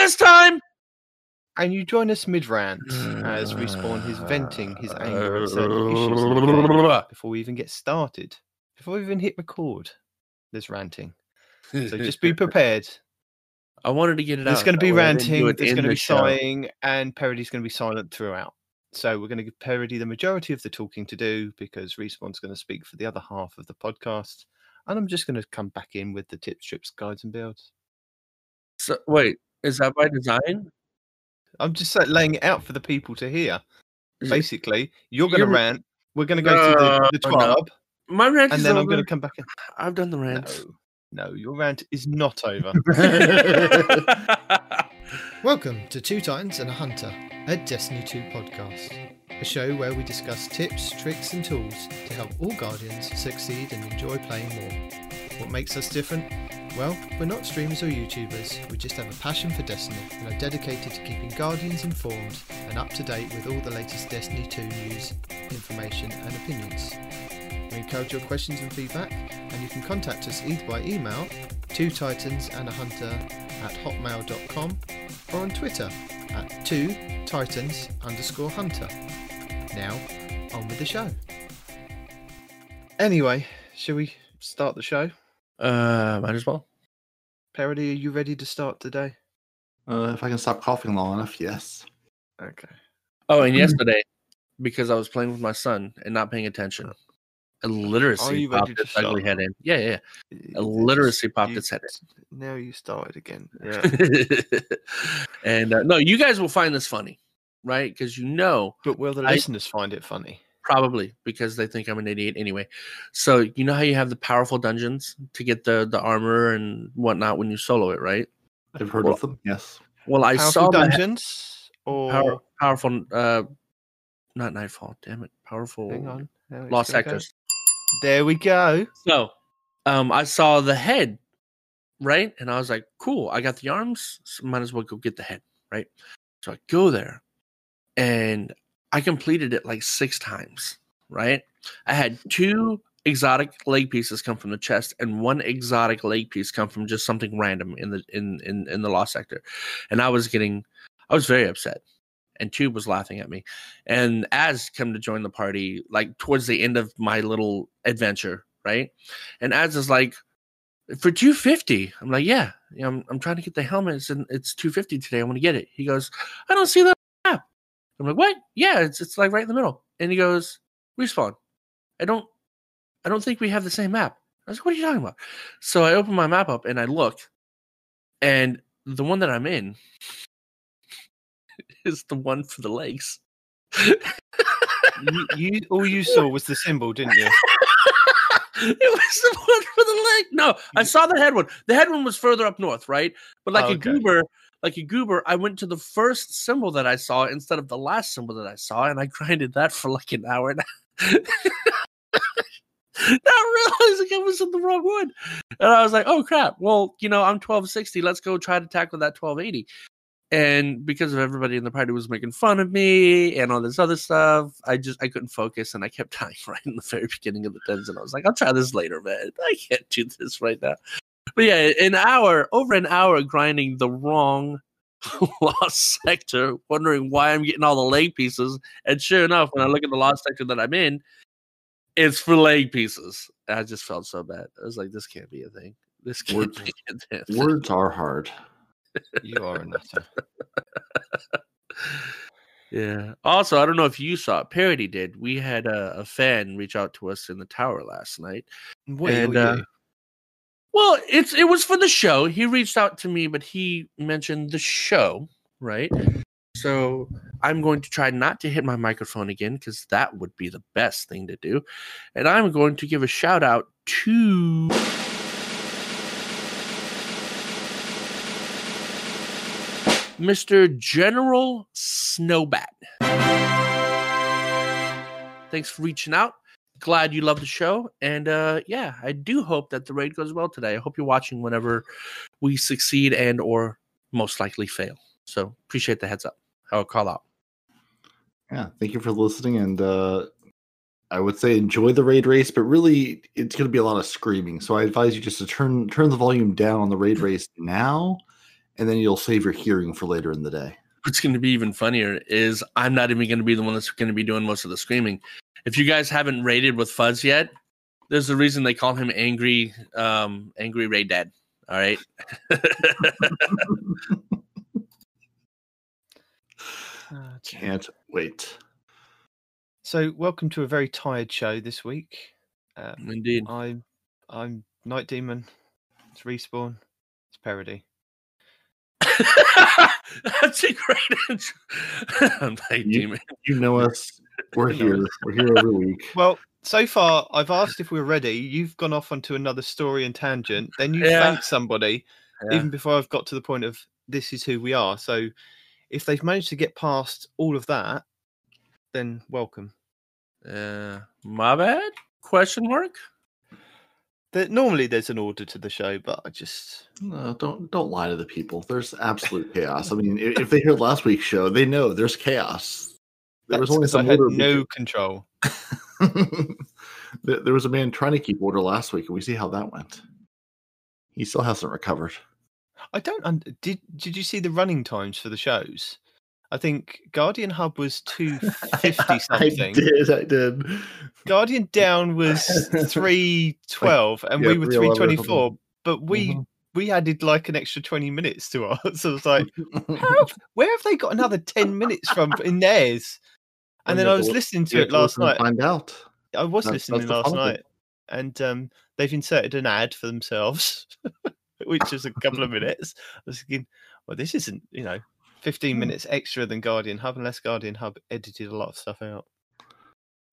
this time. And you join us mid rant as Respawn is venting his anger certain issues in the game before we even get started. Before we even hit record, there's ranting. So just be prepared. I wanted to get it out. There's going to be that way I didn't do ranting, there's going to be show. sighing, and Parody's going to be silent throughout. So we're going to give Parody the majority of the talking to do because Respawn's going to speak for the other half of the podcast. And I'm just going to come back in with the tips, trips, guides, and builds. So, wait, is that by design? I'm just laying it out for the people to hear. Basically, you're going to rant. We're going to go to the, the No, no. My rant and is then I'm going to come back in. I've done the rant. No, no, your rant is not over. Welcome to Two Titans and a Hunter, a Destiny 2 podcast. A show where we discuss tips, tricks, and tools to help all Guardians succeed and enjoy playing more. What makes us different? Well, we're not streamers or YouTubers, we just have a passion for Destiny and are dedicated to keeping Guardians informed and up to date with all the latest Destiny 2 news, information, and opinions. We encourage your questions and feedback, and you can contact us either by email, two titans and a hunter at hotmail.com or on Twitter at two titans underscore hunter. Now, on with the show. anyway, shall we start the show? Uh, might as well. Parody, are you ready to start today? Uh, if I can stop coughing long enough, yes. Okay. Oh, and yesterday, because I was playing with my son and not paying attention, a Are literacy you popped to its ugly start? head in. Yeah, yeah. Y- A y- literacy just- popped you- its head in. Now you started again. Yeah. and uh, no, you guys will find this funny, right? Because you know but will the I- listeners find it funny? Probably because they think I'm an idiot anyway. So you know how you have the powerful dungeons to get the the armor and whatnot when you solo it, right? I've heard Well, of them. Yes. Well, I Powerful saw the dungeons or power, powerful, uh, not Nightfall. Damn it, powerful. hang on. now Lost gonna. Sectors. There we go. So, um, I saw the head, right? And I was like, cool, I got the arms, so might as well go get the head, right? So I go there and I completed it like six times, right? I had two exotic leg pieces come from the chest and one exotic leg piece come from just something random in the in in, in the lost sector. And I was getting I was very upset. And Tube was laughing at me. And Az come to join the party like towards the end of my little adventure, right? And Az is like, for 250. I'm like, yeah, you know, I'm, I'm trying to get the helmet. In, it's 250 today. I want to get it. He goes, I don't see that map. I'm like, what? Yeah, it's it's like right in the middle. And he goes, respawn. I don't I don't think we have the same map. I was like, what are you talking about? So I open my map up and I look, and the one that I'm in is the one for the legs. you, you all you saw was the symbol, didn't you? it was the one for the leg. No, I saw the head one. The head one was further up north, right? But like Oh, a goober, like a goober, I went to the first symbol that I saw instead of the last symbol that I saw, and I grinded that for like an hour and not realizing I was in the wrong one. And I was like, oh crap. Well, you know, I'm 1260. Let's go try to tackle that 1280. And because of everybody in the party was making fun of me and all this other stuff, I just I couldn't focus and I kept dying right in the very beginning of the dungeon. I was like, I'll try this later, man. I can't do this right now. But yeah, an hour, over an hour grinding the wrong lost sector, wondering why I'm getting all the leg pieces. And sure enough, when I look at the lost sector that I'm in, it's for leg pieces. And I just felt so bad. I was like, this can't be a thing. This can't Words- be a thing. Words are hard. You are a nutter. Yeah. Also, I don't know if you saw it. Parody did. We had a, a fan reach out to us in the tower last night. Wait, And, were uh, you? Well, it's it was for the show. He reached out to me, but he mentioned the show, right? So I'm going to try not to hit my microphone again because that would be the best thing to do. And I'm going to give a shout out to Mr. General Snowbat. Thanks for reaching out. Glad you love the show. And uh yeah, I do hope that the raid goes well today. I hope you're watching whenever we succeed and or most likely fail. So appreciate the heads up. I'll call out. Yeah. Thank you for listening. And uh, I would say enjoy the raid race, but really it's going to be a lot of screaming. So I advise you just to turn turn the volume down on the raid race now and then you'll save your hearing for later in the day. What's going to be even funnier is I'm not even going to be the one that's going to be doing most of the screaming. If you guys haven't rated with Fuzz yet, there's a reason they call him Angry, um, Angry Ray Dad. All right. Ah. Can't wait. So, welcome to a very tired show this week. Um, Indeed. I'm I'm Night Demon. It's respawn. It's parody. That's a great intro. I'm You- demon. You know us. We're here. We're here every week. Well, so far I've asked if we're ready. You've gone off onto another story and tangent. Then you Yeah. thanked somebody Yeah. even before I've got to the point of this is who we are. So, if they've managed to get past all of that, then welcome. Uh, my bad? Question mark? There, normally there's an order to the show, but I just No, don't don't lie to the people. There's absolute chaos. I mean, if they heard last week's show, they know there's chaos. There was only 'cause I had no control. there was a man trying to keep order last week, and we see how that went. He still hasn't recovered. I don't. Un- did Did you see the running times for the shows? I think Guardian Hub was two fifty I something. did. I did. Guardian Down was three twelve, and yeah, we were 311 three twenty four. But we Mhm. we added like an extra twenty minutes to ours. So I was like, How, where have they got another ten minutes from in theirs? And then I was listening to it last night. Find out. I was That's- listening that's last fun of it. night, and um, they've inserted an ad for themselves, which is a couple of minutes. I was thinking, well, this isn't, you know, 15 Hmm. minutes extra than Guardian Hub, unless Guardian Hub edited a lot of stuff out.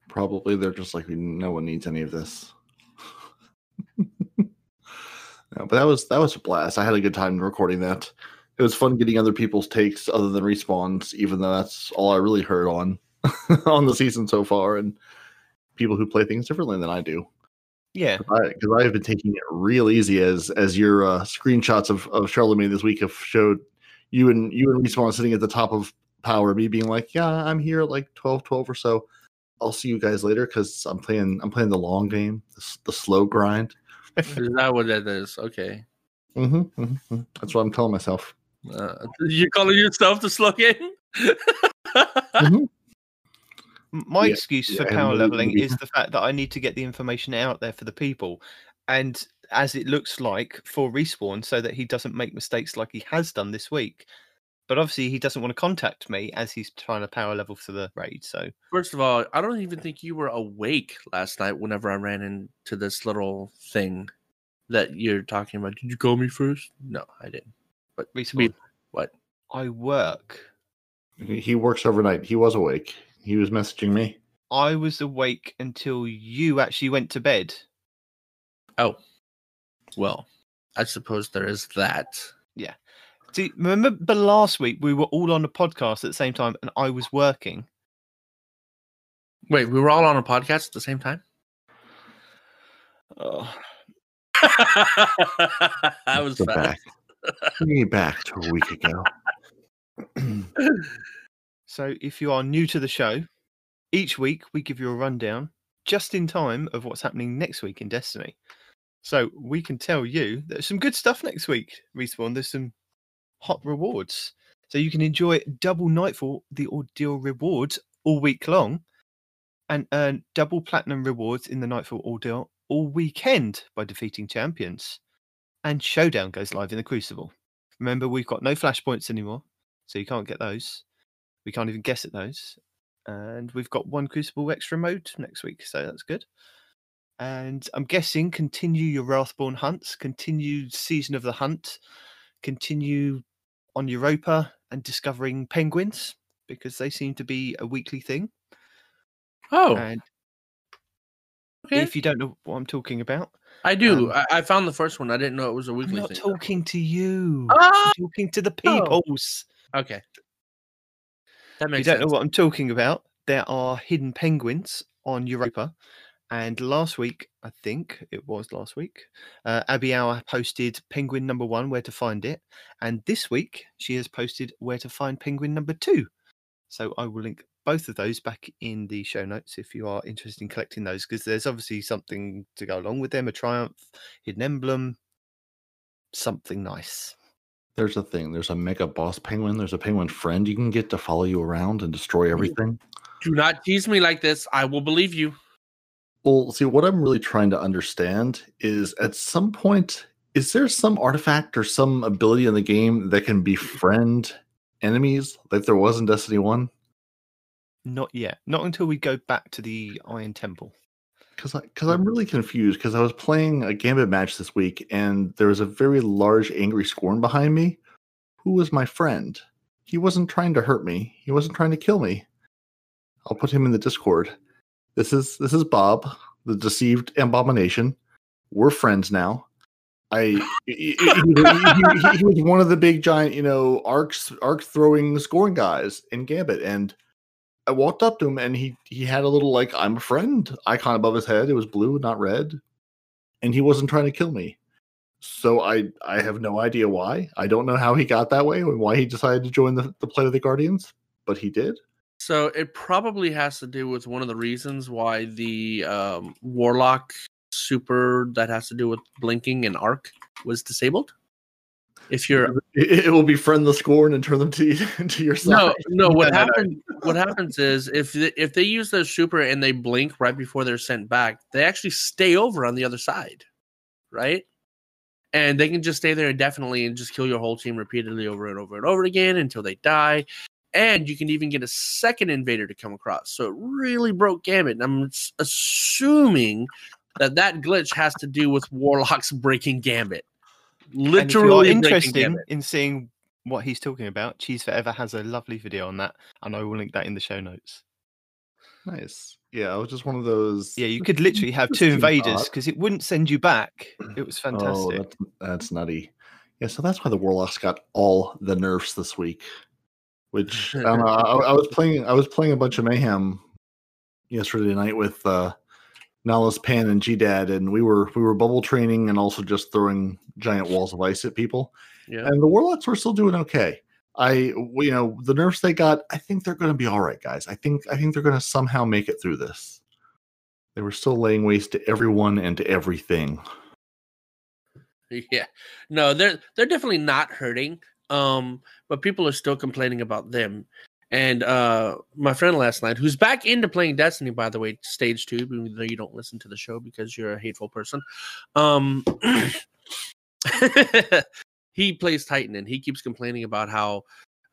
Probably they're just like no one needs any of this. no, but that was that was a blast. I had a good time recording that. It was fun getting other people's takes other than respawns, even though that's all I really heard on on the season so far, and people who play things differently than I do. Yeah, Because I've been taking it real easy as as your uh, screenshots of of Charlemagne this week have showed you and you and respawn sitting at the top of power, me being like, yeah, I'm here at like 12, 12 or so. I'll see you guys later because I'm playing. I'm playing the long game, the, the slow grind. Is that what that is? Okay. Mm-hmm, That's what I'm telling myself. Uh, you calling yourself the slow game? M- my Yeah, excuse yeah, for I power leveling is the fact that I need to get the information out there for the people. And as it looks like for respawn, so that he doesn't make mistakes like he has done this week. But obviously, he doesn't want to contact me as he's trying to power level for the raid. So First of all, I don't even think you were awake last night whenever I ran into this little thing that you're talking about. Did you call me first? No, I didn't. But to be respawn. what? I work. He he works overnight. He was awake. He was messaging me. I was awake until you actually went to bed. Oh, well, I suppose there is that. Yeah. See, remember last week we were all on a podcast at the same time, and I was working. Wait, we were all on a podcast at the same time? Oh, I was back. Bring me back to a week ago. So, if you are new to the show, each week we give you a rundown just in time of what's happening next week in Destiny. So, we can tell you that there's some good stuff next week, Respawn. There's some hot rewards. So, you can enjoy double Nightfall, the Ordeal rewards all week long, and earn double platinum rewards in the Nightfall Ordeal all weekend by defeating champions. And Showdown goes live in the Crucible. Remember, we've got no flashpoints anymore, so you can't get those. We can't even guess at those. And we've got one Crucible extra mode next week, so that's good. And I'm guessing continue your Wrathborn hunts, continue Season of the Hunt, continue on Europa and discovering penguins because they seem to be a weekly thing. Oh, And okay. if you don't know what I'm talking about, I do. um, I, I found the first one. I didn't know it was a I'm weekly not thing. talking to you. Oh! I'm talking to the peoples. Okay. That If you don't sense. know what I'm talking about, there are hidden penguins on Europa. And last week, I think it was last week, uh, Abby Hour posted penguin number one, where to find it. And this week, she has posted where to find penguin number two. So I will link both of those back in the show notes if you are interested in collecting those, because there's obviously something to go along with them a triumph, hidden emblem, something nice. There's a thing. There's a mega boss penguin. There's a penguin friend you can get to follow you around and destroy everything. Do not tease me like this. I will believe you. Well, see, what I'm really trying to understand is at some point, is there some artifact or some ability in the game that can befriend enemies like there was in Destiny 1? Not yet. Not until we go back to the Iron Temple. Because because I'm really confused because I was playing a Gambit match this week and there was a very large angry scorn behind me. Who was my friend? He wasn't trying to hurt me. He wasn't trying to kill me. I'll put him in the Discord. This is this is Bob, the deceived abomination. We're friends now. I he, he- he- he was one of the big giant, you know, arcs arc throwing Scorn guys in Gambit, and I walked up to him and he he had a little like I'm a friend icon above his head. It was blue, not red, and he wasn't trying to kill me. So I I have no idea why. I don't know how he got that way and why he decided to join the, the play of the Guardians, but he did. So it probably has to do with one of the reasons why the um, warlock super that has to do with blinking and arc was disabled. If you're It, it will befriend the scorn and turn them to to your side. no, no, what happens? What happens is if they, if they use their super and they blink right before they're sent back, they actually stay over on the other side, right? And they can just stay there indefinitely and just kill your whole team repeatedly over and over and over again until they die. And you can even get a second invader to come across. So it really broke Gambit. And I'm assuming that that glitch has to do with warlocks breaking Gambit. And if you're Literally interesting in seeing what he's talking about, Cheese Forever has a lovely video on that, and I will link that in the show notes. Nice. Yeah, it was just one of those. Yeah, you could literally have two invaders because it wouldn't send you back. It was Oh, fantastic. that's, that's nutty. Yeah, so that's why the Warlocks got all the nerfs this week. Which I know. I, I was playing. I was playing a bunch of mayhem yesterday night with uh, Nahlas Pan and G Dad, and we were we were bubble training and also just throwing giant walls of ice at people. Yeah. And the Warlocks were still doing okay. I, you know, the nerfs they got. I think they're going to be all right, guys. I think I think they're going to somehow make it through this. They were still laying waste to everyone and to everything. Yeah. No, they're they're definitely not hurting. Um, but people are still complaining about them. And uh my friend last night, who's back into playing Destiny, by the way, stage two, even though you don't listen to the show because you're a hateful person. Um he plays Titan and he keeps complaining about how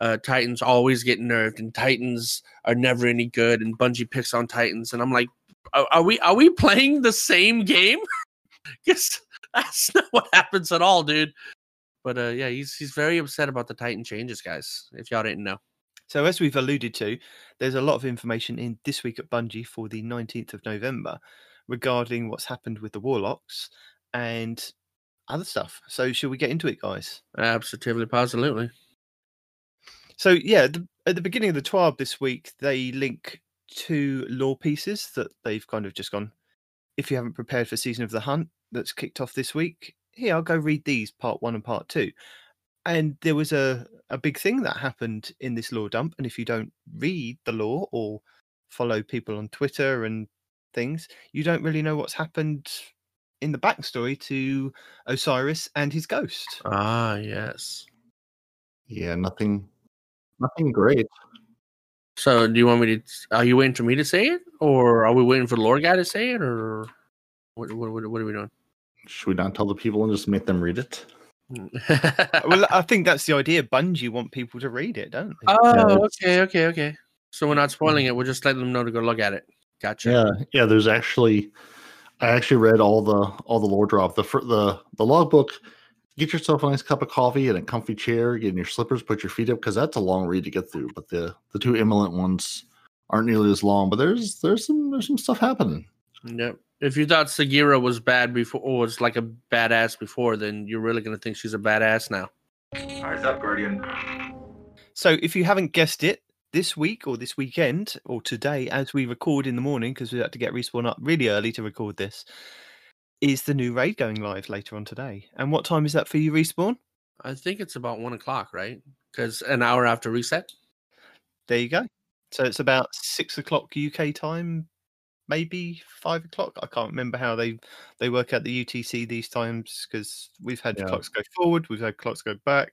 uh, Titans always get nerfed and Titans are never any good and Bungie picks on Titans and I'm like, are, are we are we playing the same game? Yes, that's not what happens at all, dude. But uh, yeah, he's he's very upset about the Titan changes, guys. If y'all didn't know, So, as we've alluded to, there's a lot of information in this week at Bungie for the 19th of November regarding what's happened with the Warlocks and other stuff. So, should we get into it, guys? absolutely, absolutely. So, yeah, the, at the beginning of the TWAB this week, they link two lore pieces that they've kind of just gone. If you haven't prepared for Season of the Hunt, that's kicked off this week, here, I'll go read these, part one and part two. And there was a, a big thing that happened in this lore dump. And if you don't read the lore or follow people on Twitter and things, you don't really know what's happened in the backstory to Osiris and his ghost. Ah, yes. Yeah, nothing, nothing great. So, do you want me to? Are you waiting for me to say it, or are we waiting for the lore guy to say it, or what? What, what, what are we doing? Should we not tell the people and just make them read it? Well, I think that's the idea. Bungie want people to read it, don't they? oh, it's- okay, okay, okay. So we're not spoiling it. We're just letting them know to go look at it. Gotcha. Yeah, yeah. There's actually, I actually read all the all the lore drop. The fir- the the logbook. Get yourself a nice cup of coffee and a comfy chair. Get in your slippers. Put your feet up because that's a long read to get through. But the the two imminent ones aren't nearly as long. But there's there's some there's some stuff happening. Yep. If you thought Sagira was bad before, or was like a badass before, then you're really gonna think she's a badass now. Eyes up, Guardian. So, if you haven't guessed it, this week or this weekend or today, as we record in the morning, because we had to get respawn up really early to record this, is the new raid going live later on today. And what time is that for you, respawn? I think it's about one o'clock, right? Because an hour after reset. There you go. So it's about six o'clock UK time, maybe five o'clock. I can't remember how they they work out the UTC these times because we've had Yeah. clocks go forward, we've had clocks go back.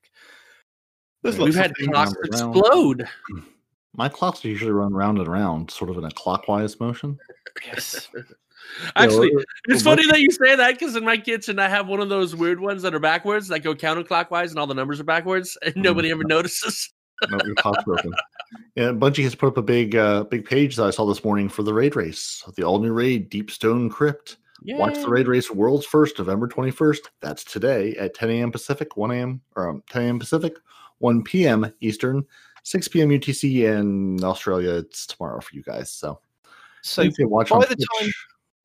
There's Yeah. We've lots had clocks round and round. explode. Hmm. My clocks usually run round and round, sort of in a clockwise motion. Yes. Actually, Yeah, it's funny that you say that because in my kitchen I have one of those weird ones that are backwards that go counterclockwise and all the numbers are backwards and hmm. nobody ever notices. No, your clock's broken. Yeah, Bungie has put up a big, uh, big page that I saw this morning for the raid race, the all new raid, Deep Stone Crypt. Watch the raid race world's first, November 21st. That's today at 10 a.m. Pacific, 1 a.m. or um, 10 a.m. Pacific, 1 p.m. Eastern, 6 p.m. UTC in Australia. It's tomorrow for you guys. So, So watch by the Twitch. time-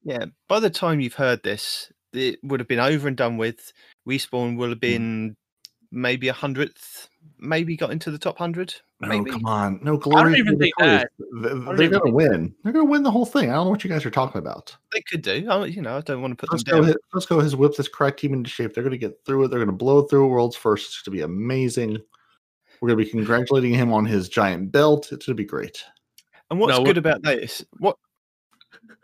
yeah, by the time you've heard this, it would have been over and done with. Respawn will have been maybe a hundredth, maybe got into the top hundred. No, maybe. come on. No glory. even for the think that. They, they're even going to win. They're going to win the whole thing. I don't know what you guys are talking about. They could do. I, you know, I don't want to put Let's them go, down. hit, let's go his whip this crack team into shape. They're going to get through it. They're going to blow through world's first. It's going to be amazing. We're going to be congratulating him on his giant belt. It's going to be great. And what's No, good what- about this? What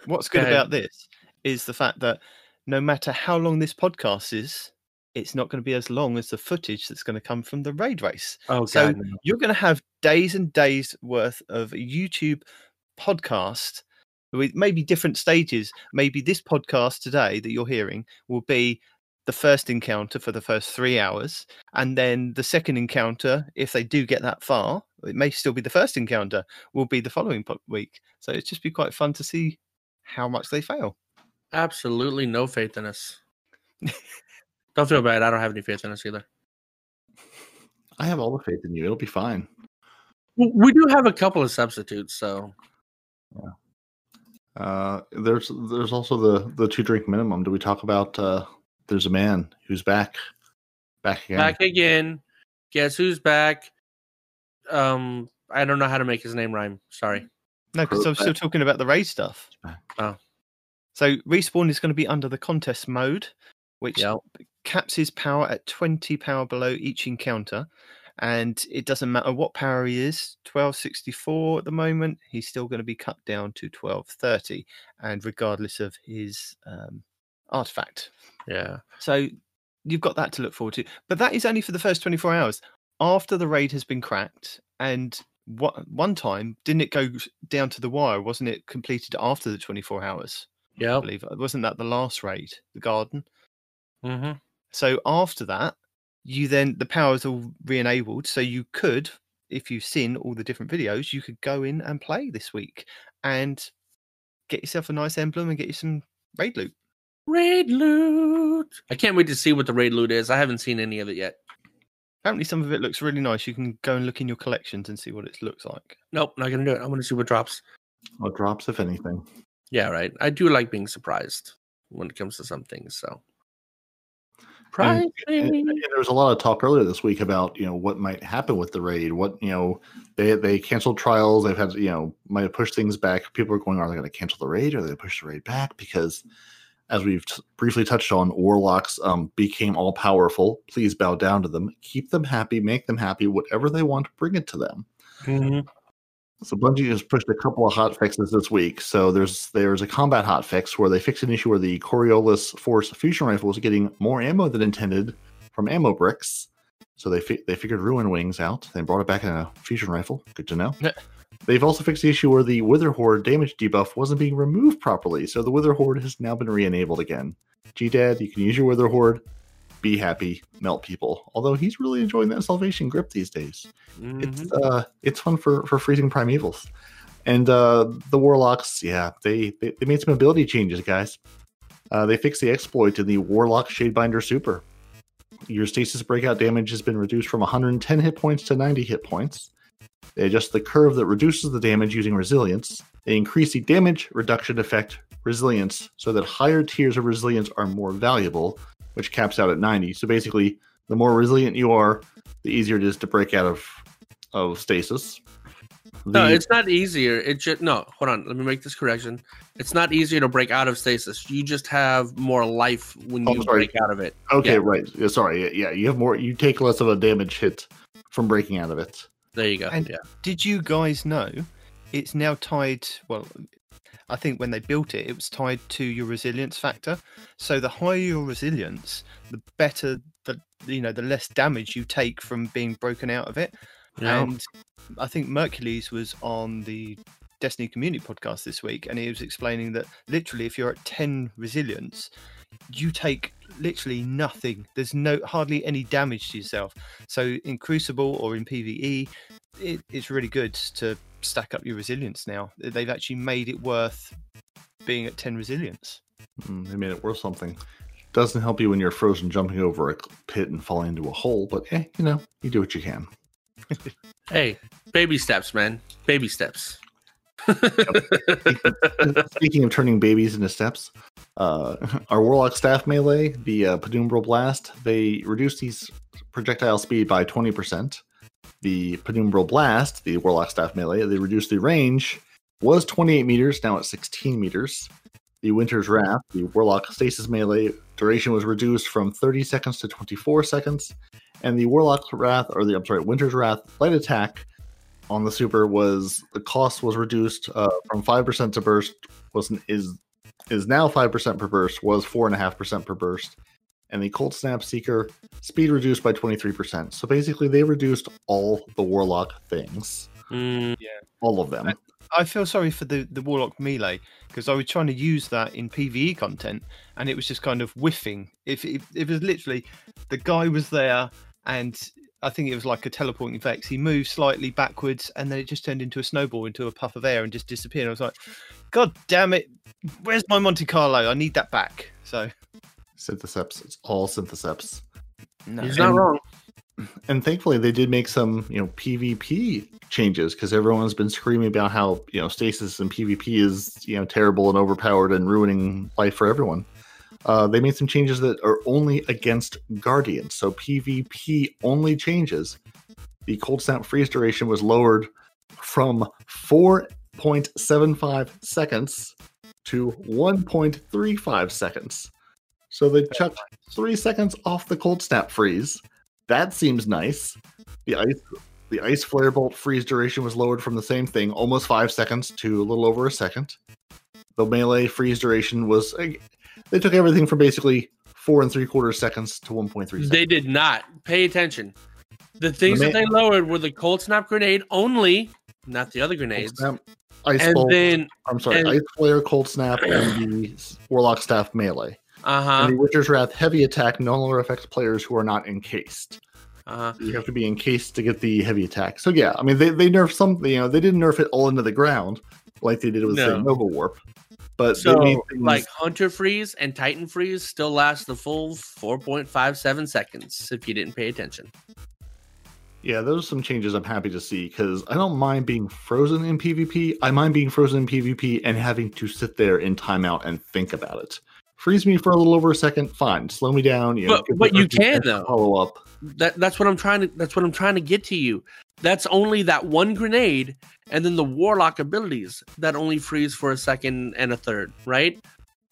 What's good ahead. about this is the fact that no matter how long this podcast is, it's not going to be as long as the footage that's going to come from the raid race. Oh, So- God. You're going to have days and days worth of YouTube podcast with maybe different stages. Maybe this podcast today that you're hearing will be the first encounter for the first three hours, and then the second encounter, if they do get that far, it may still be the first encounter, will be the following week. So it's just be quite fun to see how much they fail. Absolutely no faith in us. don't feel bad. I don't have any faith in us either. I have all the faith in you. It'll be fine. We do have a couple of substitutes, so Uh, there's there's also the the two drink minimum. Do we talk about? Uh, there's a man who's back, back again. back again. Guess who's back? Um, I don't know how to make his name rhyme. Sorry. No, because I'm still talking about the raid stuff. Oh. So respawn is going to be under the contest mode, which Yep. Caps his power at 20 power below each encounter. And it doesn't matter what power he is, 1264 at the moment, he's still going to be cut down to 1230, and regardless of his um, artifact. Yeah. So you've got that to look forward to. But that is only for the first 24 hours. After the raid has been cracked, and what one time didn't it go down to the wire? Wasn't it completed after the 24 hours? Yeah. I believe wasn't that the last raid, the garden? Mm-hmm. So after that, you then the powers all re-enabled. So you could, if you've seen all the different videos, you could go in and play this week and get yourself a nice emblem and get you some raid loot. Raid loot. I can't wait to see what the raid loot is. I haven't seen any of it yet. Apparently, some of it looks really nice. You can go and look in your collections and see what it looks like. Nope, not gonna do it. I'm gonna see what drops. What drops, if anything? Yeah, right. I do like being surprised when it comes to some things. So. And- Surprise And, me. and there was a lot of talk earlier this week about you know what might happen with the raid. What you know they they canceled trials. They've had you know might have pushed things back. People are going, are they going to cancel the raid? Or are they push the raid back? Because as we've t- briefly touched on, warlocks um, became all powerful. Please bow down to them. Keep them happy. Make them happy. Whatever they want, bring it to them. Mhm. So Bungie has pushed a couple of hot fixes this week. So there's there's a combat hot fix where they fixed an issue where the Coriolis Force fusion rifle was getting more ammo than intended from ammo bricks. So they fi- they figured Ruin Wings out. They brought it back in a fusion rifle. Good to know. They've also fixed the issue where the Witherhoard damage debuff wasn't being removed properly. So the Witherhoard has now been re-enabled again. GDad, you can use your Witherhoard. Be happy, melt people. Although he's really enjoying that Salvation grip these days. Mhm. it's uh it's fun for for freezing primevals. And uh the warlocks yeah they they, they made some ability changes guys. Uh they fixed the exploit in the warlock shadebinder super. Your stasis breakout damage has been reduced from 110 hit points to 90 hit points. They adjust the curve that reduces the damage using resilience. They increase the damage reduction effect resilience so that higher tiers of resilience are more valuable which caps out at 90 so basically the more resilient you are the easier it is to break out of of stasis. No, it's not easier. It just no. Hold on. Let me make this correction. It's not easier to break out of stasis. You just have more life when Oh, you sorry. break out of it. okay, yeah. right. Yeah, sorry. Yeah, Yeah, you have more. You take less of a damage hit from breaking out of it. There you go. And- yeah. Did you guys know it's now tied? Well, I think when they built it, it was tied to your resilience factor. So the higher your resilience, the better the you know the less damage you take from being broken out of it. Yeah. And I think Mercules was on the Destiny Community podcast this week, and he was explaining that literally, if you're at 10 resilience, you take literally nothing. There's no hardly any damage to yourself. So in Crucible or in PVE, it, it's really good to stack up your resilience now. They've actually made it worth being at 10 resilience. Mm, they made it worth something. Doesn't help you when you're frozen jumping over a pit and falling into a hole, but eh, you know, you do what you can. Hey, baby steps, man. Baby steps. Speaking of turning babies into steps, uh, our Warlock staff melee, the uh, Penumbral Blast, they reduce these projectile speed by 20%. The Penumbral Blast, the Warlock staff melee, they reduced the range, was 28 meters, now it's 16 meters. The Winter's Wrath, the Warlock stasis melee, duration was reduced from 30 seconds to 24 seconds. And the Warlock Wrath, or the, I'm sorry, Winter's Wrath light attack on the super was the cost was reduced uh, from five percent to burst was is is now five percent per burst was four and a half percent per burst, and the Cold Snap Seeker speed reduced by twenty three percent. So basically, they reduced all the Warlock things, Mm, all of them. I feel sorry for the, the Warlock melee because I was trying to use that in PVE content and it was just kind of whiffing. If it, it was literally the guy was there and I think it was like a teleporting vex. He moved slightly backwards and then it just turned into a snowball into a puff of air and just disappeared. I was like, God damn it! Where's my Monte Carlo? I need that back. So Synthoceps, it's all Synthoceps. no. he's not And- wrong. and thankfully they did make some you know pvp changes because everyone's been screaming about how you know stasis and pvp is you know terrible and overpowered and ruining life for everyone uh, they made some changes that are only against guardians so pvp only changes the cold snap freeze duration was lowered from 4.75 seconds to 1.35 seconds so they chucked three seconds off the cold snap freeze that seems nice. The ice the ice flare bolt freeze duration was lowered from the same thing, almost five seconds to a little over a second. The melee freeze duration was eh, they took everything from basically four and three quarters seconds to one point three seconds. They did not pay attention. The things ma- that they lowered were the cold snap grenade only, not the other Cold grenades. snap, ice And bolt. then, I'm sorry, and- ice flare, cold snap, and the warlock staff melee. uh huh, And the Winter's Wrath heavy attack no longer affects players who are not encased. uh huh. You have to be encased to get the heavy attack. So yeah, I mean they they nerfed something. You know they didn't nerf it all into the ground like they did with No. say Nova Warp, but So, like Hunter Freeze and Titan Freeze still last the full 4.57 seconds if you didn't pay attention. Yeah, those are some changes I'm happy to see because I don't mind being frozen in PvP. I mind being frozen in PvP and having to sit there in timeout and think about it. Freeze me for a little over a second, fine. Slow me down. You know, But- give but you can, though. Follow up. That that's what I'm trying to that's what I'm trying to get to you. That's only that one grenade and then the warlock abilities that only freeze for a second and a third, right?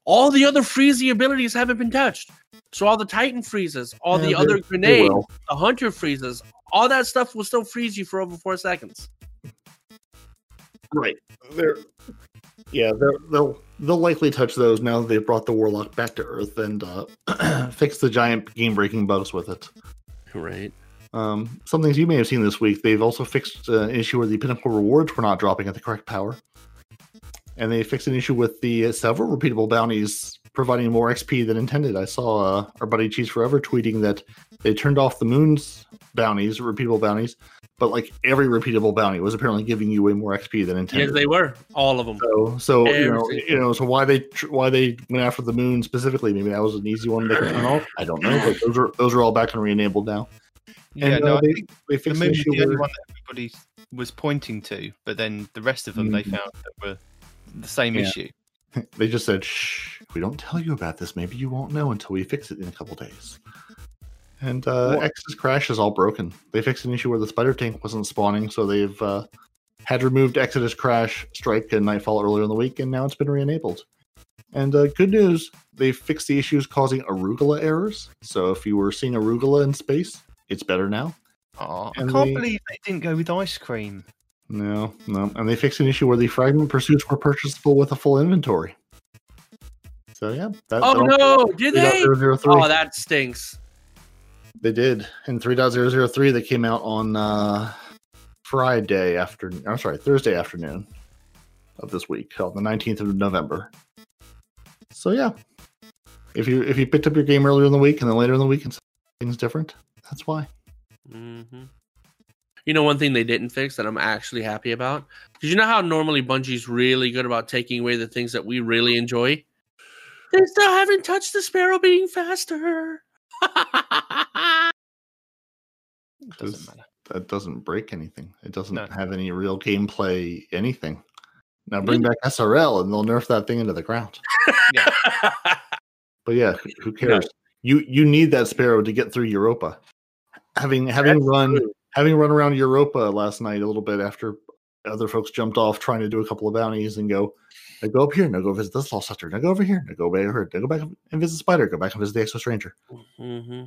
All the other freezy abilities haven't been touched. So all the Titan freezes, all the other grenades, the Hunter freezes, all that stuff will still freeze you for over four seconds. Right. They're yeah, they're, they'll they'll likely touch those now that they've brought the warlock back to Earth and uh, fix the giant game breaking bugs with it. Right. Um, some things you may have seen this week. They've also fixed uh, an issue where the pinnacle rewards were not dropping at the correct power, and they fixed an issue with the uh, several repeatable bounties providing more XP than intended. I saw uh, our buddy Cheese Forever tweeting that they turned off the moon's bounties, repeatable bounties, but like every repeatable bounty was apparently giving you way more XP than intended. Yes, they were. All of them. So, so you know, you know, so why they why they went after the moon specifically? Maybe that was an easy one they could turn off. I don't know, but those are those are all back and re-enabled now. Yeah, And, no, uh, I they, think they the fixed the moon was the only one that everybody was pointing to, but then the rest of them they Mhm. found that were the same Yeah. issue. they just said, "Shh, if we don't tell you about this, maybe you won't know until we fix it in a couple days." And uh, What? X's crash is all broken. They fixed an issue where the spider tank wasn't spawning, so they've uh, had removed Exodus crash, strike, and nightfall earlier in the week, and now it's been re-enabled. And uh, good news, they fixed the issues causing arugula errors. So if you were seeing arugula in space, it's better now. Oh, I can't they- believe they didn't go with ice cream. No, no, and they fixed an issue where the fragment pursuits were purchasable with a full inventory. So yeah, that, Oh no, did they? Oh, that stinks. They did in 3.003. They came out on uh, Friday afternoon. I'm sorry, Thursday afternoon of this week, on the 19th of November. So yeah, if you if you picked up your game earlier in the week and then later in the week and things different, that's why. Mm-hmm. You know, one thing they didn't fix that I'm actually happy about because you know how normally Bungie's really good about taking away the things that we really enjoy. They still haven't touched the sparrow being faster. Doesn't matter. That doesn't break anything. It doesn't No. have any real gameplay anything. Now bring back SRL and they'll nerf that thing into the ground. But yeah, who- who cares? You you need that sparrow to get through Europa. Having having That's run true. having run around Europa last night a little bit after other folks jumped off trying to do a couple of bounties and go, now go up here, now go visit this lost sector, now go over here, now go over here, now go back and visit Spider, go back and visit the Exo Stranger. hmm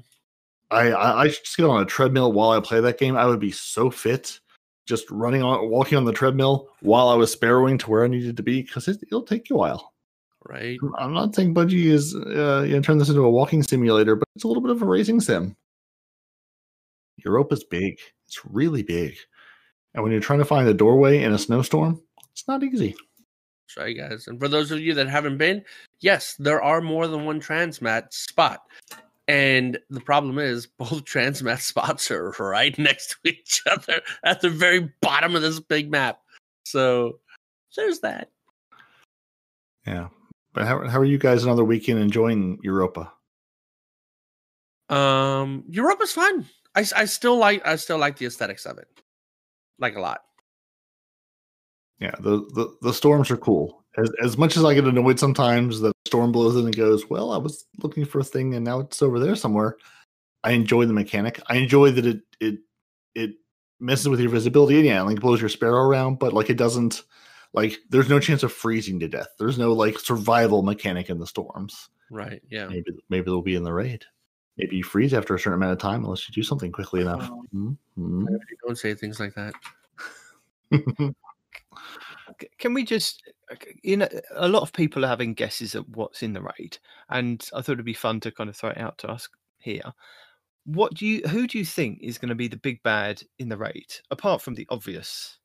I, I I just get on a treadmill while I play that game. I would be so fit, just running on walking on the treadmill while I was sparrowing to where I needed to be because it, it'll take you a while. Right. I'm not saying Bungie is uh, you know, turn this into a walking simulator, but it's a little bit of a racing sim. Europa's big. It's really big. And when you're trying to find a doorway in a snowstorm, it's not easy. Right, guys. And for those of you that haven't been, yes, there are more than one transmat spot. And the problem is, both transmat spots are right next to each other at the very bottom of this big map. So there's that. Yeah. But how, how are you guys another weekend enjoying Europa? Um, Europa's fun. I, I still like I still like the aesthetics of it, like a lot. Yeah, the, the, the storms are cool. As, as much as I get annoyed sometimes, the storm blows in and goes, Well, I was looking for a thing and now it's over there somewhere. I enjoy the mechanic. I enjoy that it it it messes with your visibility and yeah, like blows your sparrow around, but like it doesn't like there's no chance of freezing to death. There's no like survival mechanic in the storms. Right. Yeah. Maybe maybe they'll be in the raid. Maybe you freeze after a certain amount of time unless you do something quickly enough. Mhm. Don't say things like that. C- Can we just, uh, you know, a lot of people are having guesses at what's in the raid, and I thought it'd be fun to kind of throw it out to us here. What do you, who do you think is going to be the big bad in the raid, apart from the obvious?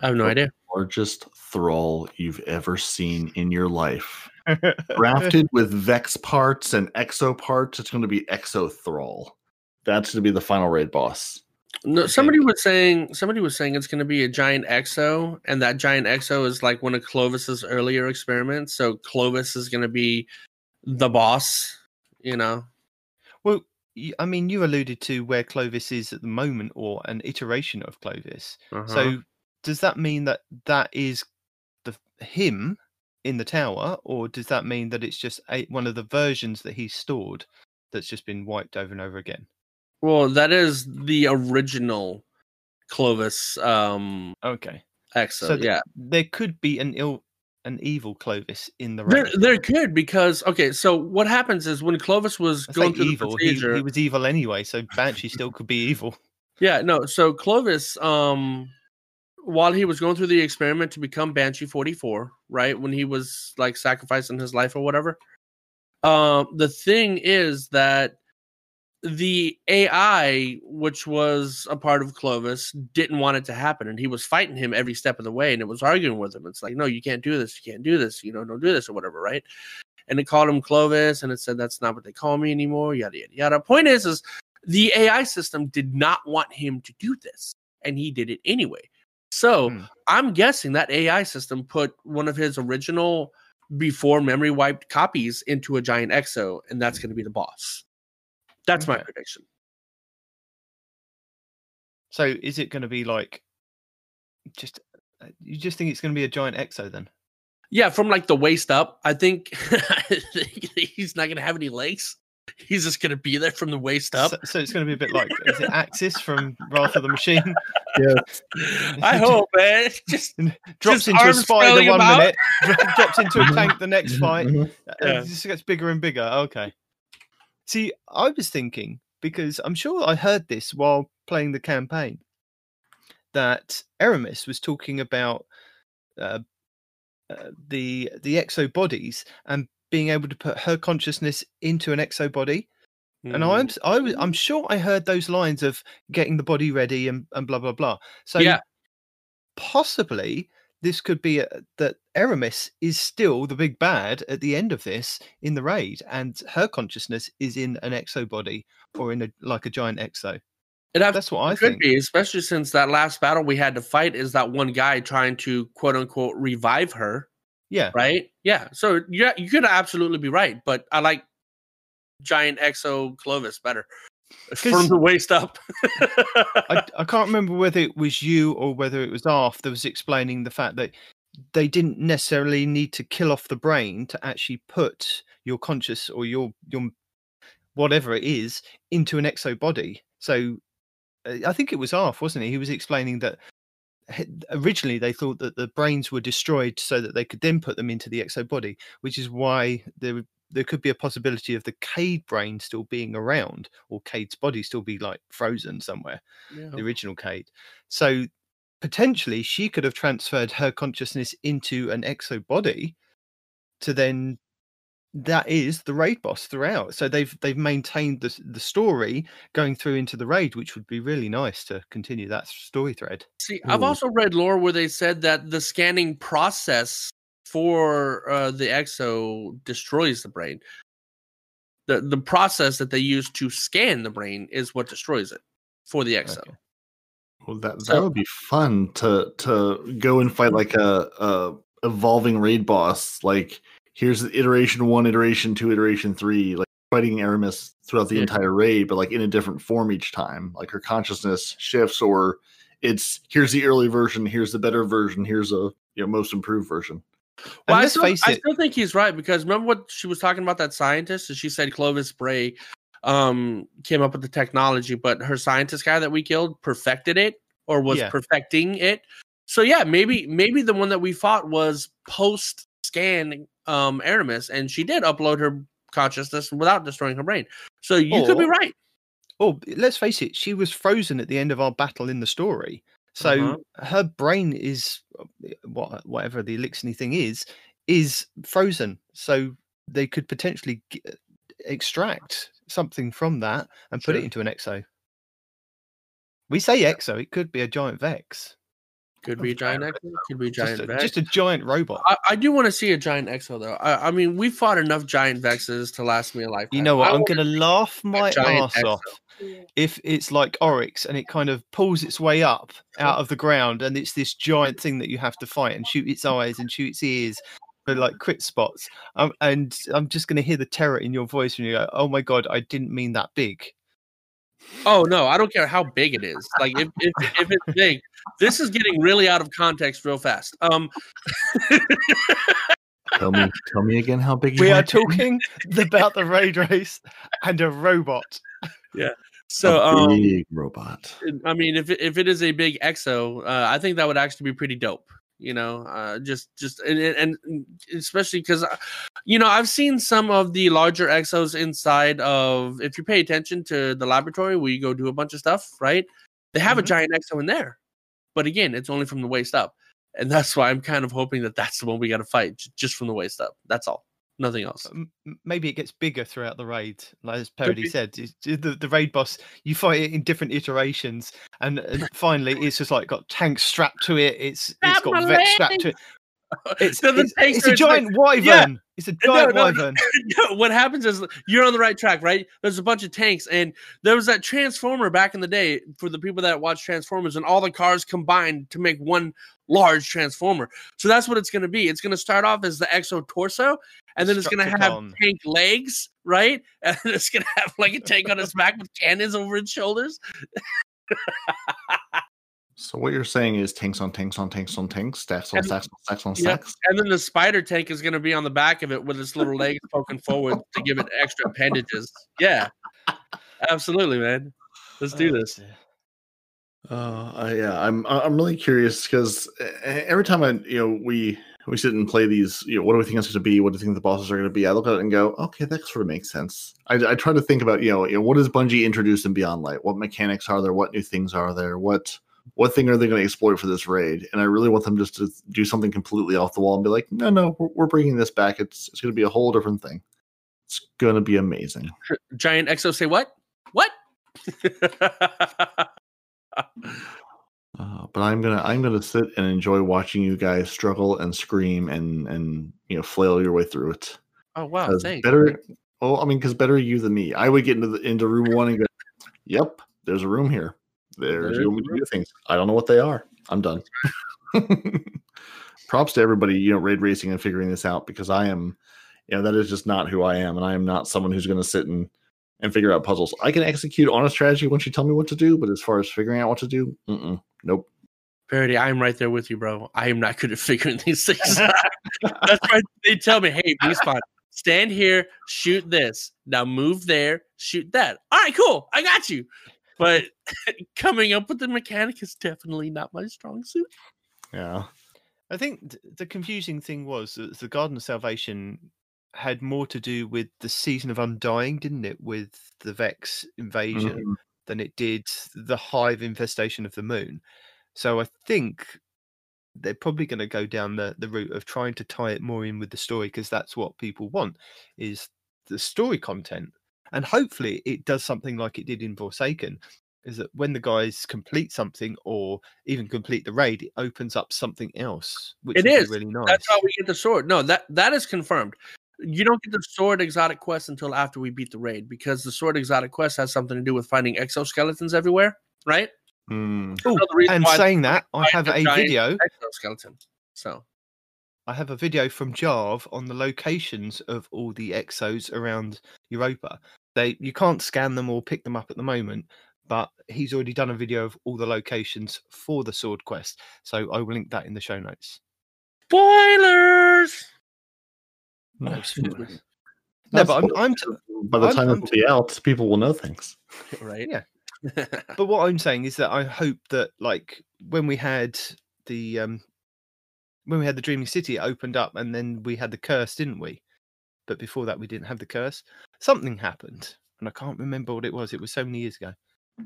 I have no Oh. idea. Largest thrall you've ever seen in your life. drafted with Vex parts and Exo parts, it's going to be Exo Thrall. That's going to be the final raid boss. No, somebody was saying somebody was saying it's going to be a giant exo, and that giant exo is like one of Clovis's earlier experiments. So Clovis is going to be the boss. You know, Well, I mean, you alluded to where Clovis is at the moment, or an iteration of Clovis. Uh-huh. So, does that mean that that is the him in the tower, or does that mean that it's just a, one of the versions that he stored that's just been wiped over and over again? Well, that is the original Clovis um Okay, exo. So th- yeah, there could be an ill, an evil Clovis in the there there could because okay. So what happens is when Clovis was I going through evil. the procedure, he was evil anyway, so Banshee still could be evil. Yeah, no. So Clovis, um, while he was going through the experiment to become Banshee 44, right? When he was like sacrificing his life or whatever. Um, the thing is that the AI, which was a part of Clovis, didn't want it to happen, and he was fighting him every step of the way, and it was arguing with him. It's like, no, you can't do this, you can't do this, you know, don't do this or whatever, right? And it called him Clovis, and it said that's not what they call me anymore, yada yada yada. Point is, is the AI system did not want him to do this, and he did it anyway. So Hmm. I'm guessing that AI system put one of his original before memory wiped copies into a giant exo, and that's going to be the boss. That's my prediction. So, is it going to be like just? uh, You just think it's going to be a giant exo then? Yeah, from like the waist up, I think, I think he's not going to have any legs. He's just going to be there from the waist up. So, so it's going to be a bit like is it Aksis from Wrath of the Machine? Yeah. I hope, man. Just drops Just into a spider one about. minute, drops into a tank the next fight. Mhm. uh, Yeah. It just gets bigger and bigger. Okay. See, I was thinking because I'm sure I heard this while playing the campaign that Aramis was talking about uh, uh, the the exo bodies and being able to put her consciousness into an exo body. And Mm. I'm s- I was, I'm sure I heard those lines of getting the body ready and, and blah blah blah. So Yeah. possibly this could be a, that Eramis is still the big bad at the end of this in the raid, and her consciousness is in an exo body or in a like a giant exo. It That's what I could think. be, especially since that last battle we had to fight is that one guy trying to quote unquote revive her, Yeah, right? Yeah. So yeah, you could absolutely be right, but I like giant exo Clovis better from the waist up. I, I can't remember whether it was you or whether it was Arf that was explaining the fact that they didn't necessarily need to kill off the brain to actually put your conscious or your your whatever it is into an exo body. So uh, I think it was Arf, wasn't he? He was explaining that originally they thought that the brains were destroyed so that they could then put them into the exo body, which is why there there could be a possibility of the Cayde brain still being around or Cayde's body still be like frozen somewhere Yeah. the original Cayde. So potentially she could have transferred her consciousness into an exo body to then that is the raid boss throughout. So they've they've maintained the the story going through into the raid, which would be really nice to continue that story thread. See, I've also read lore where they said that the scanning process for uh, the exo destroys the brain. The the process that they use to scan the brain is what destroys it for the exo. Okay. Well, that that So- would be fun to to go and fight like a, a evolving raid boss. Like here's iteration one, iteration two, iteration three. Like fighting Eramis throughout the Yeah. entire raid, but like in a different form each time. Like her consciousness shifts, or it's here's the early version, here's the better version, here's a you know most improved version. And I still, I still think he's right because remember what she was talking about that scientist? And she said Clovis Bray um, came up with the technology, but her scientist guy that we killed perfected it or was Yeah. perfecting it. So yeah, maybe maybe the one that we fought was post scan um, Eramis, and she did upload her consciousness without destroying her brain. So you could be right. oh, let's face it, she was frozen at the end of our battle in the story. So Uh-huh. her brain is what whatever the elixir thing is is frozen. So they could potentially g- extract something from that and put it into an exo. We say exo, it could be a giant vex, Could be a giant exo. Could be a giant just a, Vex. just a giant robot. I, I do want to see a giant exo though. I, I mean, we fought enough giant vexes to last me a lifetime. You know what? I I'm going to laugh my ass exo. off if it's like Oryx and it kind of pulls its way up uh-huh. out of the ground and it's this giant thing that you have to fight and shoot its eyes and shoot its ears for like crit spots. Um, and I'm just going to hear the terror in your voice when you go, "Oh my god, I didn't mean that big." Oh no, I don't care how big it is. Like if if, if it's big, this is getting really out of context real fast. Um, Tell me, tell me again how big you We are want it talking about the raid race and a robot. Yeah. So A um, big robot. I mean, if it, if it is a big exo, uh, I think that would actually be pretty dope. You know, uh, just just and, and especially because, you know, I've seen some of the larger exos inside of. If you pay attention to the laboratory where you go do a bunch of stuff, right? They have a Mhm. giant exo in there, but again, it's only from the waist up, and that's why I'm kind of hoping that that's the one we got to fight j- just from the waist up. That's all, nothing else. Maybe it gets bigger throughout the raid, like as Parody said. The, the raid boss, you fight it in different iterations, and, and finally, it's just like got tanks strapped to it. It's it's got vets strapped to it. It's, So the it's, it's a it's like- giant wyvern. Yeah. It's a giant no, wyvern. No, what happens is you're on the right track, right? There's a bunch of tanks, and there was that transformer back in the day for the people that watch Transformers, and all the cars combined to make one large transformer. So that's what it's going to be. It's going to start off as the Exo torso, and then it's going to have tank legs, right? And it's going to have like a tank on its back with cannons over its shoulders. So what you're saying is tanks on tanks on tanks on tanks, stacks on And- stacks on stacks on Yeah. stacks. And then the spider tank is going to be on the back of it with its little legs poking forward to give it extra appendages. Yeah, absolutely, man. Let's do this. dear. Uh, I- yeah, I'm I- I'm really curious because every time I you know we we sit and play these, you know, what do we think it's going to be? What do we think the bosses are going to be? I look at it and go, okay, that sort of makes sense. I, I try to think about you know, you know what does Bungie introduce in Beyond Light? What mechanics are there? What new things are there? What what thing are they going to exploit for this raid? And I really want them just to do something completely off the wall and be like, no, no, we're, we're bringing this back. It's it's going to be a whole different thing. It's gonna be amazing. Giant Exo say what? What? Uh, but I'm gonna I'm gonna sit and enjoy watching you guys struggle and scream and and you know flail your way through it. oh wow, thanks. better. Well, I mean, because better you than me. I would get into the into room one and go, "Yep, there's a room here. There's There's you want to do things. I don't know what they are. I'm done." Props to everybody, you know, raid racing and figuring this out because I am, you know, that is just not who I am, and I am not someone who's going to sit and and figure out puzzles. I can execute on a strategy once you tell me what to do, but as far as figuring out what to do, mm-mm, nope. Verity, I'm right there with you, bro. I am not good at figuring these things out. That's why they tell me, hey, be spot, stand here, shoot this. Now move there, shoot that. All right, cool. I got you. But coming up with the mechanic is definitely not my strong suit. Yeah. I think the confusing thing was that the Garden of Salvation had more to do with the season of Undying, didn't it? With the Vex invasion Mhm. than it did the hive infestation of the moon. So I think they're probably going to go down the, the route of trying to tie it more in with the story because that's what people want is the story content. And hopefully it does something like it did in Forsaken, is that when the guys complete something or even complete the raid, it opens up something else, which It is. really nice. That's how we get the sword. No, that that is confirmed. You don't get the sword exotic quest until after we beat the raid because the sword exotic quest has something to do with finding exoskeletons everywhere, right? Mm. Ooh, and saying that, I have a video. Exoskeleton. So I have a video from Jarv on the locations of all the exos around Europa. They you can't scan them or pick them up at the moment, but he's already done a video of all the locations for the sword quest. So I will link that in the show notes. spoilers. No, spoilers. No, Not but I'm. I'm t- By the I'm- time I'm it'll be out, people will know things. right? Yeah. but what I'm saying is that I hope that like when we had the um when we had the Dreaming City it opened up and then we had the curse, didn't we? But before that we didn't have the curse. Something happened. And I can't remember what it was. It was so many years ago.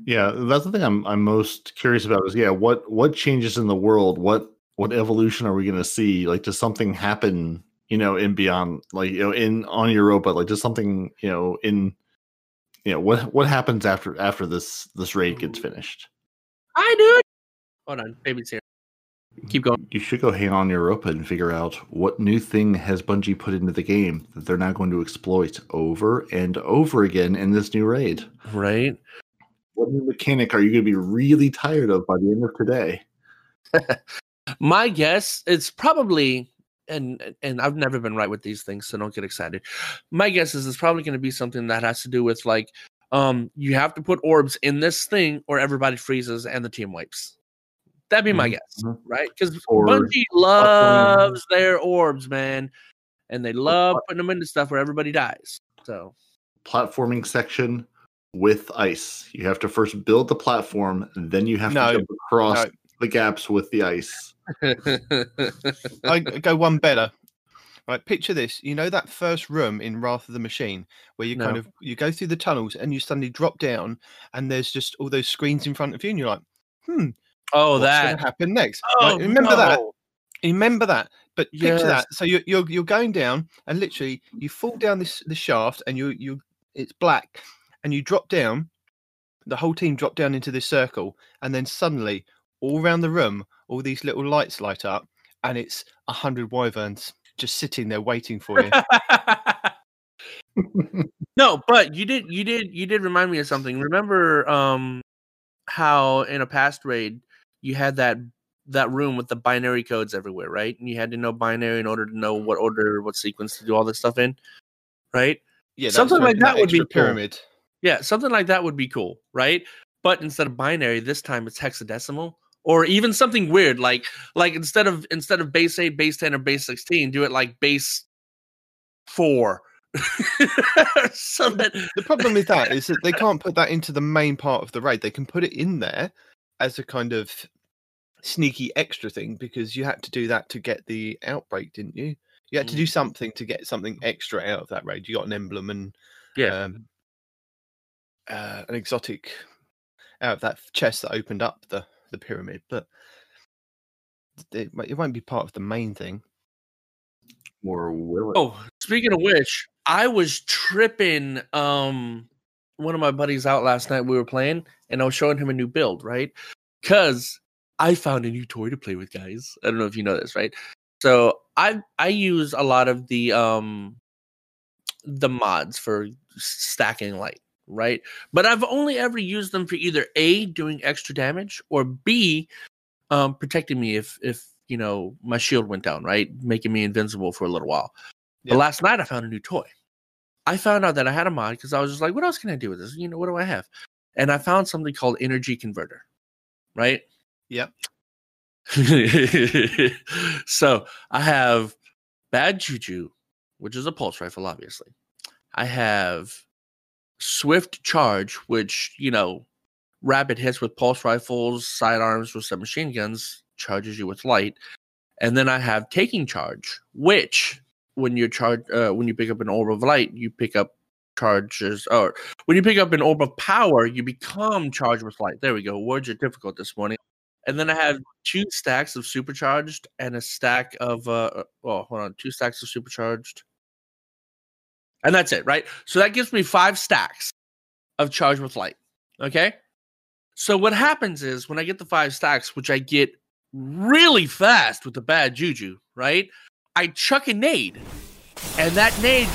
Yeah, that's the thing I'm I'm most curious about is yeah, what what changes in the world? What what evolution are we going to see? Like, does something happen? You know, in beyond, like you know, in on Europa, like does something you know in you know what what happens after after this this raid gets finished? Hi, dude. Hold on, baby's here. Keep going. You should go hang on Europa and figure out what new thing has Bungie put into the game that they're now going to exploit over and over again in this new raid. Right. What new mechanic are you going to be really tired of by the end of today? My guess it's probably and and I've never been right with these things, so don't get excited. My guess is it's probably going to be something that has to do with like um you have to put orbs in this thing or everybody freezes and the team wipes. That'd be my Mhm, guess, right? Because Or Bungie loves their orbs, man, and they love putting them into stuff where everybody dies. So platforming section with ice. You have to first build the platform, and then you have No, to jump across no. the gaps with the ice. I go one better. Right, picture this. You know that first room in Wrath of the Machine where you kind of you go through the tunnels and you suddenly drop down and there's just all those screens in front of you and you're like, hmm, oh, what's that. to happen next? Oh, Right, remember that. Remember that. But picture Yes. that. So you're you're you're going down and literally you fall down this the shaft and you you it's black and you drop down. The whole team drop down into this circle and then suddenly all around the room all these little lights light up and it's a hundred wyverns just sitting there waiting for you. no, but you did you did you did remind me of something. Remember um how in a past raid you had that that room with the binary codes everywhere, right? And you had to know binary in order to know mm-hmm. what order, what sequence to do all this stuff in, right? Yeah, Something like that would be cool. pyramid. Yeah, something like that would be cool, right? But instead of binary, this time it's hexadecimal, or even something weird like like instead of instead of base eight, base ten, or base sixteen, do it like base four. The problem with that is that they can't put that into the main part of the raid. They can put it in there as a kind of sneaky extra thing because you had to do that to get the outbreak, didn't you? You had to do something to get something extra out of that raid. You got an emblem and yeah, um, uh, an exotic out of that chest that opened up the the pyramid, but it, won't- it won't be part of the main thing. Or will it? Oh, speaking of which, I was tripping um one of my buddies out last night. We were playing and I was showing him a new build, right? Cuz I found a new toy to play with, guys. I don't know if you know this, right? So I I use a lot of the um the mods for stacking light, right? But I've only ever used them for either A doing extra damage or B um protecting me if if you know my shield went down, right? Making me invincible for a little while. But last night I found a new toy. I found out that I had a mod because I was just like, what else can I do with this? You know, what do I have? And I found something called energy converter, right? Yep. so I have bad juju, which is a pulse rifle, obviously. I have swift charge, which you know, rapid hits with pulse rifles, sidearms with submachine guns charges you with light, and then I have taking charge, which when you charge, uh, when you pick up an orb of light, you pick up charges, or when you pick up an orb of power, you become charged with light. There we go. Words are difficult this morning. And then I have two stacks of supercharged and a stack of uh well, hold on, two stacks of supercharged. And that's it, right? So that gives me five stacks of charge with light. Okay? So what happens is when I get the five stacks, which I get really fast with the bad juju, right? I chuck a nade. And that nade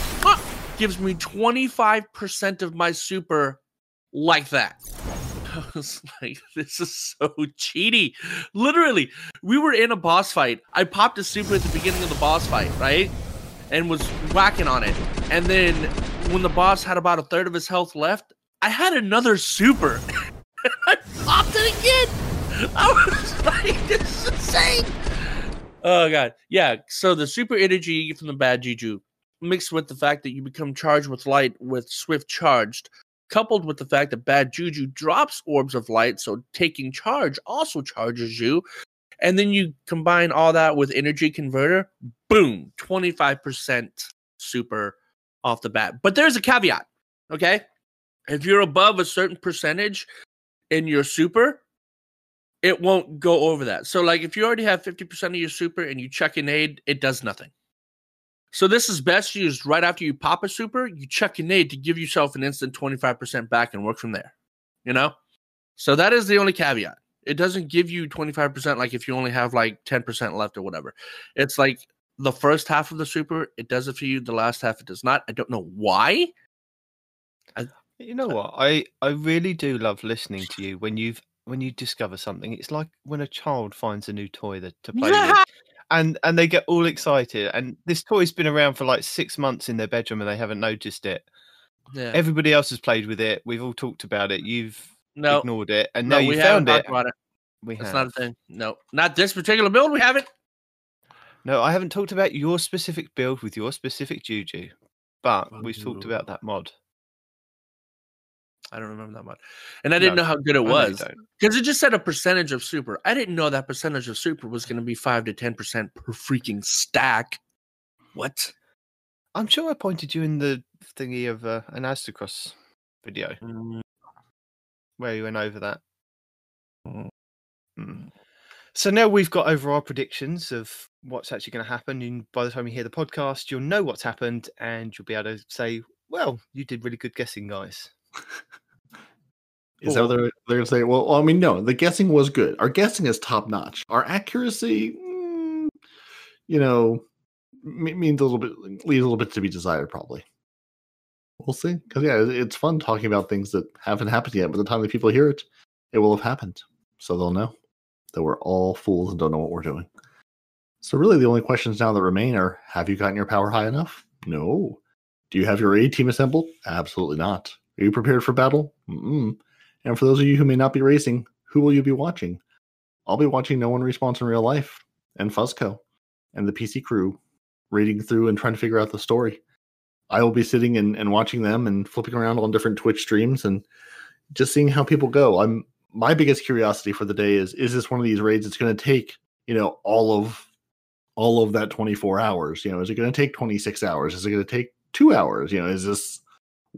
gives me 25% of my super like that. Was like, this is so cheaty. Literally, we were in a boss fight. I popped a super at the beginning of the boss fight, right? And was whacking on it. And then when the boss had about a third of his health left, I had another super. I popped it again. I was like, this is insane. Oh god. Yeah. So the super energy you get from the bad juju mixed with the fact that you become charged with light with swift charged coupled with the fact that bad juju drops orbs of light, so taking charge also charges you. And then you combine all that with energy converter, boom, 25% super off the bat. But there's a caveat, okay? If you're above a certain percentage in your super, it won't go over that. So, like, if you already have 50% of your super and you check an aid, it does nothing. So this is best used right after you pop a super. You check an aid to give yourself an instant 25% back and work from there. You know? So that is the only caveat. It doesn't give you 25% like if you only have like 10% left or whatever. It's like the first half of the super, it does it for you. The last half, it does not. I don't know why. You know what? I I really do love listening to you when you've when you discover something. It's like when a child finds a new toy that to play with, and and they get all excited. And this toy's been around for like six months in their bedroom, and they haven't noticed it. Yeah. Everybody else has played with it. We've all talked about it. You've no, ignored it, and no, now you found it. talked about it. We That's have. not a thing. No, not this particular build. We haven't. No, I haven't talked about your specific build with your specific juju, but we've talked about that mod. I don't remember that much, and I didn't No, know how good it I know you was. Because it just said a percentage of super. I didn't know that percentage of super was going to be five to ten percent per freaking stack. What? I'm sure I pointed you in the thingy of uh, an Aztecross video Mm, where you went over that. Mm. Mm. So now we've got over our predictions of what's actually going to happen. And by the time you hear the podcast, you'll know what's happened and you'll be able to say, well, you did really good guessing, guys. Is that what they're, they're going to say? Well, I mean, no, the guessing was good. Our guessing is top notch. Our accuracy, mm, you know, me- means a little bit, leaves a little bit to be desired, probably. We'll see. Because, yeah, it's fun talking about things that haven't happened yet. By the time the people hear it, it will have happened. So they'll know that we're all fools and don't know what we're doing. So, really, the only questions now that remain are have you gotten your power high enough? No. Do you have your A team assembled? Absolutely not. Are you prepared for battle? Mm-mm. And for those of you who may not be racing, who will you be watching? I'll be watching No One Response in Real Life and Fuzco and the PC crew reading through and trying to figure out the story. I will be sitting and, and watching them and flipping around on different Twitch streams and just seeing how people go. I'm my biggest curiosity for the day is is this one of these raids that's going to take, you know, all of all of that 24 hours? You know, is it going to take 26 hours? Is it going to take 2 hours? You know, is this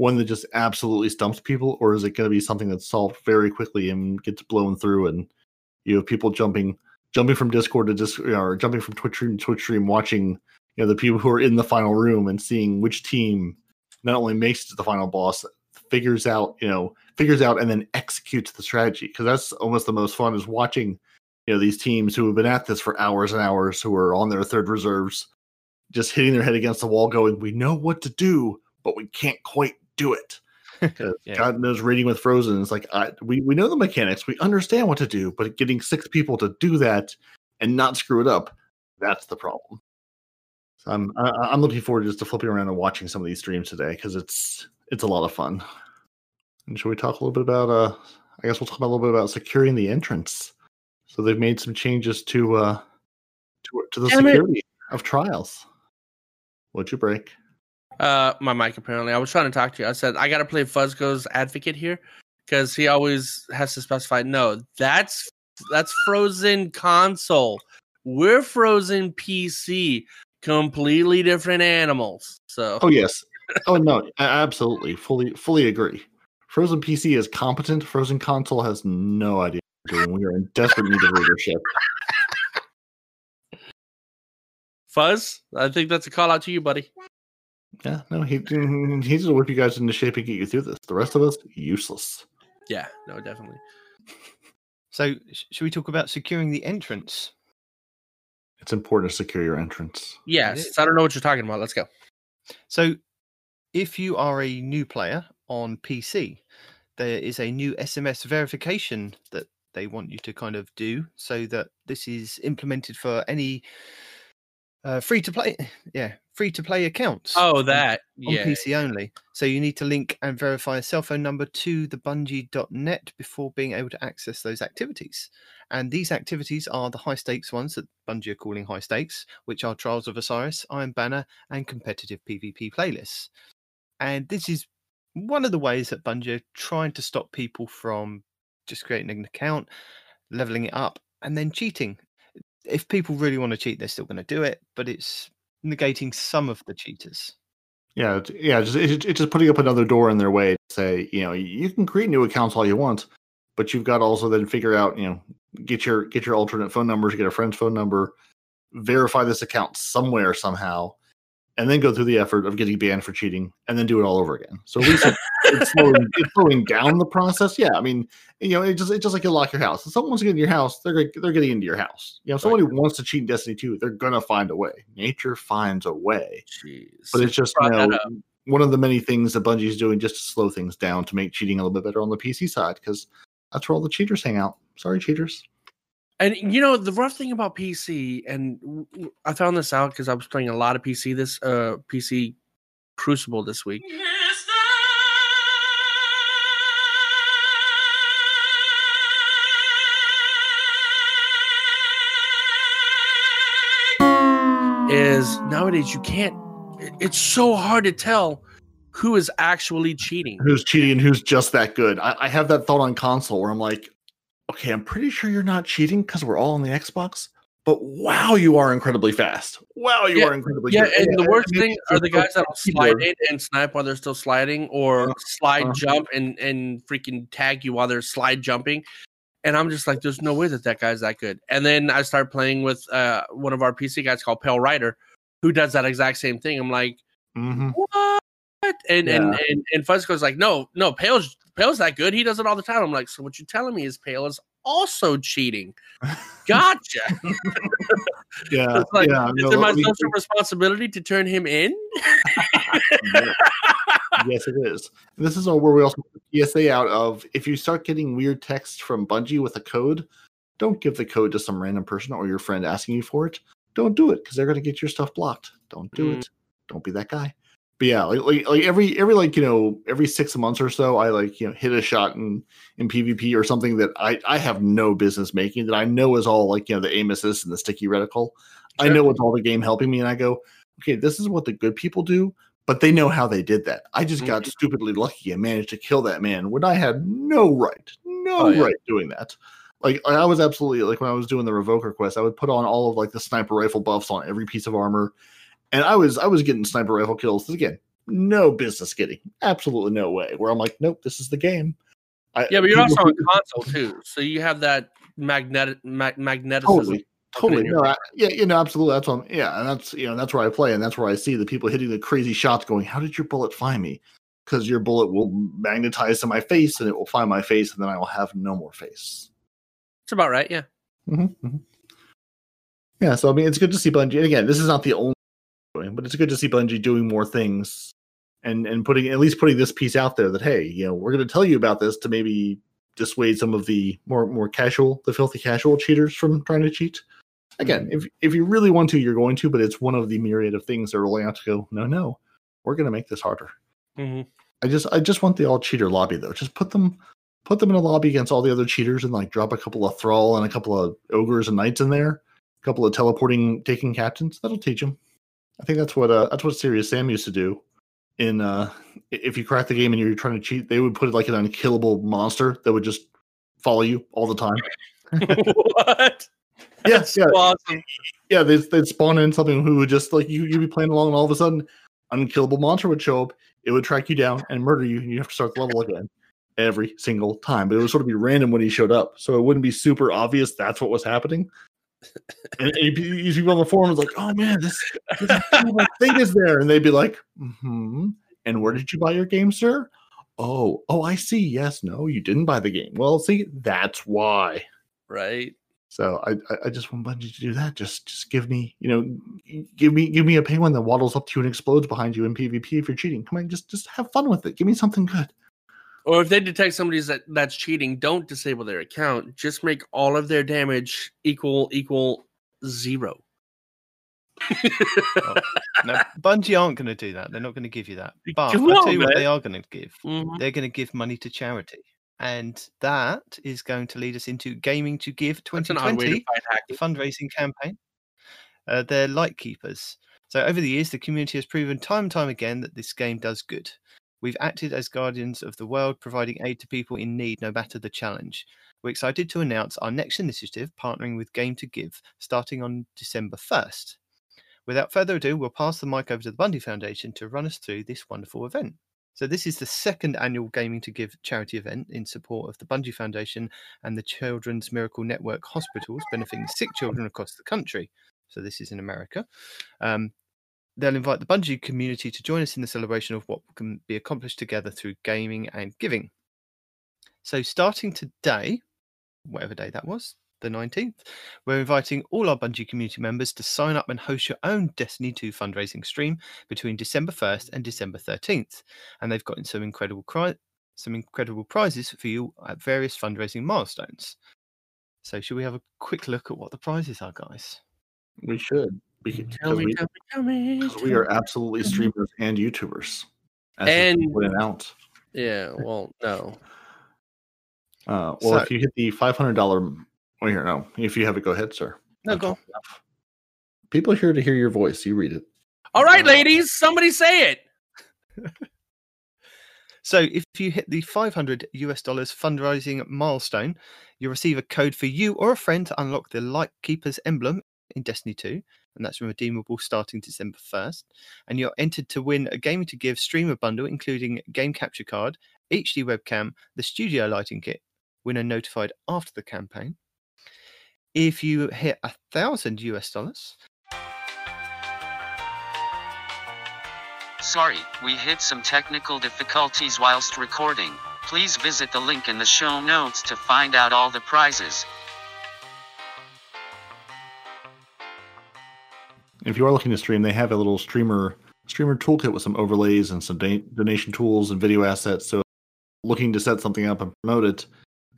one that just absolutely stumps people, or is it going to be something that's solved very quickly and gets blown through, and you have people jumping jumping from Discord to Discord or jumping from Twitch stream to Twitch stream, watching you know the people who are in the final room and seeing which team not only makes it to the final boss, figures out, you know, figures out and then executes the strategy. Because that's almost the most fun is watching, you know, these teams who have been at this for hours and hours, who are on their third reserves, just hitting their head against the wall, going, "We know what to do, but we can't quite do it." Yeah. God knows, reading with Frozen is like I, we we know the mechanics, we understand what to do, but getting six people to do that and not screw it up, that's the problem. So I'm I, I'm looking forward just to flipping around and watching some of these streams today because it's it's a lot of fun. And should we talk a little bit about uh? I guess we'll talk a little bit about securing the entrance. So they've made some changes to uh to to the Damn it. security of trials. What'd you break? Uh, my mic apparently. I was trying to talk to you. I said I gotta play Fuzzgo's advocate here because he always has to specify. No, that's that's Frozen console. We're Frozen PC. Completely different animals. So Oh yes. Oh no, absolutely, fully fully agree. Frozen PC is competent. Frozen console has no idea what they're doing. We are in desperate need of leadership. Fuzz, I think that's a call out to you, buddy. Yeah, no, he he's gonna whip you guys into shape and get you through this. The rest of us, useless. Yeah, no, definitely. So, sh- should we talk about securing the entrance? It's important to secure your entrance. Yes, I don't know what you're talking about. Let's go. So, if you are a new player on PC, there is a new SMS verification that they want you to kind of do so that this is implemented for any uh, free to play, yeah, free to play accounts. Oh, that on yeah. PC only. So you need to link and verify a cell phone number to the Bungie.net before being able to access those activities. And these activities are the high stakes ones that Bungie are calling high stakes, which are Trials of Osiris, Iron Banner, and competitive PvP playlists. And this is one of the ways that Bungie are trying to stop people from just creating an account, leveling it up, and then cheating. If people really want to cheat, they're still going to do it, but it's negating some of the cheaters. Yeah, yeah, just it's, it's just putting up another door in their way to say, you know, you can create new accounts all you want, but you've got to also then figure out, you know, get your get your alternate phone numbers, get a friend's phone number, verify this account somewhere somehow, and then go through the effort of getting banned for cheating, and then do it all over again. So at least it, it's, slowing, it's slowing down the process. Yeah, I mean, you know, it just it's just like you lock your house. If someone wants to get in your house, they're they're getting into your house. You know, if someone who wants to cheat in Destiny 2, they're gonna find a way. Nature finds a way. Jeez. But it's just you know one of the many things that Bungie's doing just to slow things down to make cheating a little bit better on the PC side because that's where all the cheaters hang out. Sorry, cheaters. And you know the rough thing about PC, and I found this out because I was playing a lot of PC this uh PC Crucible this week. Is nowadays you can't. It's so hard to tell who is actually cheating. Who's cheating and who's just that good? I, I have that thought on console where I'm like, okay, I'm pretty sure you're not cheating because we're all on the Xbox. But wow, you are incredibly fast. Wow, you Yeah, are incredibly Yeah, good. and the worst maybe thing are the guys that will slide in and snipe while they're still sliding, or Uh, slide uh. jump and and freaking tag you while they're slide jumping. And I'm just like, there's no way that that guy's that good. And then I start playing with uh, one of our PC guys called Pale Rider, who does that exact same thing. I'm like, mm-hmm. what? And and Yeah. and and Fuzzco's like, no, no, Pale's Pale's that good. He does it all the time. I'm like, so what you're telling me is Pale is also cheating. Gotcha. Yeah, like, yeah. is no, it my social responsibility to turn him in? yes, it is. And this is where we also put the PSA out of if you start getting weird text from Bungie with a code, don't give the code to some random person or your friend asking you for it. Don't do it because they're going to get your stuff blocked. Don't do Mm. it. Don't be that guy. But yeah, like, like like every every like you know every six months or so, I like you know hit a shot in in PvP or something that I I have no business making that I know is all like you know the aim assist and the sticky reticle. I know it's all the game helping me, and I go, okay, this is what the good people do, but they know how they did that. I just got Mm-hmm. stupidly lucky and managed to kill that man when I had no right, no Oh, yeah. right doing that. Like I was absolutely like when I was doing the revoker quest, I would put on all of like the sniper rifle buffs on every piece of armor, and I was I was getting sniper rifle kills again. No business getting, absolutely no way. Where I'm like, nope, this is the game. I, Yeah, but you're also on console too, so you have that magnetic mag- magneticism. Totally. Totally. No, I, yeah, you know, absolutely. That's what I'm, yeah, and that's you know, that's where I play, and that's where I see the people hitting the crazy shots going, How did your bullet find me? Because your bullet will magnetize to my face and it will find my face, and then I will have no more face. It's about right. Yeah. Mm-hmm, Yeah, so I mean, it's good to see Bungie. And again, this is not the only, but it's good to see Bungie doing more things, and and putting at least putting this piece out there that hey, you know, we're going to tell you about this to maybe dissuade some of the more more casual, the filthy casual cheaters from trying to cheat. Again, if if you really want to, you're going to, but it's one of the myriad of things they're rolling out to go. No, no, we're going to make this harder. hmm I just I just want the all cheater lobby though. Just put them put them in a lobby against all the other cheaters and like drop a couple of thrall and a couple of ogres and knights in there, a couple of teleporting Taken captains. That'll teach them. I think that's what uh that's what Serious Sam used to do. In uh if you crack the game and you're trying to cheat, they would put it like an unkillable monster that would just follow you all the time. what? Yeah, yeah. so awesome. yeah, they'd, they'd spawn in something who would just like you, you'd be playing along, and all of a sudden, unkillable monster would show up. It would track you down and murder you, and you have to start the level again every single time. But it would sort of be random when he showed up, so it wouldn't be super obvious that's what was happening. And, and you'd be- you see people on the forum forums like, "Oh man, this, this thing is there," and they'd be like, "Hmm." And where did you buy your game, sir? Oh, oh, I see. Yes, no, you didn't buy the game. Well, see, that's why. right. So I, I- I just want Bungie to do that. Just just give me, you know, give me give me a penguin that waddles up to you and explodes behind you in PvP if you're cheating. Come on, just just have fun with it. Give me something good. Or if they detect somebody's that, that's cheating, don't disable their account. Just make all of their damage equal equal zero. No, Bungie aren't going to do that. They're not going to give you that. But Come I'll tell you what they are going to give. Mhm. They're going to give money to charity. And that is going to lead us into Gaming to Give That's an odd way to 2020 fundraising campaign. Uh, they're light keepers. So over the years, the community has proven time and time again that this game does good. We've acted as guardians of the world, providing aid to people in need, no matter the challenge. We're excited to announce our next initiative, partnering with Game to Give, starting on December 1st. Without further ado, we'll pass the mic over to the Bungie Foundation to run us through this wonderful event. So, this is the second annual Gaming to Give charity event in support of the Bungie Foundation and the Children's Miracle Network hospitals benefiting sick children across the country. So, this is in America. Um, they'll invite the Bungie community to join us in the celebration of what can be accomplished together through gaming and giving. So, starting today, whatever day that was, the 19th, we're inviting all our Bungie community members to sign up and host your own Destiny 2 fundraising stream between December 1st and December 13th. And they've got some incredible cri- some incredible prizes for you at various fundraising milestones. So, should we have a quick look at what the prizes are, guys? We should because Tell me, we, tell me, tell me. we are absolutely streamers and YouTubers. As And- pointed out. Yeah, well, no. Uh, well, So- if you hit the five hundred dollar, well, here no. If you have it, go ahead, sir. No, go enough. People are here to hear your voice. You read it. All right, ladies, somebody say it. So if you hit the 500 US dollars fundraising milestone, you'll receive a code for you or a friend to unlock the Light Keepers emblem in Destiny 2, and that's redeemable starting December 1st. And you're entered to win a Gaming to Give streamer bundle, including game capture card, HD webcam, the studio lighting kit. Winner notified after the campaign. If you hit a thousand US dollars, Sorry, we hit some technical difficulties whilst recording. Please visit the link in the show notes to find out all the prizes. If you are looking to stream, they have a little streamer streamer toolkit with some overlays and some donation tools and video assets. So, looking to set something up and promote it,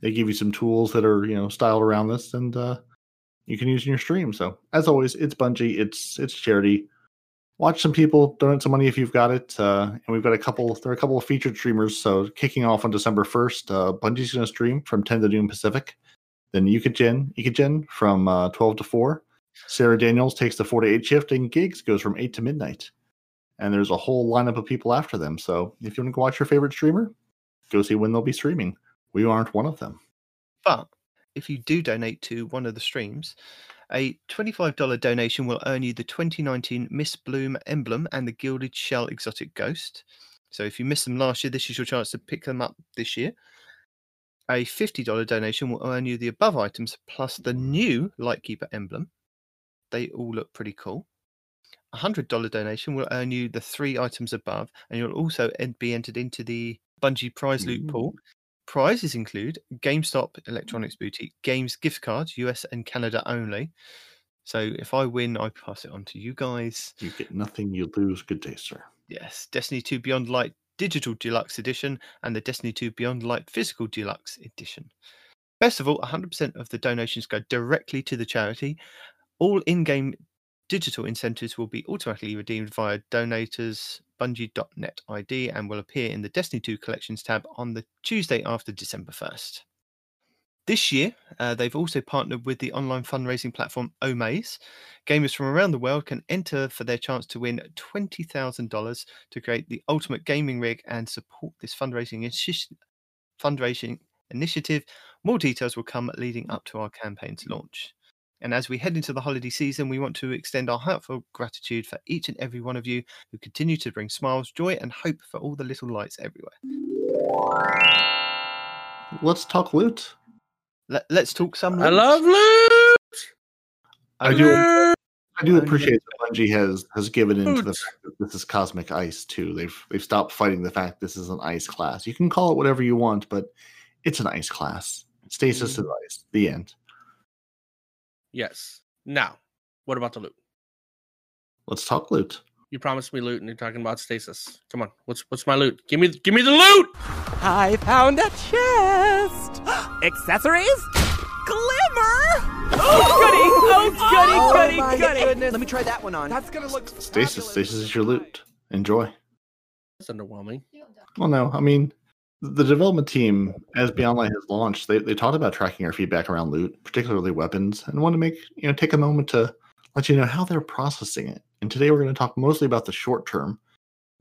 they give you some tools that are you know styled around this, and uh, you can use in your stream. So, as always, it's Bungie, it's it's charity. Watch some people donate some money if you've got it, uh, and we've got a couple. There are a couple of featured streamers. So, kicking off on December first, uh, Bungie's going to stream from ten to noon Pacific. Then Yukagen, Yukagen from uh, twelve to four. Sarah Daniels takes the four to eight shift, and Gigs goes from eight to midnight. And there's a whole lineup of people after them. So if you want to go watch your favorite streamer, go see when they'll be streaming. We aren't one of them. But if you do donate to one of the streams, a $25 donation will earn you the 2019 Miss Bloom emblem and the Gilded Shell Exotic Ghost. So if you missed them last year, this is your chance to pick them up this year. A $50 donation will earn you the above items plus the new Lightkeeper emblem. They all look pretty cool. A hundred dollar donation will earn you the three items above, and you'll also be entered into the Bungie prize loot pool. Prizes include GameStop Electronics Boutique games gift cards, US and Canada only. So if I win, I pass it on to you guys. You get nothing, you lose. Good day, sir. Yes, Destiny 2 Beyond Light Digital Deluxe Edition and the Destiny 2 Beyond Light Physical Deluxe Edition. Best of all, 100% of the donations go directly to the charity. All in game digital incentives will be automatically redeemed via donators bungie.net ID and will appear in the Destiny 2 collections tab on the Tuesday after December 1st. This year, uh, they've also partnered with the online fundraising platform Omaze. Gamers from around the world can enter for their chance to win $20,000 to create the ultimate gaming rig and support this fundraising, fundraising initiative. More details will come leading up to our campaign's launch. And as we head into the holiday season, we want to extend our heartfelt gratitude for each and every one of you who continue to bring smiles, joy, and hope for all the little lights everywhere. Let's talk loot. Let, us talk some. I love loot. I do. Loot. I do appreciate that Bungie has has given into the fact that this is cosmic ice too. They've they've stopped fighting the fact this is an ice class. You can call it whatever you want, but it's an ice class. Stasis is mm. ice. The end. Yes. Now, what about the loot? Let's talk loot. You promised me loot, and you're talking about stasis. Come on, what's what's my loot? Give me give me the loot. I found a chest! Accessories? Glimmer! Oh, goody! Oh, goody, goody, goody! Let me try that one on. That's gonna look Stasis. Stasis is your loot. Enjoy. That's underwhelming. Well, no, I mean, the development team, as Beyond Light has launched, they, they talked about tracking our feedback around loot, particularly weapons, and want to make you know take a moment to let you know how they're processing it. And today we're going to talk mostly about the short term,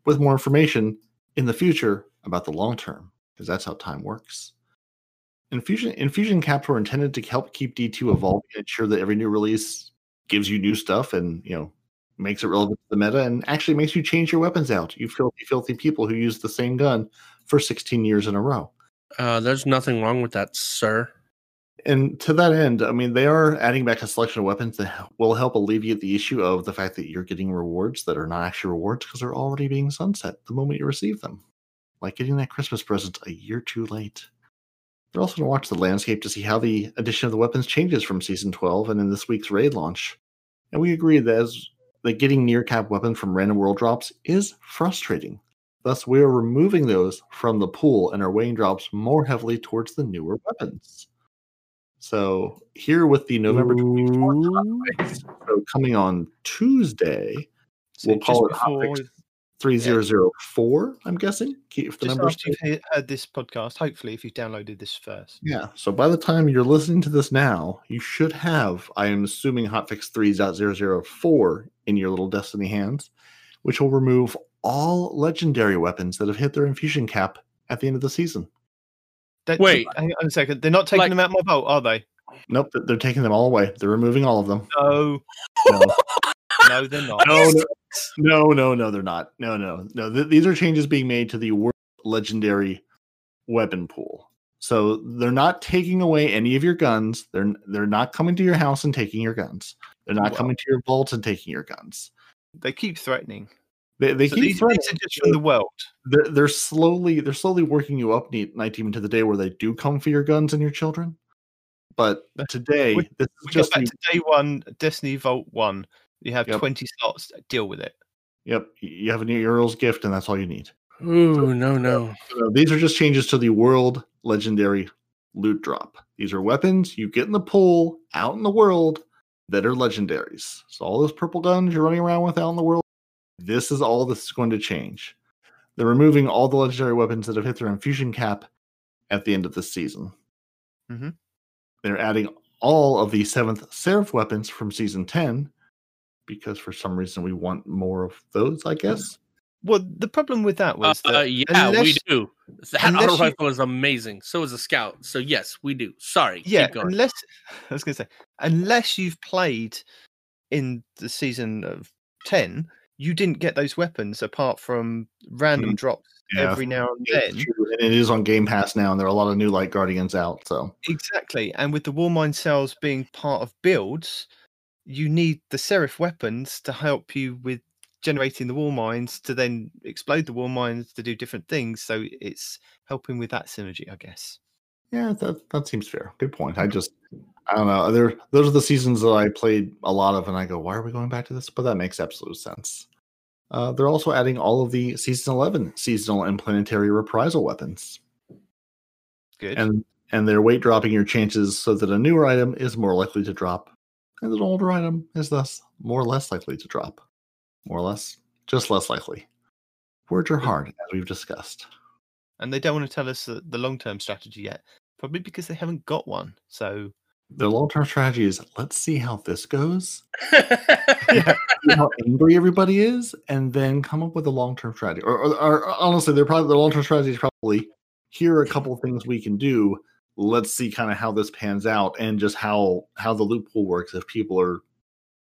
with more information in the future about the long term, because that's how time works. Infusion infusion caps were intended to help keep D2 evolving and ensure that every new release gives you new stuff and you know makes it relevant to the meta and actually makes you change your weapons out. You filthy, filthy people who use the same gun for 16 years in a row. Uh, there's nothing wrong with that, sir. And to that end, I mean, they are adding back a selection of weapons that will help alleviate the issue of the fact that you're getting rewards that are not actually rewards because they're already being sunset the moment you receive them. Like getting that Christmas present a year too late. They're also going to watch the landscape to see how the addition of the weapons changes from season 12 and in this week's raid launch. And we agree that as that getting near cap weapons from random world drops is frustrating. Thus, we are removing those from the pool and are weighing drops more heavily towards the newer weapons. So here with the November 24th hotfix, so coming on Tuesday, So we'll call it before- hotfix 3004, I'm guessing. Keep the Just numbers. you've heard this podcast, hopefully, if you've downloaded this first. Yeah. So by the time you're listening to this now, you should have, I am assuming, hotfix 3.004 in your little Destiny hands, which will remove all legendary weapons that have hit their infusion cap at the end of the season. They- Wait. hang on a second. They're not taking Like- them out my vault, are they? Nope, they're taking them all away. They're removing all of them. No, No, no, they're not. no, no, no, no, no, they're not. No, no, no. Th- these are changes being made to the world legendary weapon pool. So they're not taking away any of your guns. They're they're not coming to your house and taking your guns. They're not Wow. coming to your vault and taking your guns. They keep threatening. They, they So keep these, threatening. these are just from the world. they're, they're slowly they're slowly working you up night, night even to the day where they do come for your guns and your children. But today, We- this is We just got back the- to day one, Destiny Vault One. You have Yep. 20 slots. To deal with it. yep. You have a new Earl's gift, and that's all you need. Ooh, no, no. So these are just changes to the world legendary loot drop. These are weapons you get in the pool out in the world that are legendaries. So all those purple guns you're running around with out in the world, this is all this is going to change. They're removing all the legendary weapons that have hit their infusion cap at the end of the season. Mhm. They're adding all of the seventh Seraph weapons from season 10 because for some reason we want more of those, I guess. Well, the problem with that was Uh, that yeah, we do. That unless auto you- rifle is amazing. So is a scout. So yes, we do. Sorry. yeah, keep going. unless I was going to say, unless you've played in the season of 10, you didn't get those weapons apart from random drops Mm-hmm. Yeah. every now and then. and it is on Game Pass now, and there are a lot of new Light Guardians out. So Exactly. And with the Warmind cells being part of builds, you need the Seraph weapons to help you with generating the wall mines to then explode the wall mines to do different things. So it's helping with that synergy, I guess. Yeah, that that seems fair. Good point. I just I don't know. There those are the seasons that I played a lot of, and I go, why are we going back to this? But that makes absolute sense. Uh, they're also adding all of the season eleven seasonal and planetary reprisal weapons, Good. and and they're weight dropping your chances so that a newer item is more likely to drop, and an older item is thus more or less likely to drop, more or less, just less likely. Words are hard, as we've discussed. and they don't want to tell us the, the long term strategy yet, probably because they haven't got one. So Their long term strategy is let's see how this goes, see how angry everybody is, and then come up with a long term strategy. Or, or, or honestly, they're probably the long term strategy is probably here are a couple of things we can do. Let's see kind of how this pans out and just how how the loophole works if people are.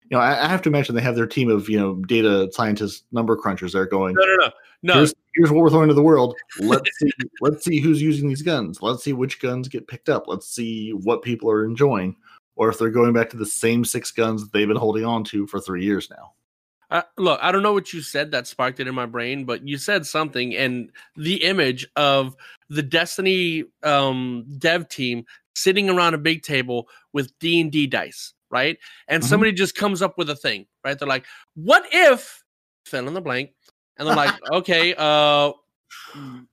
You know, I, I have to mention they have their team of you know data scientists, number crunchers. They're going. No, no, no, no. Here's, here's what we're throwing to the world. Let's see. let's see who's using these guns. Let's see which guns get picked up. Let's see what people are enjoying, or if they're going back to the same six guns that they've been holding on to for three years now. Uh, look, I don't know what you said that sparked it in my brain, but you said something, and the image of the Destiny um, dev team sitting around a big table with D and D dice, right? And Mhm. somebody just comes up with a thing, right? They're like, "What if?" Fill in the blank, and they're like, "Okay, uh,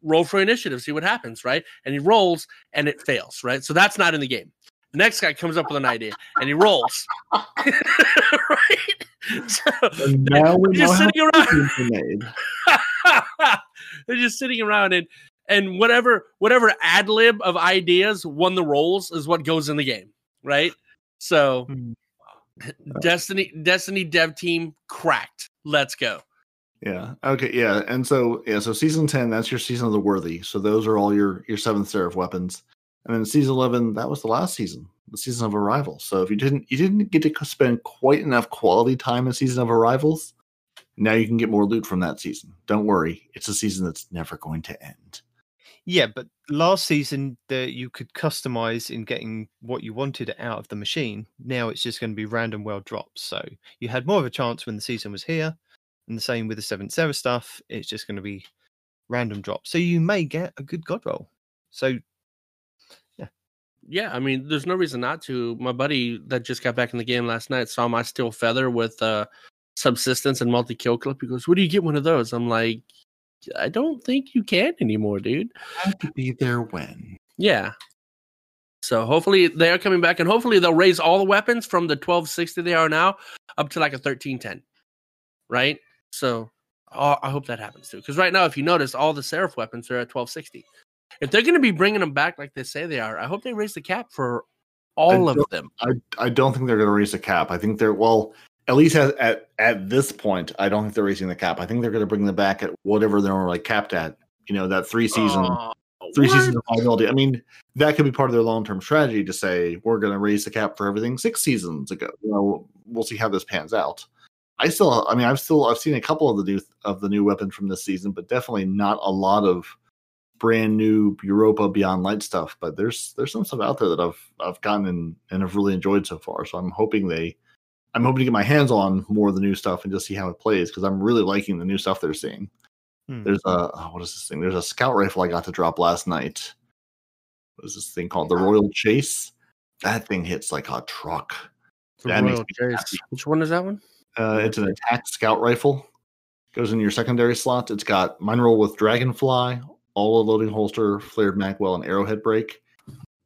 roll for initiative, see what happens," right? And he rolls, and it fails, right? So that's not in the game. The next guy comes up with an idea, and he rolls, right? So, now we know just sitting around. They're just sitting around and and whatever whatever ad lib of ideas won the rolls is what goes in the game, right? So Hmm. Destiny Destiny dev team cracked. Let's go. Yeah. Okay. Yeah. And so yeah. So season ten, that's your season of the worthy. So those are all your your seventh seraph weapons. And then season eleven, that was the last season, the season of arrival. So if you didn't you didn't get to spend quite enough quality time in season of arrivals, now you can get more loot from that season. Don't worry, it's a season that's never going to end. Yeah, but last season that you could customize in getting what you wanted out of the machine. Now it's just going to be random well drops. So you had more of a chance when the season was here, and the same with the seventh Seraph stuff. It's just going to be random drops. So you may get a good god roll. So Yeah, Yeah, I mean, there's no reason not to. My buddy that just got back in the game last night saw my steel feather with uh subsistence and multi kill clip. He goes, "Where do you get one of those?" I'm like, "I don't think you can anymore, dude." Have to be there when. Yeah. So hopefully they are coming back, and hopefully they'll raise all the weapons from the 1260 they are now up to like a 1310, right? So oh, I hope that happens too. Because right now, if you notice, all the Seraph weapons are at 1260. If they're going to be bringing them back like they say they are, I hope they raise the cap for all of them. I I don't think they're going to raise the cap. I think they're well, at least at, at at this point, I don't think they're raising the cap. I think they're going to bring them back at whatever they're like capped at. You know, that three season. Oh, three what? of viability. I mean, that could be part of their long term strategy to say we're going to raise the cap for everything six seasons ago. You know, we'll see how this pans out. I still, I mean, I've still, I've seen a couple of the new of the new weapons from this season, but definitely not a lot of brand new Europa Beyond Light stuff. But there's there's some stuff out there that I've I've gotten and and have really enjoyed so far. So I'm hoping they. I'm hoping to get my hands on more of the new stuff and just see how it plays because I'm really liking the new stuff they're seeing. Hmm. There's a oh, what is this thing? There's a scout rifle I got to drop last night. What is this thing called? The Royal Chase. That thing hits like a truck. The that Royal Chase. Which one is that one? Uh, it's an attack scout rifle. Goes in your secondary slot. It's got mine roll with dragonfly, auto loading holster, flared magwell, and arrowhead brake.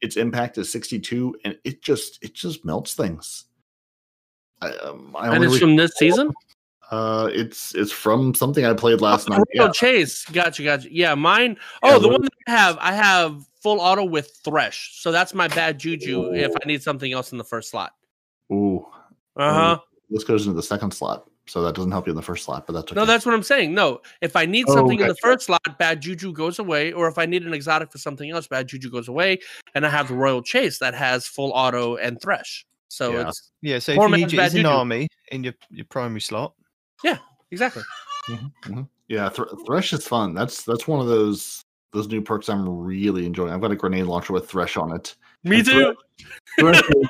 Its impact is 62, and it just it just melts things. I, um, I And it's re- from this season? uh, it's it's from something I played last Oh, night. Royal Yeah. Chase. Gotcha, gotcha. Yeah, mine. Yeah, Oh, the one that I have, I have full auto with Thresh. So that's my bad juju if I need something else in the first slot. Ooh, Uh huh. this goes into the second slot, so that doesn't help you in the first slot, but that's okay. No, that's what I'm saying. No, if I need Oh, something in the first slot, bad juju goes away. Or if I need an exotic for something else, bad juju goes away. And I have the Royal Chase that has full auto and Thresh. So Yeah. it's yeah, so if you need it bad an army in your, your primary slot, Yeah, exactly. Mhm. Yeah, Thr- Thresh is fun. That's that's one of those those new perks I'm really enjoying. I've got a grenade launcher with Thresh on it. Me And too. Thresh is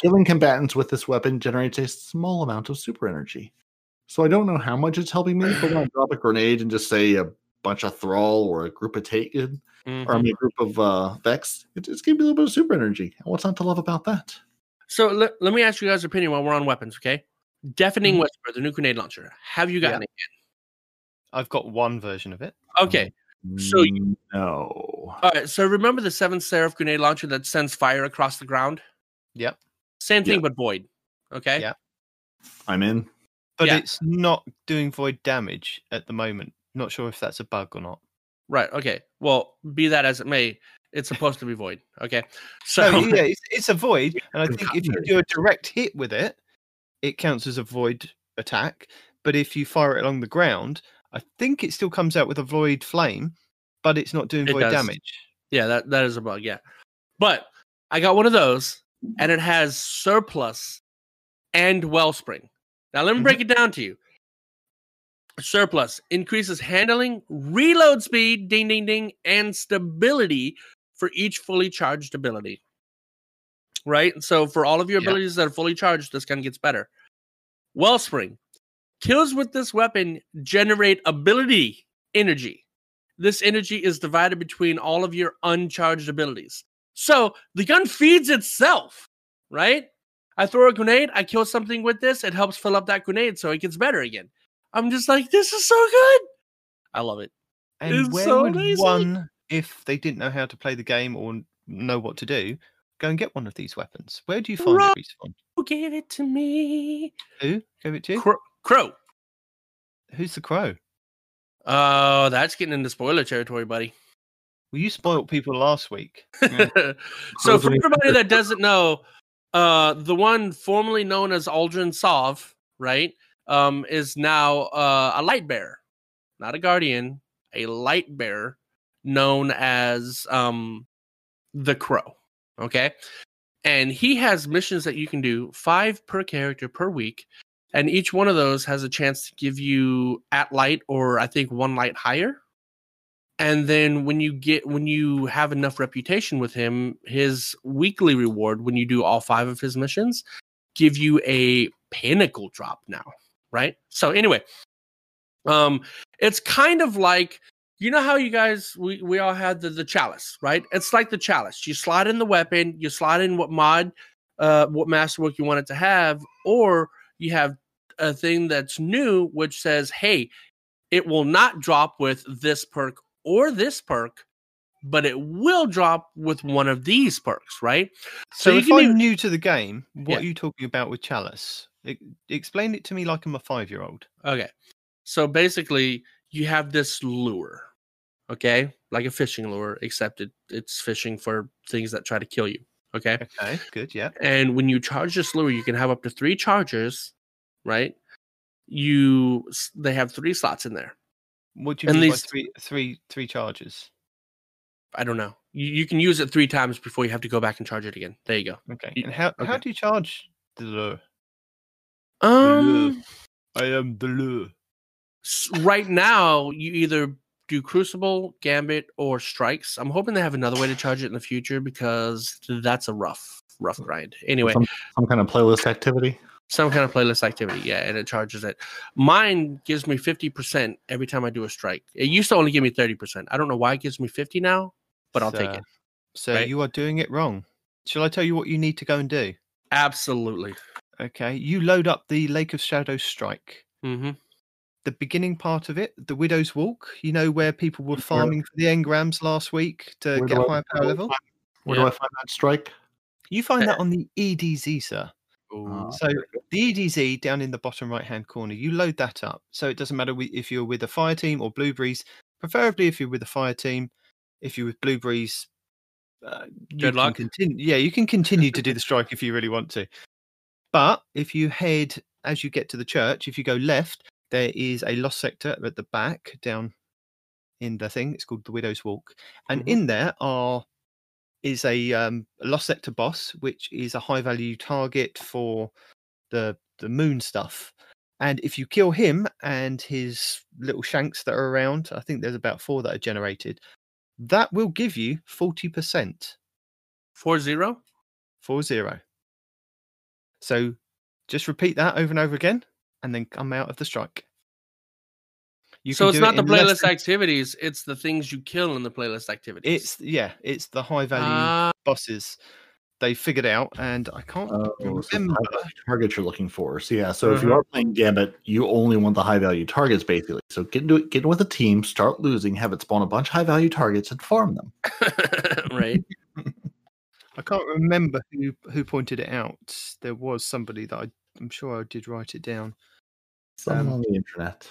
killing combatants with this weapon generates a small amount of super energy. So I don't know how much it's helping me, but when I drop a grenade and just say a bunch of thrall or a group of taken Mhm. or I mean, a group of uh, vex, it, it's giving me a little bit of super energy. And what's not to love about that? So let, let me ask you guys' opinion while we're on weapons, okay? Deafening Mhm. Whisper, the new grenade launcher. Have you gotten it? I've got one version of it. Okay. So you- no. All right. So remember the Seven Seraph grenade launcher that sends fire across the ground? Yep. Same thing, Yeah. but void. Okay. Yeah. I'm in. But Yeah. it's not doing void damage at the moment. Not sure if that's a bug or not. Right. Okay. Well, be that as it may, it's supposed to be void. Okay. So No, yeah, it's, it's a void, and I think if you do a direct hit with it, it counts as a void attack. But if you fire it along the ground, I think it still comes out with a void flame, but it's not doing It void does. damage. yeah, that, that is a bug. Yeah. But I got one of those and it has surplus and wellspring. Now let me break mm-hmm. it down to you. Surplus increases handling, reload speed, ding ding ding, and stability for each fully charged ability. Right? So for all of your Yeah. abilities that are fully charged, this gun gets better. Wellspring. Kills with this weapon generate ability energy. This energy is divided between all of your uncharged abilities. So the gun feeds itself, right? I throw a grenade, I kill something with this, it helps fill up that grenade so it gets better again. I'm just like, this is so good. I love it. And It's where so would amazing. one, if they didn't know how to play the game or know what to do, go and get one of these weapons? Where do you find Right. it, Respawn? Who gave it to me? Who gave it to you? Crow. Crow. Who's the crow? Oh, that's getting into spoiler territory, buddy. Well, you spoiled people last week. so for are- everybody that doesn't know, uh, the one formerly known as Uldren Sov, right, um, is now uh, a light bearer, not a guardian, a light bearer known as um, the Crow. Okay, and he has missions that you can do five per character per week, and each one of those has a chance to give you at light or I think one light higher and then when you get when you have enough reputation with him his weekly reward when you do all five of his missions give you a pinnacle drop now right so anyway um it's kind of like you know how you guys we, we all had the, the chalice right it's like the chalice you slide in the weapon you slide in what mod uh what masterwork you want it to have or you have a thing that's new which says hey it will not drop with this perk or this perk, but it will drop with one of these perks, right? So, you if I'm do- new to the game, what Yeah. are you talking about with Chalice? E- explain it to me like I'm a five year old. Okay. So basically, you have this lure, okay? Like a fishing lure, except it, it's fishing for things that try to kill you, okay? Okay, good, yeah. And when you charge this lure, you can have up to three chargers, right? You they have three slots in there. What do you And mean these- by three, three, three charges? I don't know. You, you can use it three times before you have to go back and charge it again. There you go. Okay, Y- and how how do you charge the lure? Um, I am the lure. S- right now you either do crucible gambit or strikes i'm hoping they have another way to charge it in the future because that's a rough rough grind anyway Some, some kind of playlist activity. some kind of playlist activity yeah and it charges it mine gives me 50% every time i do a strike it used to only give me 30% i don't know why it gives me 50 now but i'll take it So Right. you are doing it wrong. Shall I tell you what you need to go and do? absolutely Okay, you load up the Lake of Shadows strike. hmm The beginning part of it, the Widow's Walk. You know where people were farming for the engrams last week to Where get do a I- higher power level. Where Yeah. do I find that strike? You find that on the EDZ, sir. Uh, So the EDZ down in the bottom right hand corner, you load that up. So it doesn't matter if you're with a fire team or blueberries. Preferably if you're with a fire team. If you're with blueberries, uh, you Good luck. Continue, yeah, you can continue to do the strike if you really want to. But if you head as you get to the church, if you go left, there is a lost sector at the back down in the thing. It's called the Widow's Walk, and Mhm. in there are is a um, lost sector boss, which is a high value target for the the moon stuff. And if you kill him and his little shanks that are around, I think there's about four that are generated. That will give you forty percent Four zero. for zero. So just repeat that over and over again, and then come out of the strike. You so it's do it not the playlist than- activities; it's the things you kill in the playlist activities. It's yeah, it's the high value Ah, bosses they figured out, and I can't Oh, remember. high value targets you're looking for. So yeah, so if you Uh-huh. are playing Gambit, you only want the high value targets basically. So get into it, get in with a team, start losing, have it spawn a bunch of high value targets, and farm them. right. I can't remember who who pointed it out. There was somebody that I, I'm sure I did write it down. Some Um, on the internet.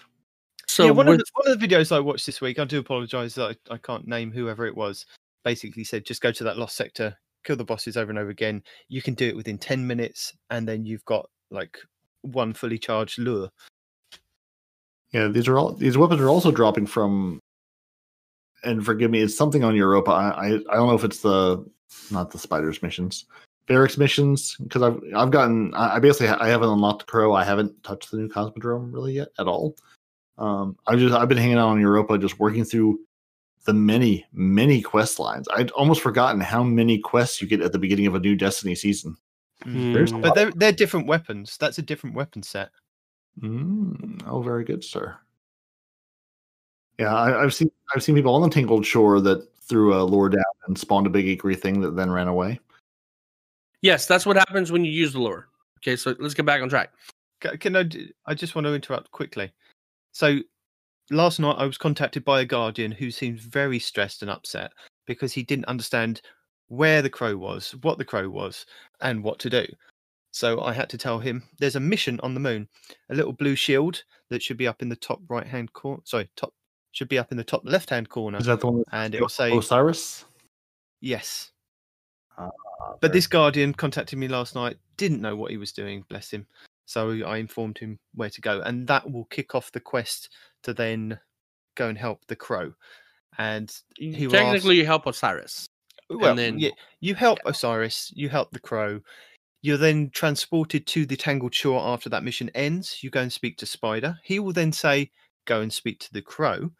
So yeah, one of the, one of the videos I watched this week, I do apologise that I, I can't name whoever it was. Basically said just go to that lost sector, kill the bosses over and over again. You can do it within ten minutes, and then you've got like one fully charged lure. Yeah, these are all these weapons are also dropping from. And forgive me, it's something on Europa. I I, I don't know if it's the not the spiders missions, Variks missions because I've I've gotten I I basically I haven't unlocked the crow. I haven't touched the new Cosmodrome really yet at all. Um, I've just I've been hanging out on Europa, just working through the many many quest lines. I'd almost forgotten how many quests you get at the beginning of a new Destiny season. Mm. But they're they're different weapons. That's a different weapon set. Mm, oh, very good, sir. Yeah, I, I've seen I've seen people on the Tangled Shore that threw a lure down and spawned a big angry thing that then ran away. Yes, that's what happens when you use the lure. Okay, so let's get back on track. Can I? I just want to interrupt quickly. So last night I was contacted by a guardian who seemed very stressed and upset because he didn't understand where the crow was, what the crow was, and what to do. So I had to tell him there's a mission on the moon, a little blue shield that should be up in the top right hand corner. Sorry, top should be up in the top left hand corner, Is that the one? And it will say Osiris. yes. Ah, Ah, but this guardian contacted me last night, didn't know what he was doing, bless him. So I informed him where to go, and that will kick off the quest to then go and help the crow. And he will Technically, you help Osiris. well, then- yeah, you help Osiris, you help the crow. You're then transported to the Tangled Shore after that mission ends. You go and speak to Spider. He will then say, "Go and speak to the crow,"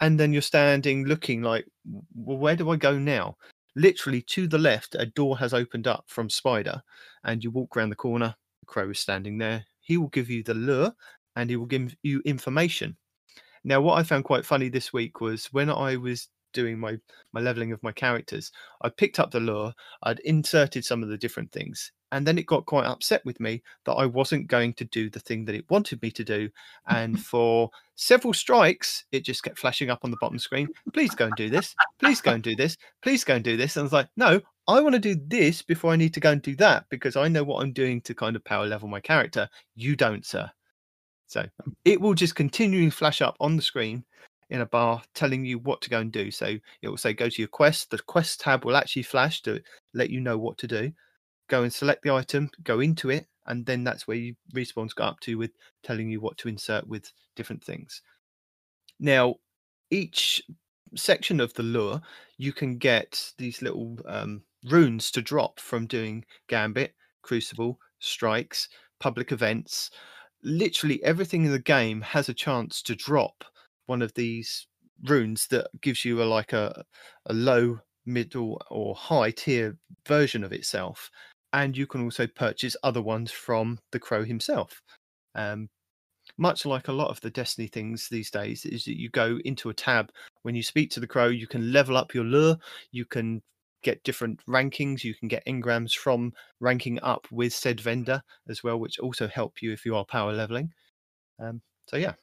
and then you're standing looking like, "Well, where do I go now?" Literally to the left, a door has opened up from Spider, and you walk around the corner. The crow is standing there. He will give you the lure, and he will give you information. Now, what I found quite funny this week was when I was doing my my leveling of my characters, I picked up the lure, I'd inserted some of the different things, and then it got quite upset with me that I wasn't going to do the thing that it wanted me to do. And for several strikes, it just kept flashing up on the bottom screen. Please go and do this. Please go and do this. Please go and do this. And I was like, no, I want to do this before I need to go and do that because I know what I'm doing to kind of power level my character. You don't, sir. So it will just continually flash up on the screen in a bar telling you what to go and do. So it will say go to your quest. The quest tab will actually flash to let you know what to do. Go and select the item, go into it, and then that's where you respawns go up to with telling you what to insert with different things. Now, each section of the lure, you can get these little um, runes to drop from doing Gambit, Crucible, Strikes, public events. Literally everything in the game has a chance to drop one of these runes that gives you a like a, a low, middle, or high tier version of itself. And you can also purchase other ones from the crow himself. Um, much like a lot of the Destiny things these days, is that you go into a tab when you speak to the crow, you can level up your lure, you can get different rankings, you can get engrams from ranking up with said vendor as well, which also help you if you are power leveling. Um, so yeah,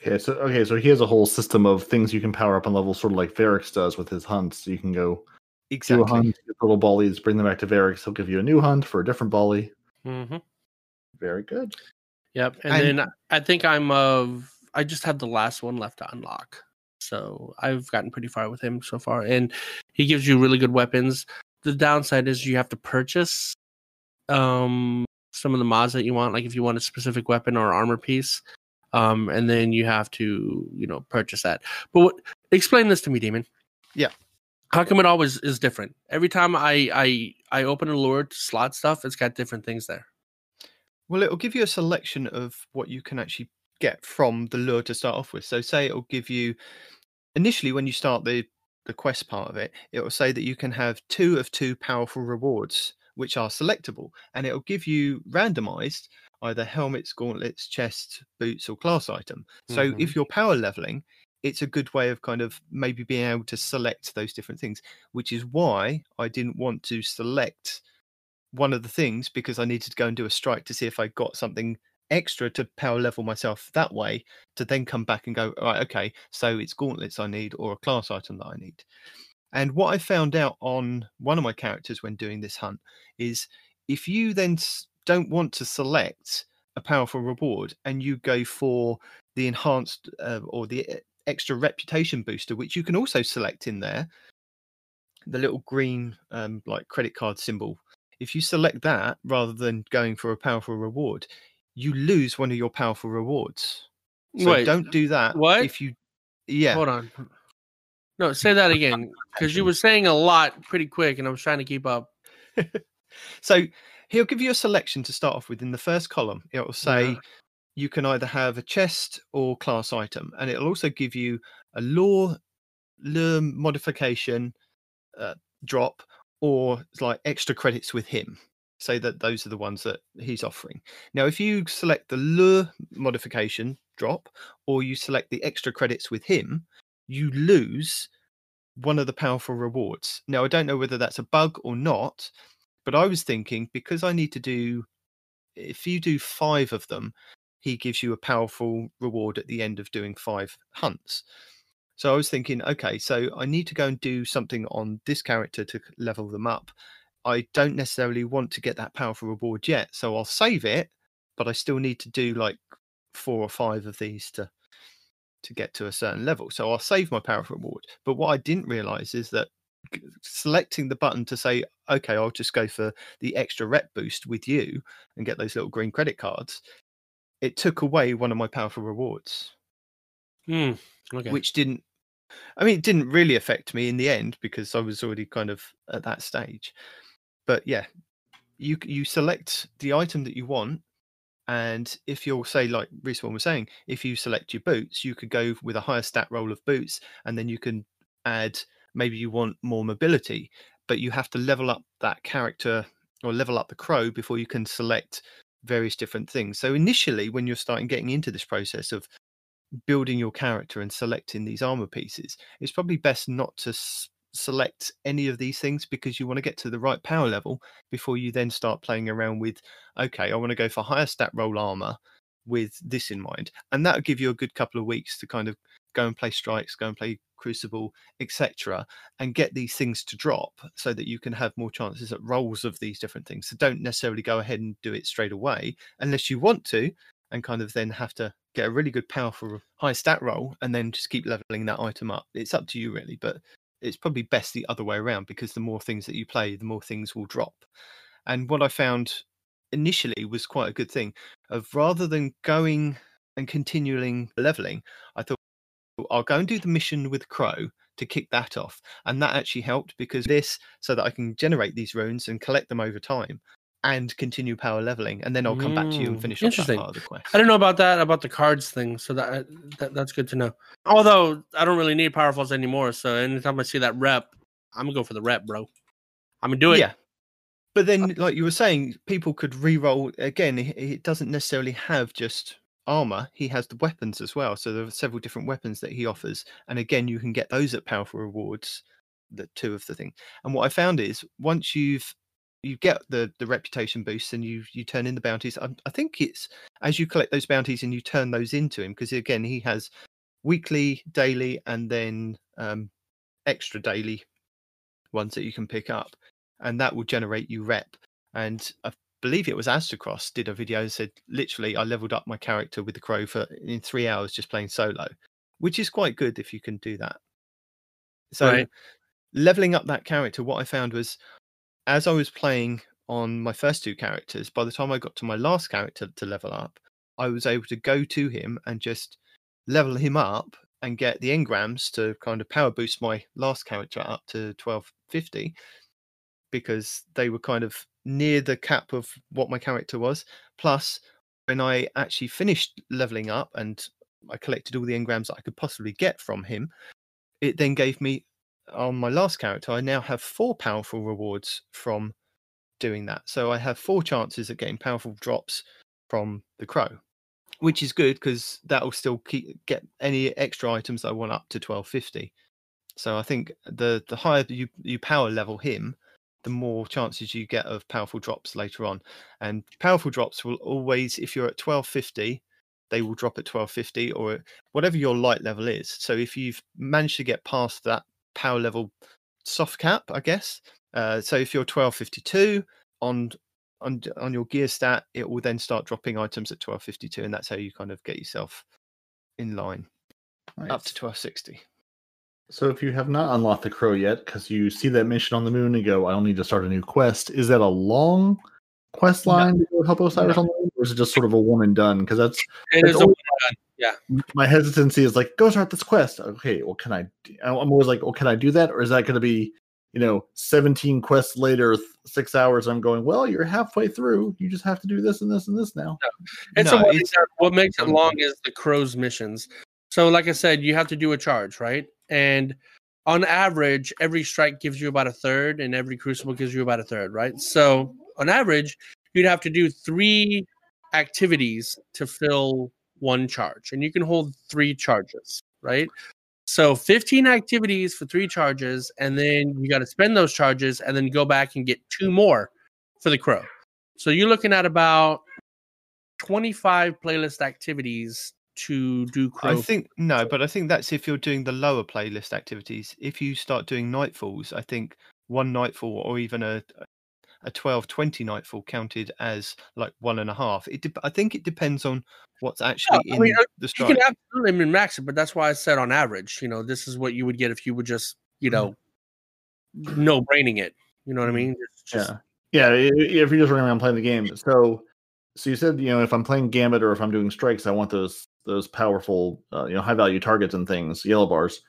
Okay, so okay, so he has a whole system of things you can power up on level, sort of like Variks does with his hunts. You can go do a exactly. hunt, get little bollies, bring them back to Variks. He'll give you a new hunt for a different bolly. Mm-hmm. Very good. Yep. And, And- then I think I'm of. I just have the last one left to unlock. So I've gotten pretty far with him so far, and he gives you really good weapons. The downside is you have to purchase um some of the mods that you want, like if you want a specific weapon or armor piece, um, and then you have to you know purchase that. But what, explain this to me, Demon. Yeah. How come it always is different? Every time I I I open a lure to slot stuff, it's got different things there. Well, it'll give you a selection of what you can actually get from the lure to start off with. So, say it'll give you initially when you start the the quest part of it, it will say that you can have two of two powerful rewards which are selectable, and it'll give you randomized either helmets, gauntlets, chest, boots, or class item. So Mhm. if you're power leveling, it's a good way of kind of maybe being able to select those different things, which is why I didn't want to select one of the things because I needed to go and do a strike to see if I got something extra to power level myself that way to then come back and go, right, okay, so it's gauntlets I need or a class item that I need. And what I found out on one of my characters when doing this hunt is if you then don't want to select a powerful reward and you go for the enhanced uh, or the e- extra reputation booster, which you can also select in there, the little green um, like credit card symbol. If you select that rather than going for a powerful reward, you lose one of your powerful rewards. So Wait, don't do that. what? If you, yeah, Hold on. No, say that again because you were saying a lot pretty quick, and I was trying to keep up. So he'll give you a selection to start off with. In the first column, it will say Yeah. You can either have a chest or class item, and it'll also give you a law, law modification uh, drop or like extra credits with him. Say that those are the ones that he's offering. Now, if you select the lure modification drop or you select the extra credits with him, you lose one of the powerful rewards. Now, I don't know whether that's a bug or not, but I was thinking because I need to do, if you do five of them, he gives you a powerful reward at the end of doing five hunts. So I was thinking, okay, so I need to go and do something on this character to level them up. I don't necessarily want to get that powerful reward yet, so I'll save it, but I still need to do like four or five of these to to get to a certain level. So I'll save my powerful reward. But what I didn't realize is that selecting the button to say, okay, I'll just go for the extra rep boost with you and get those little green credit cards, it took away one of my powerful rewards Hmm. Okay. which didn't i mean it didn't really affect me in the end because i was already kind of at that stage but yeah you you select the item that you want and if you're say like respawn was saying if you select your boots you could go with a higher stat roll of boots and then you can add maybe you want more mobility but you have to level up that character or level up the crow before you can select various different things so initially when you're starting getting into this process of building your character and selecting these armor pieces, it's probably best not to s- select any of these things because you want to get to the right power level before you then start playing around with, okay, I want to go for higher stat roll armor with this in mind. And that'll give you a good couple of weeks to kind of go and play strikes, go and play crucible, etc., and get these things to drop so that you can have more chances at rolls of these different things. So don't necessarily go ahead and do it straight away unless you want to and kind of then have to get a really good powerful high stat roll and then just keep leveling that item up. It's up to you really, but it's probably best the other way around because the more things that you play, the more things will drop. And what I found initially was quite a good thing of rather than going and continuing leveling, I thought I'll go and do the mission with Crow to kick that off. And that actually helped because this so that I can generate these runes and collect them over time and continue power leveling. And then I'll come back to you and Mm, finish off that part of the quest. I don't know about that about the cards thing, so that, that that's good to know. Although I don't really need powerfuls anymore, so anytime I see that rep, I'm gonna go for the rep, bro. I'm gonna do it. Yeah. But then, like you were saying, people could re-roll again. It doesn't necessarily have just armor; he has the weapons as well. So there are several different weapons that he offers, and again, you can get those at powerful rewards. The two of the thing, and what I found is once you've you get the the reputation boost and you you turn in the bounties. I, I think it's as you collect those bounties and you turn those into him because again he has weekly, daily, and then um, extra daily ones that you can pick up, and that will generate you rep. And I believe it was Aztecross did a video and said literally I leveled up my character with the crow for in three hours just playing solo, which is quite good if you can do that. So Right. leveling up that character, what I found was as I was playing on my first two characters, by the time I got to my last character to level up, I was able to go to him and just level him up and get the engrams to kind of power boost my last character up to 1250 because they were kind of near the cap of what my character was. Plus, when I actually finished leveling up and I collected all the engrams that I could possibly get from him, it then gave me on my last character, I now have four powerful rewards from doing that. So I have four chances at getting powerful drops from the crow, which is good because that'll still keep get any extra items I want up to twelve fifty. So I think the the higher you you power level him, the more chances you get of powerful drops later on. And powerful drops will always, if you're at twelve fifty, they will drop at twelve fifty or whatever your light level is. So if you've managed to get past that power level soft cap, I guess. Uh, so if you're twelve fifty two on on on your gear stat, it will then start dropping items at twelve fifty two, and that's how you kind of get yourself in line up to twelve sixty. So if you have not unlocked the crow yet, because you see that mission on the moon and go, I don't need to start a new quest, is that a long quest No. line to go help Osiris No. on the moon, or is it just sort of a one and done? Because that's It That's is a always- my hesitancy is like, go start this quest. Okay, well, can I? I'm always like, well, can I do that, or is that going to be, you know, 17 quests later, th- six hours? I'm going, well, you're halfway through. You just have to do this and this and this now. It's No, a one and it's- What makes it long is the crow's missions. So, like I said, you have to do a charge, right? And on average, every strike gives you about a third, and every crucible gives you about a third, right? So, on average, you'd have to do three activities to fill one charge, and you can hold three charges, right? So, 15 activities for three charges, and then you got to spend those charges and then go back and get two more for the crow. So, you're looking at about 25 playlist activities to do crow. I think no, but I think that's if you're doing the lower playlist activities. If you start doing nightfalls, I think one nightfall or even a a 12 20 nightfall counted as like one and a half. It dep I think it depends on what's actually I in mean, uh, the you can absolutely min max it, but that's why I said on average, you know, this is what you would get if you would just, you know, no braining it. You know what I mean? Just, Yeah, yeah. i- i- If you're just running around playing the game, so so you said you know if I'm playing Gambit or if I'm doing strikes, I want those those powerful uh, you know high value targets and things, yellow bars.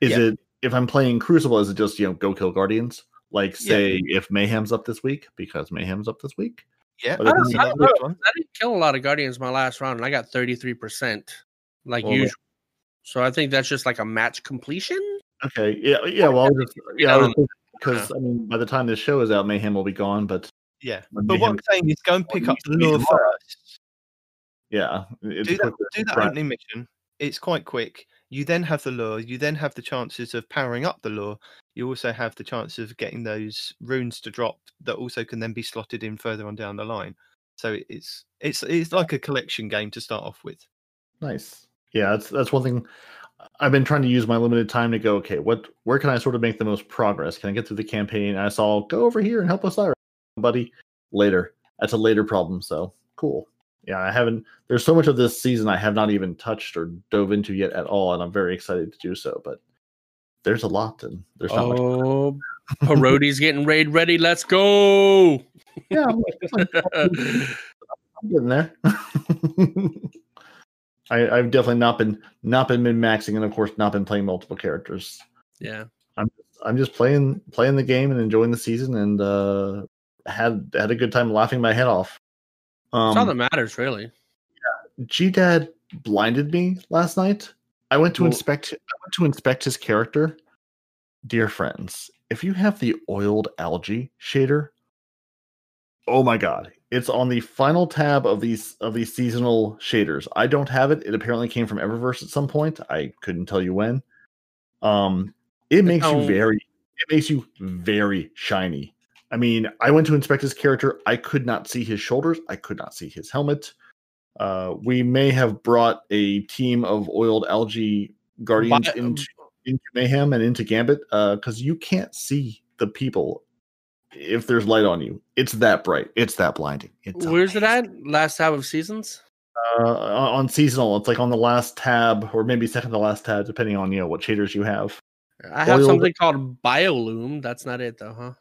Is Yeah. it if I'm playing Crucible? Is it just you know go kill Guardians? Like Yeah. say if Mayhem's up this week because Mayhem's up this week. yeah, But if that's I don't good. I didn't kill a lot of guardians my last round, and I got 33%, like Well, usual. So I think that's just like a match completion. Okay, yeah, yeah. Well, Yeah, yeah, um, because I mean, by the time this show is out, Mayhem will be gone. But Yeah, When but what I'm saying is go and pick up the be lure first. Yeah, do that, do that opening mission. It's quite quick. You then have the lure. You then have the chances of powering up the lure. You also have the chance of getting those runes to drop that also can then be slotted in further on down the line. So it's it's it's like a collection game to start off with. Nice. Yeah, that's that's one thing. I've been trying to use my limited time to go. Okay, what where can I sort of make the most progress? Can I get through the campaign? I saw go over here and help Osiris, buddy. Later, that's a later problem. So cool. Yeah, I haven't. There's so much of this season I have not even touched or dove into yet at all, and I'm very excited to do so. But there's a lot, and there's not much. Oh, Parodi's getting raid ready. Let's go. Yeah, I'm, I'm getting there. I, I've definitely not been not been min maxing, and of course not been playing multiple characters. yeah. I'm just playing playing the game and enjoying the season, and uh, had had a good time laughing my head off. That's all that Um, matters, really. G Dad blinded me last night. I went to Well- inspect. I went to inspect his character. Dear friends, if you have the oiled algae shader, oh my god, it's on the final tab of these of these seasonal shaders. I don't have it. It apparently came from Eververse at some point. I couldn't tell you when. Um, it makes you very. It makes you very shiny. I mean, I went to inspect his character. I could not see his shoulders. I could not see his helmet. Uh, we may have brought a team of oiled algae guardians Bi- into, into mayhem and into gambit because you can't see the people if there's light on you. It's that bright. It's that blinding. It's Where's it at? Last tab of seasons? Uh, on on seasonal, it's like on the last tab or maybe second to last tab, depending on you know what shaders you have. I have Oiled- something called Biolume. That's not it, though, huh?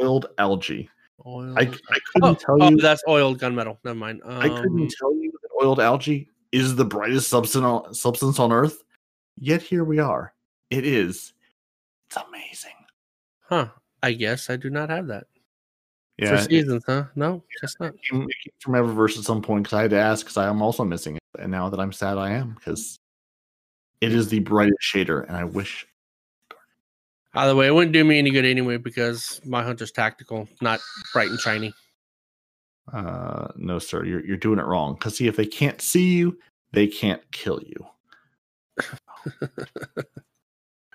Oiled algae. Oil. I, I couldn't oh, tell oh, you. that's oiled gunmetal. Never mind. Um, I couldn't tell you that oiled algae is the brightest substance on, substance on Earth. Yet here we are. It is. It's amazing. Huh. I guess I do not have that. Yeah, For it seasons, huh? No, just not. came, it came from Eververse at some point because I had to ask because I am also missing it, and now that I'm sad, I am because it is the brightest shader, and I wish Either way, it wouldn't do me any good anyway because my hunter's tactical, not bright and shiny. Uh, no, sir, you're you're doing it wrong. Because see, if they can't see you, they can't kill you.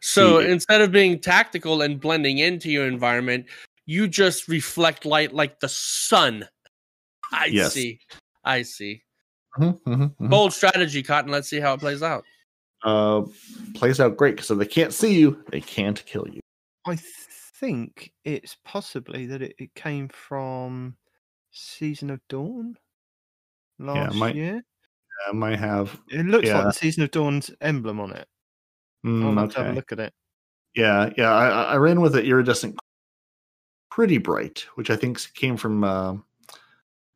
So See- instead of being tactical and blending into your environment, you just reflect light like the sun. I Yes. see. I see. Mhm, mhm, mhm. Bold strategy, Cotton. Let's see how it plays out. Uh, plays out great because if they can't see you, they can't kill you. I think it's possibly that it, it came from Season of Dawn last might- year. I might have. It looks like the Season of Dawn's emblem on it. mm, I'll have to have a okay. look at it. Yeah, yeah. I, I- ran with an iridescent, pretty bright, which I think came from uh,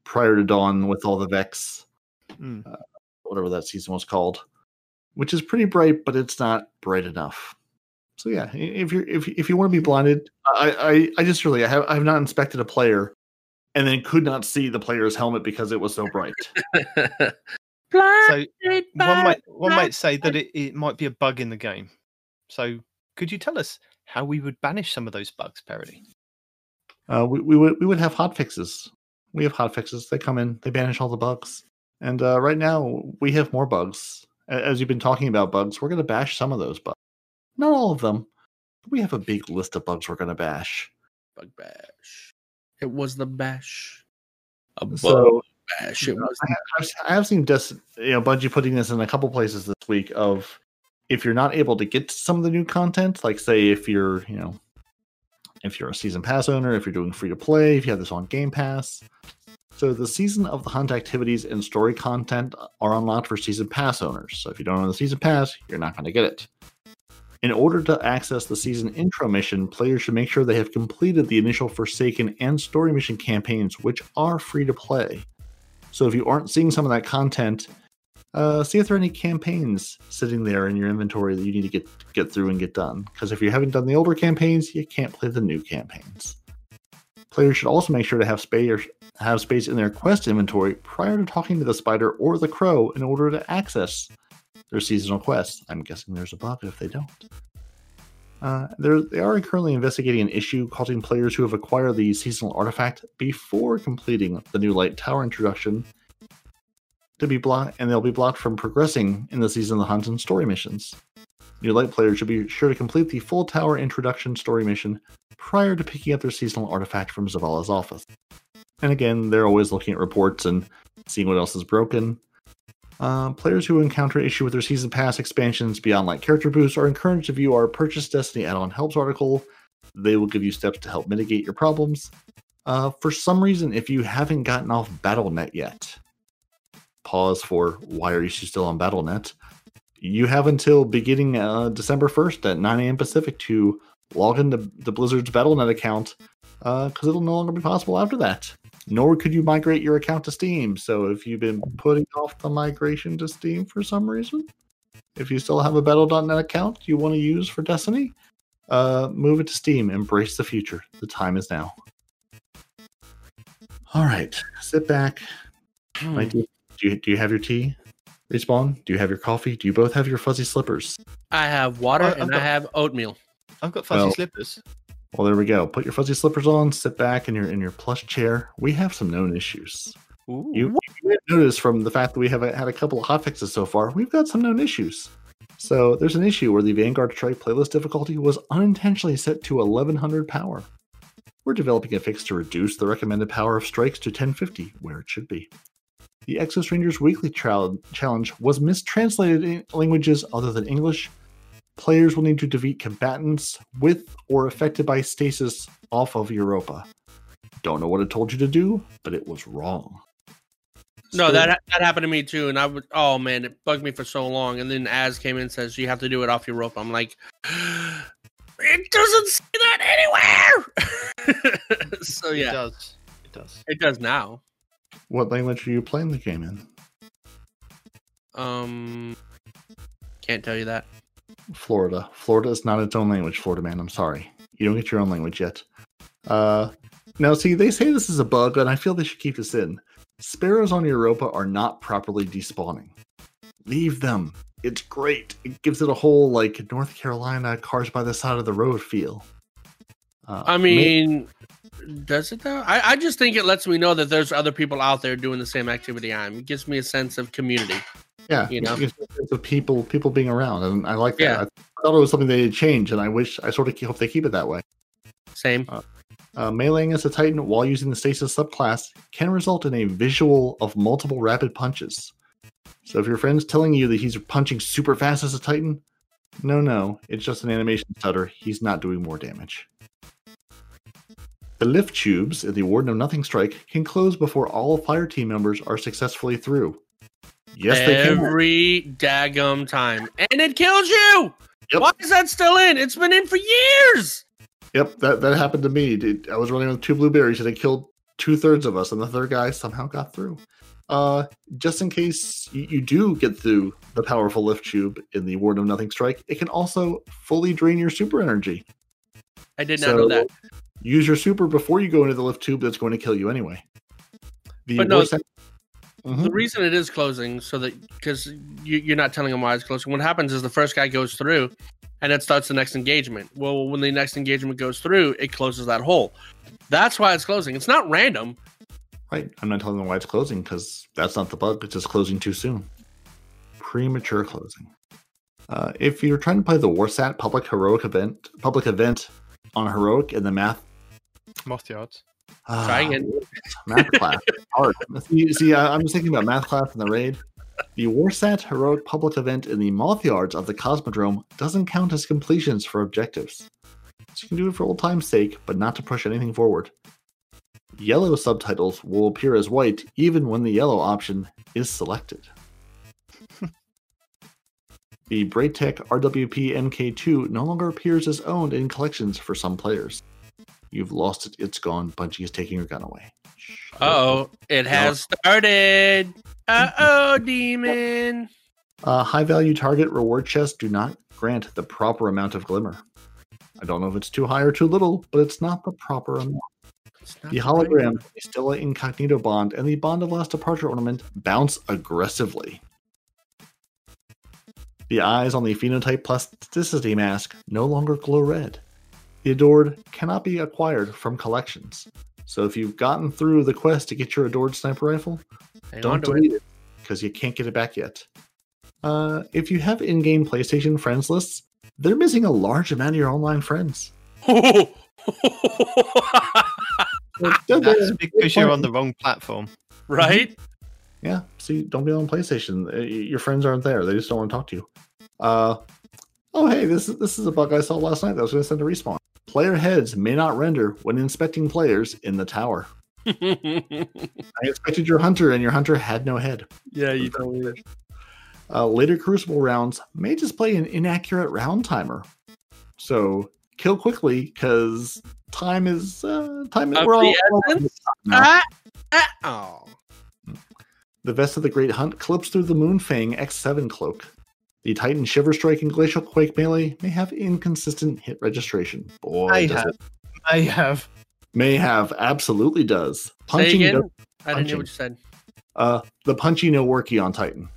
prior to dawn with all the Vex, Mm. whatever that season was called, which is pretty bright, but it's not bright enough. So yeah, if you're if if you want to be blinded, I I, I just really I have I have not inspected a player, and then could not see the player's helmet because it was so bright. So one might one might say that it, it might be a bug in the game. So could you tell us how we would banish some of those bugs, Parody? Uh, we, we would we would have hot fixes. We have hot fixes. They come in, they banish all the bugs. And uh, right now we have more bugs. As you've been talking about bugs, we're going to bash some of those bugs. Not all of them. but We have a big list of bugs we're going to bash. Bug bash. It was the bash. A bug So bash. It was I have, I've have seen just you know Bungie putting this in a couple places this week of if you're not able to get to some of the new content, like say if you're you know if you're a season pass owner, if you're doing free to play, if you have this on Game Pass. So the season of the hunt activities and story content are unlocked for season pass owners. So if you don't own the season pass, you're not going to get it. In order to access the season intro mission, players should make sure they have completed the initial Forsaken and story mission campaigns, which are free to play. So if you aren't seeing some of that content, uh, see if there are any campaigns sitting there in your inventory that you need to get get through and get done. Because if you haven't done the older campaigns, you can't play the new campaigns. Players should also make sure to have space have space in their quest inventory prior to talking to the spider or the crow in order to access their seasonal quests. I'm guessing there's a bug if they don't. Uh, they are currently investigating an issue causing players who have acquired the seasonal artifact before completing the new light tower introduction to be blocked, and they'll be blocked from progressing in the season of the hunt and story missions. New light players should be sure to complete the full tower introduction story mission prior to picking up their seasonal artifact from Zavala's office. And again, they're always looking at reports and seeing what else is broken. Uh, players who encounter issue with their season pass expansions beyond light character boosts are encouraged to view our Purchase Destiny add-on helps article. They will give you steps to help mitigate your problems. Uh, for some reason, if you haven't gotten off BattleNet yet, pause for why are you still on BattleNet? You have until beginning uh, December 1st at 9 a.m. Pacific to log into the Blizzard's BattleNet account because it'll no longer be possible after that. Nor could you migrate your account to Steam. So if you've been putting off the migration to Steam for some reason, if you still have a Battle.net account you want to use for Destiny, uh, move it to Steam. Embrace the future. The time is now. All right, sit back. Hmm. Mike, do you, do you do you have your tea? Respawn. Do you have your coffee? Do you both have your fuzzy slippers? I have water I- and got- I have oatmeal. I've got fuzzy Well- slippers. Well, there we go. Put your fuzzy slippers on. Sit back in your in your plush chair. We have some known issues. Ooh. You, you noticed from the fact that we have had a couple of hotfixes so far, we've got some known issues. So there's an issue where the Vanguard Strike playlist difficulty was unintentionally set to 1100 power. We're developing a fix to reduce the recommended power of strikes to 1050, where it should be. The Exo Strangers Weekly Challenge was mistranslated in languages other than English. Players will need to defeat combatants with or affected by stasis off of Europa. Don't know what it told you to do, but it was wrong. No, Still- that that happened to me too, and I would. Oh man, it bugged me for so long. And then Az came in and says you have to do it off Europa. I'm like, it doesn't say that anywhere. so yeah, It does. It does. it does now. What language are you playing the game in? Um, can't tell you that. Florida. Florida is not its own language, Florida man. I'm sorry. You don't get your own language yet. Uh, now, see, they say this is a bug, and I feel they should keep this in. Sparrows on Europa are not properly despawning. Leave them. it's great. It gives it a whole like North Carolina cars by the side of the road feel. Uh, I mean, does it though? I, I just think it lets me know that there's other people out there doing the same activity I'm. It gives me a sense of community. Yeah, you know? it gives me a sense of people people being around, and I like that. Yeah. I thought it was something they had changed, and I wish I sort of hope they keep it that way. Same. Uh, meleeing as a Titan while using the Stasis subclass can result in a visual of multiple rapid punches. So if your friend's telling you that he's punching super fast as a Titan, no, no, it's just an animation stutter. He's not doing more damage. The lift tubes in the Warden of Nothing strike can close before all fire team members are successfully through. Yes. Every daggum time. And it kills you! Yep. Why is that still in? It's been in for years! Yep, that, that happened to me. It- I was running with two blueberries and it killed two thirds of us, and the third guy somehow got through. Uh, just in case you, you do get through the powerful lift tube in the Warden of Nothing strike, it can also fully drain your super energy. I did not know that. Use your super before you go into the lift tube that's going to kill you anyway. The But no, worst- Mhm. The reason it is closing, so that because you, you're not telling them why it's closing. What happens is the first guy goes through, and it starts the next engagement. Well, when the next engagement goes through, it closes that hole. That's why it's closing. It's not random. Right. I'm not telling them why it's closing because that's not the bug. It's just closing too soon. Premature closing. Uh, if you're trying to play the Warsat public heroic event, public event on heroic in the math Moth yards. Try ah, again. math class, it's hard. See, see, I- I'm just thinking about math class in the raid. The Warsat heroic public event in the Moth Yards of the Cosmodrome doesn't count as completions for objectives. So you can do it for old time's sake, but not to push anything forward. Yellow subtitles will appear as white even when the yellow option is selected. the Braytech RWP MK2 no longer appears as owned in collections for some players. You've lost it, it's gone. Bungie is taking your gun away. Uh oh, it has started. Uh oh, demon. Uh, high value target reward chests do not grant the proper amount of glimmer. I don't know if it's too high or too little, but it's not the proper amount. The the hologram, the Stella Incognita Bond, and the Bond of Last Departure ornament bounce aggressively. The eyes on the phenotype plasticity mask no longer glow red. The adored cannot be acquired from collections. So if you've gotten through the quest to get your adored sniper rifle, Hang don't on to it. delete it because you can't get it back yet. Uh, if you have in-game PlayStation friends lists, they're missing a large amount of your online friends. That's because you're on the wrong platform. right? Yeah, see, don't be on PlayStation. Uh, Your friends aren't there; they just don't want to talk to you. Uh, oh, hey, this is this is a bug I saw last night that I was going to send a respawn. Player heads may not render when inspecting players in the tower. I inspected your hunter, and your hunter had no head. yeah, you told me. that. Uh, later Crucible rounds may display an inaccurate round timer, so kill quickly because time is uh, time. Of we're all- the we're all- essence? now. Ah, oh. The Vest of the Great Hunt clips through the Moonfang X7 cloak. The Titan Shiver Strike and Glacial Quake melee may have inconsistent hit registration. Boy, May does have. it. I have. May have, absolutely does. Say Punching, again. does- I didn't hear punching. what you said. uh, the punchy no worky on Titan.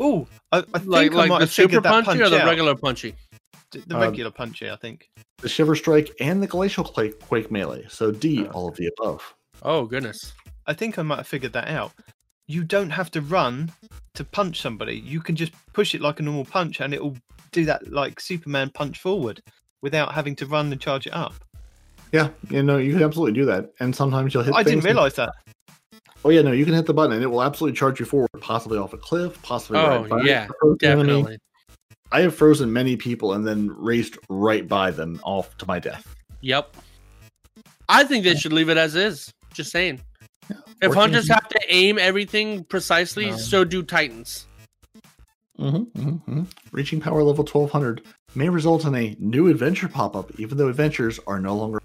Oh, I, I think Like, I like might the have super punchy punch or the out. regular punchy? D- The Uh, regular punchy, I think. The Shiver Strike and the Glacial Quake, Quake melee. So D, Oh. all of the above. Oh goodness. I think I might have figured that out. You don't have to run to punch somebody. You can just push it like a normal punch, and it'll do that like Superman punch forward without having to run and charge it up. Yeah, you know, you can absolutely do that. And sometimes you'll hit I didn't things and- realize that. Oh, yeah, no, you can hit the button and it will absolutely charge you forward, possibly off a cliff, possibly Oh, right yeah, a frozen enemy. Definitely. I have frozen many people and then raced right by them off to my death. Yep. I think they should leave it as is. Just saying. If hunters have to aim everything precisely, No. so do titans. Mm-hmm, Reaching power level 1200 may result in a new adventure pop up, even though adventures are no longer.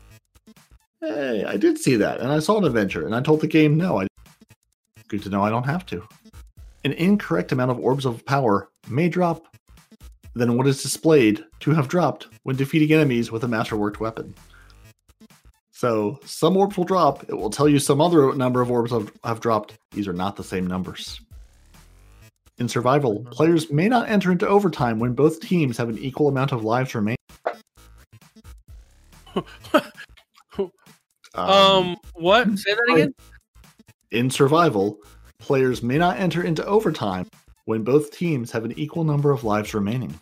Hey, I did see that, and I saw an adventure, and I told the game no. I good to know I don't have to. An incorrect amount of orbs of power may drop than what is displayed to have dropped when defeating enemies with a masterworked weapon. So some orbs will drop. It will tell you some other number of orbs have, have dropped. These are not the same numbers. In survival, players may not enter into overtime when both teams have an equal amount of lives remaining. Um, what? Say that again. In survival, players may not enter into overtime when both teams have an equal number of lives remaining.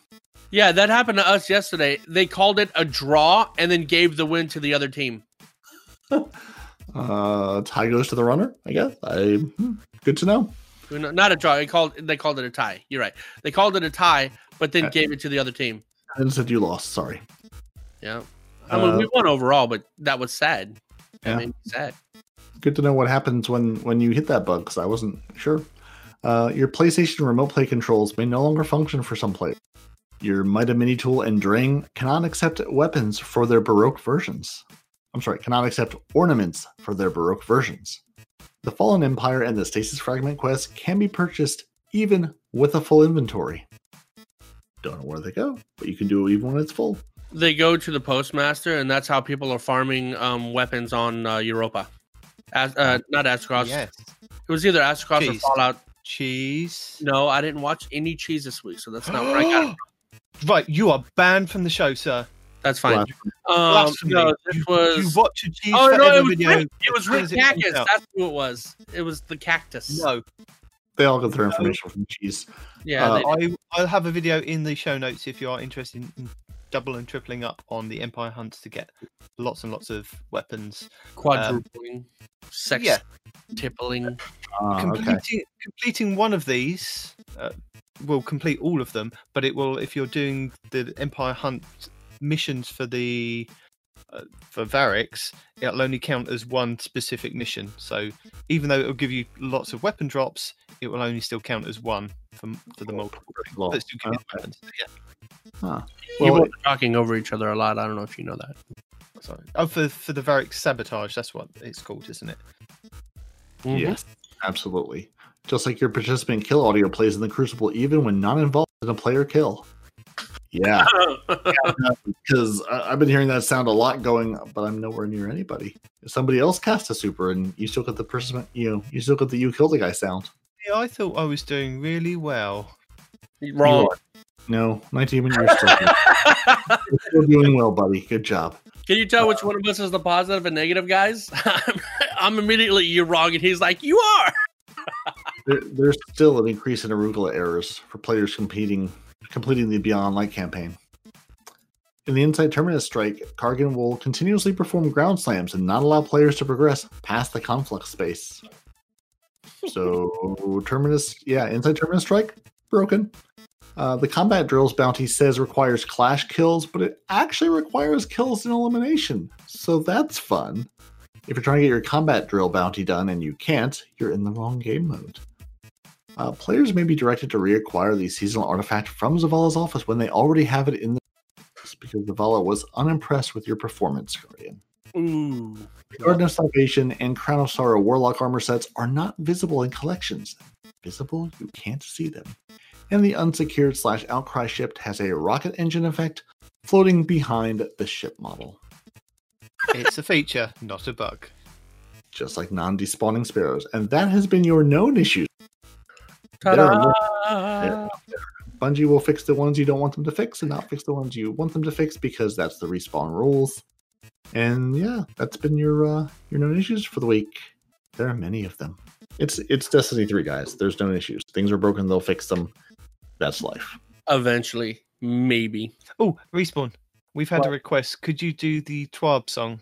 Yeah, that happened to us yesterday. They called it a draw and then gave the win to the other team. Uh, tie goes to the runner, I guess. I good to know. Not a draw. They called they called it a tie. You're right. They called it a tie, but then gave it to the other team. And said you lost. Sorry. Yeah. I mean, we Uh, won overall, but that was sad. Yeah. That made me sad. Good to know what happens when when you hit that bug because I wasn't sure. Uh, your PlayStation remote play controls may no longer function for some players. Your Mida Mini Tool and Drang cannot accept weapons for their Baroque versions. I'm sorry, cannot accept ornaments for their Baroque versions. The Fallen Empire and the Stasis Fragment quest can be purchased even with a full inventory. Don't know where they go, but you can do it even when it's full. They go to the postmaster, and that's how people are farming um, weapons on uh, Europa. As uh, not Aztecross. Yes. It was either Aztecross or Fallout. Cheese. No, I didn't watch any cheese this week, so that's not where I got it. Right, you are banned from the show, sir. That's fine. Um, no, this was. you watch a cheese oh no, it was video. Rick, it was Rick as it comes Cactus. That's who it was. It was the cactus. No, They all got their information from cheese. Yeah, Uh. I I'll have a video in the show notes if you are interested in double and tripling up on the Empire hunts to get lots and lots of weapons. quadrupling, sex yeah. tippling. Ah, okay. completing, completing one of these uh, will complete all of them, but it will if you're doing the Empire Hunt missions for the uh, for Variks, it'll only count as one specific mission. So even though it'll give you lots of weapon drops, it will only still count as one for, for the multiple. things, Well, But still you okay. Yeah. Huh. People Well, are talking over each other a lot. I don't know if you know that. Sorry. Oh, for for the Variks sabotage, that's what it's called, isn't it? Mhm. Yes, absolutely. Just like your participant kill audio plays in the Crucible, even when not involved in a player kill. Yeah, because I've been hearing that sound a lot going, but I'm nowhere near anybody. If somebody else cast a super and you still get the participant, you know, you still get the you killed the guy sound. Yeah, I thought I was doing really well. Wrong. No, 19 when you're still, you're still doing well, buddy. Good job. Can you tell which one of us is the positive and negative, guys? I'm immediately you're wrong, and he's like, you are. There, there's still an increase in arugula errors for players competing completing the Beyond Light campaign. In the Insight Terminus strike, Kargen will continuously perform ground slams and not allow players to progress past the conflict space. So Terminus, yeah, Insight Terminus strike broken. Uh, the combat drills bounty says requires clash kills, but it actually requires kills and elimination. So that's fun. If you're trying to get your combat drill bounty done and you can't, you're in the wrong game mode. Uh, players may be directed to reacquire the seasonal artifact from Zavala's office when they already have it in the because Zavala was unimpressed with your performance, Guardian. Ooh. Garden of Salvation and Crown of Sorrow Warlock armor sets are not visible in collections. Visible, you can't see them. And the unsecured slash outcry ship has a rocket engine effect floating behind the ship model, It's a feature, not a bug. just like non despawning sparrows. And that has been your known issue. There Ta-da! Bungie will fix the ones you don't want them to fix and not fix the ones you want them to fix because that's the respawn rules. And yeah, that's been your uh, your known issues for the week. There are many of them. It's it's Destiny 3, guys. There's known issues. Things are broken, they'll fix them. That's life. Eventually, maybe. Oh, respawn. We've had a request. Could you do the Twab song?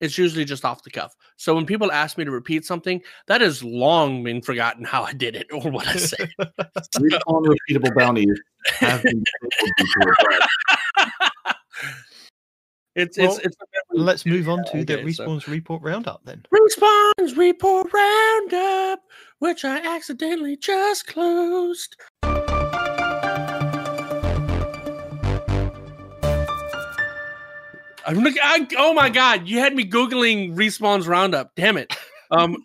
it's usually just off the cuff. So when people ask me to repeat something, that has long been forgotten how I did it or what I said. Respawn repeatable bounties have been disabled due to a bug. It's Well, it's it's. Let's move on to the okay, so- Respawn's report roundup then. Respawn's report roundup, which I accidentally just closed. I'm looking. I, oh my god! You had me googling Respawn's roundup. Damn it! Um,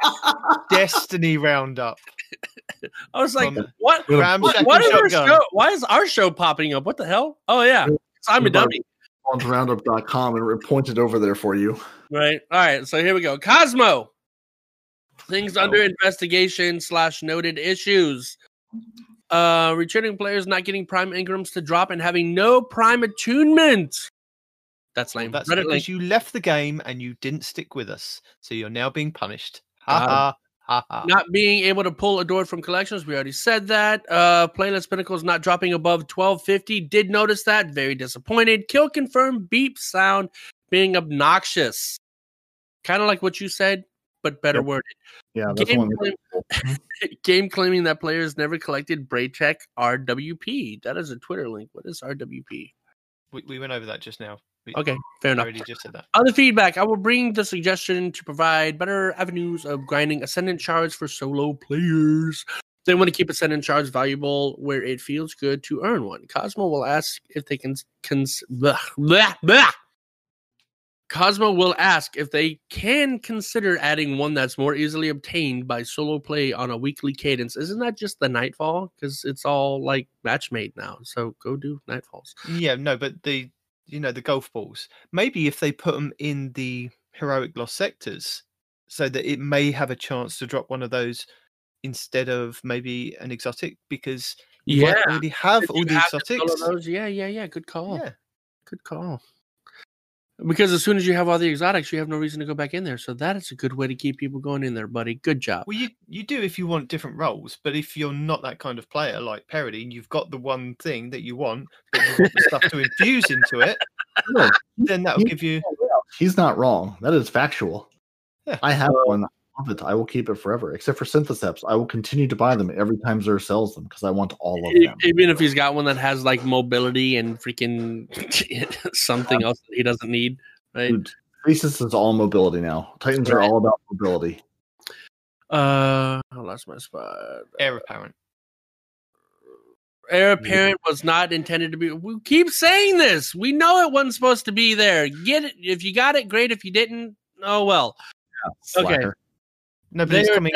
Destiny roundup. I was like, From what? Ram What, Shack what and is our show? Why is our show popping up? What the hell? Oh yeah, Simon About- W. On to roundup.com and it pointed over there for you. Right. All right. So here we go. Cosmo. Things under investigation slash noted issues. Uh returning players not getting prime engrams to drop and having no prime attunement. That's lame. That's Reddit because link. you left the game and you didn't stick with us. So you're now being punished. Got Ha ha ha ha. Not being able to pull adored from collections. We already said that. Uh Playlist Pinnacles not dropping above 1250. Did notice that. Very disappointed. Kill confirmed beep sound being obnoxious. Kind of like what you said, but better Yep. worded. Yeah, that's Game, one. claim- game claiming that players never collected Braytech RWP. That is a Twitter link. What is RWP? We, we went over that just now. Okay, fair I enough. already just said that. Other feedback. I will bring the suggestion to provide better avenues of grinding Ascendant shards for solo players. They want to keep Ascendant shards valuable where it feels good to earn one. Cosmo will ask if they can. Cons- blah, blah, blah. Cosmo will ask if they can consider adding one that's more easily obtained by solo play on a weekly cadence. Isn't that just the Nightfall? Because it's all like match made now. So go do Nightfalls. Yeah, no, but the you know the golf balls. Maybe if they put them in the heroic lost sectors, so that it may have a chance to drop one of those instead of maybe an exotic because you might already have all the exotics. those- yeah, yeah, yeah. Good call. Yeah, Good call. Because as soon as you have all the exotics, you have no reason to go back in there. So that is a good way to keep people going in there, buddy. Good job. well, you you do if you want different roles, but if you're not that kind of player like Parody, and you've got the one thing that you want, but you want the stuff to infuse into it, No, then that'll give you. he's not wrong. That is factual. Yeah. I have one. I love it. I will keep it forever, except for Synthoceps. I will continue to buy them every time Xur sells them because I want all of them. Even if he's got one that has like mobility and freaking something else that he doesn't need, right? Dude, Thesis is all mobility now. Titans are all about mobility. Uh, I lost my spot. Heir apparent. Heir apparent was not intended to be. We keep saying this. We know it wasn't supposed to be there. Get it if you got it, great. If you didn't, oh well. Okay. No, but it's coming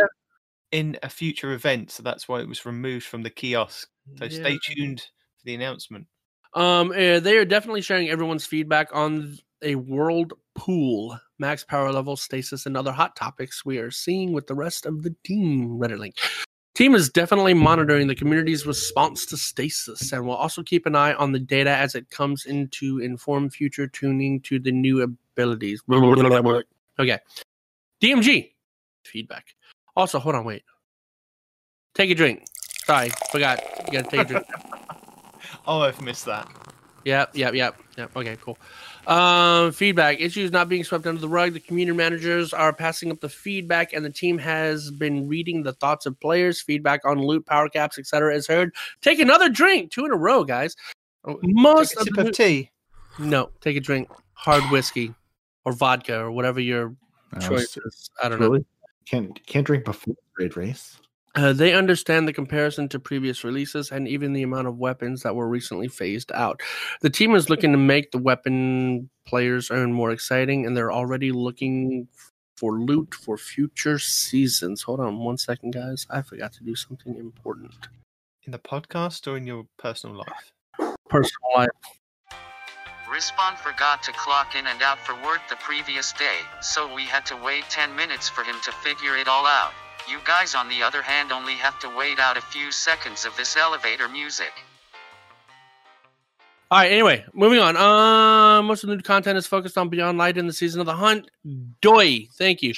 in a future event, so that's why it was removed from the kiosk. So stay tuned for the announcement. Um, uh, they are definitely sharing everyone's feedback on a world pool, max power level, stasis, and other hot topics we are seeing with the rest of the team. Reddit link. Team is definitely monitoring the community's response to stasis and will also keep an eye on the data as it comes in to inform future tuning to the new abilities. Okay. DMG feedback. Also, hold on, wait. Take a drink. Sorry, forgot. You gotta take a drink. Oh, I've missed that. Yep, yep, yep, yep. Okay, cool. Um, feedback issues not being swept under the rug. The community managers are passing up the feedback, and the team has been reading the thoughts of players. Feedback on loot, power caps, etc. is heard. Take another drink, two in a row, guys. Most Take a of sip the of tea. no, take a drink, hard whiskey or vodka or whatever your choice is. I don't know. Really? Can't can't drink before the grade race. Uh, they understand the comparison to previous releases and even the amount of weapons that were recently phased out. The team is looking to make the weapon players earn more exciting, and they're already looking for loot for future seasons. Hold on one second, guys. I forgot to do something important. In the podcast or in your personal life? Personal life. Respawn forgot to clock in and out for work the previous day, so we had to wait 10 minutes for him to figure it all out. You guys, on the other hand, only have to wait out a few seconds of this elevator music. All right. Anyway, moving on. Um, most of the new content is focused on Beyond Light in the season of the hunt. Doi, thank you.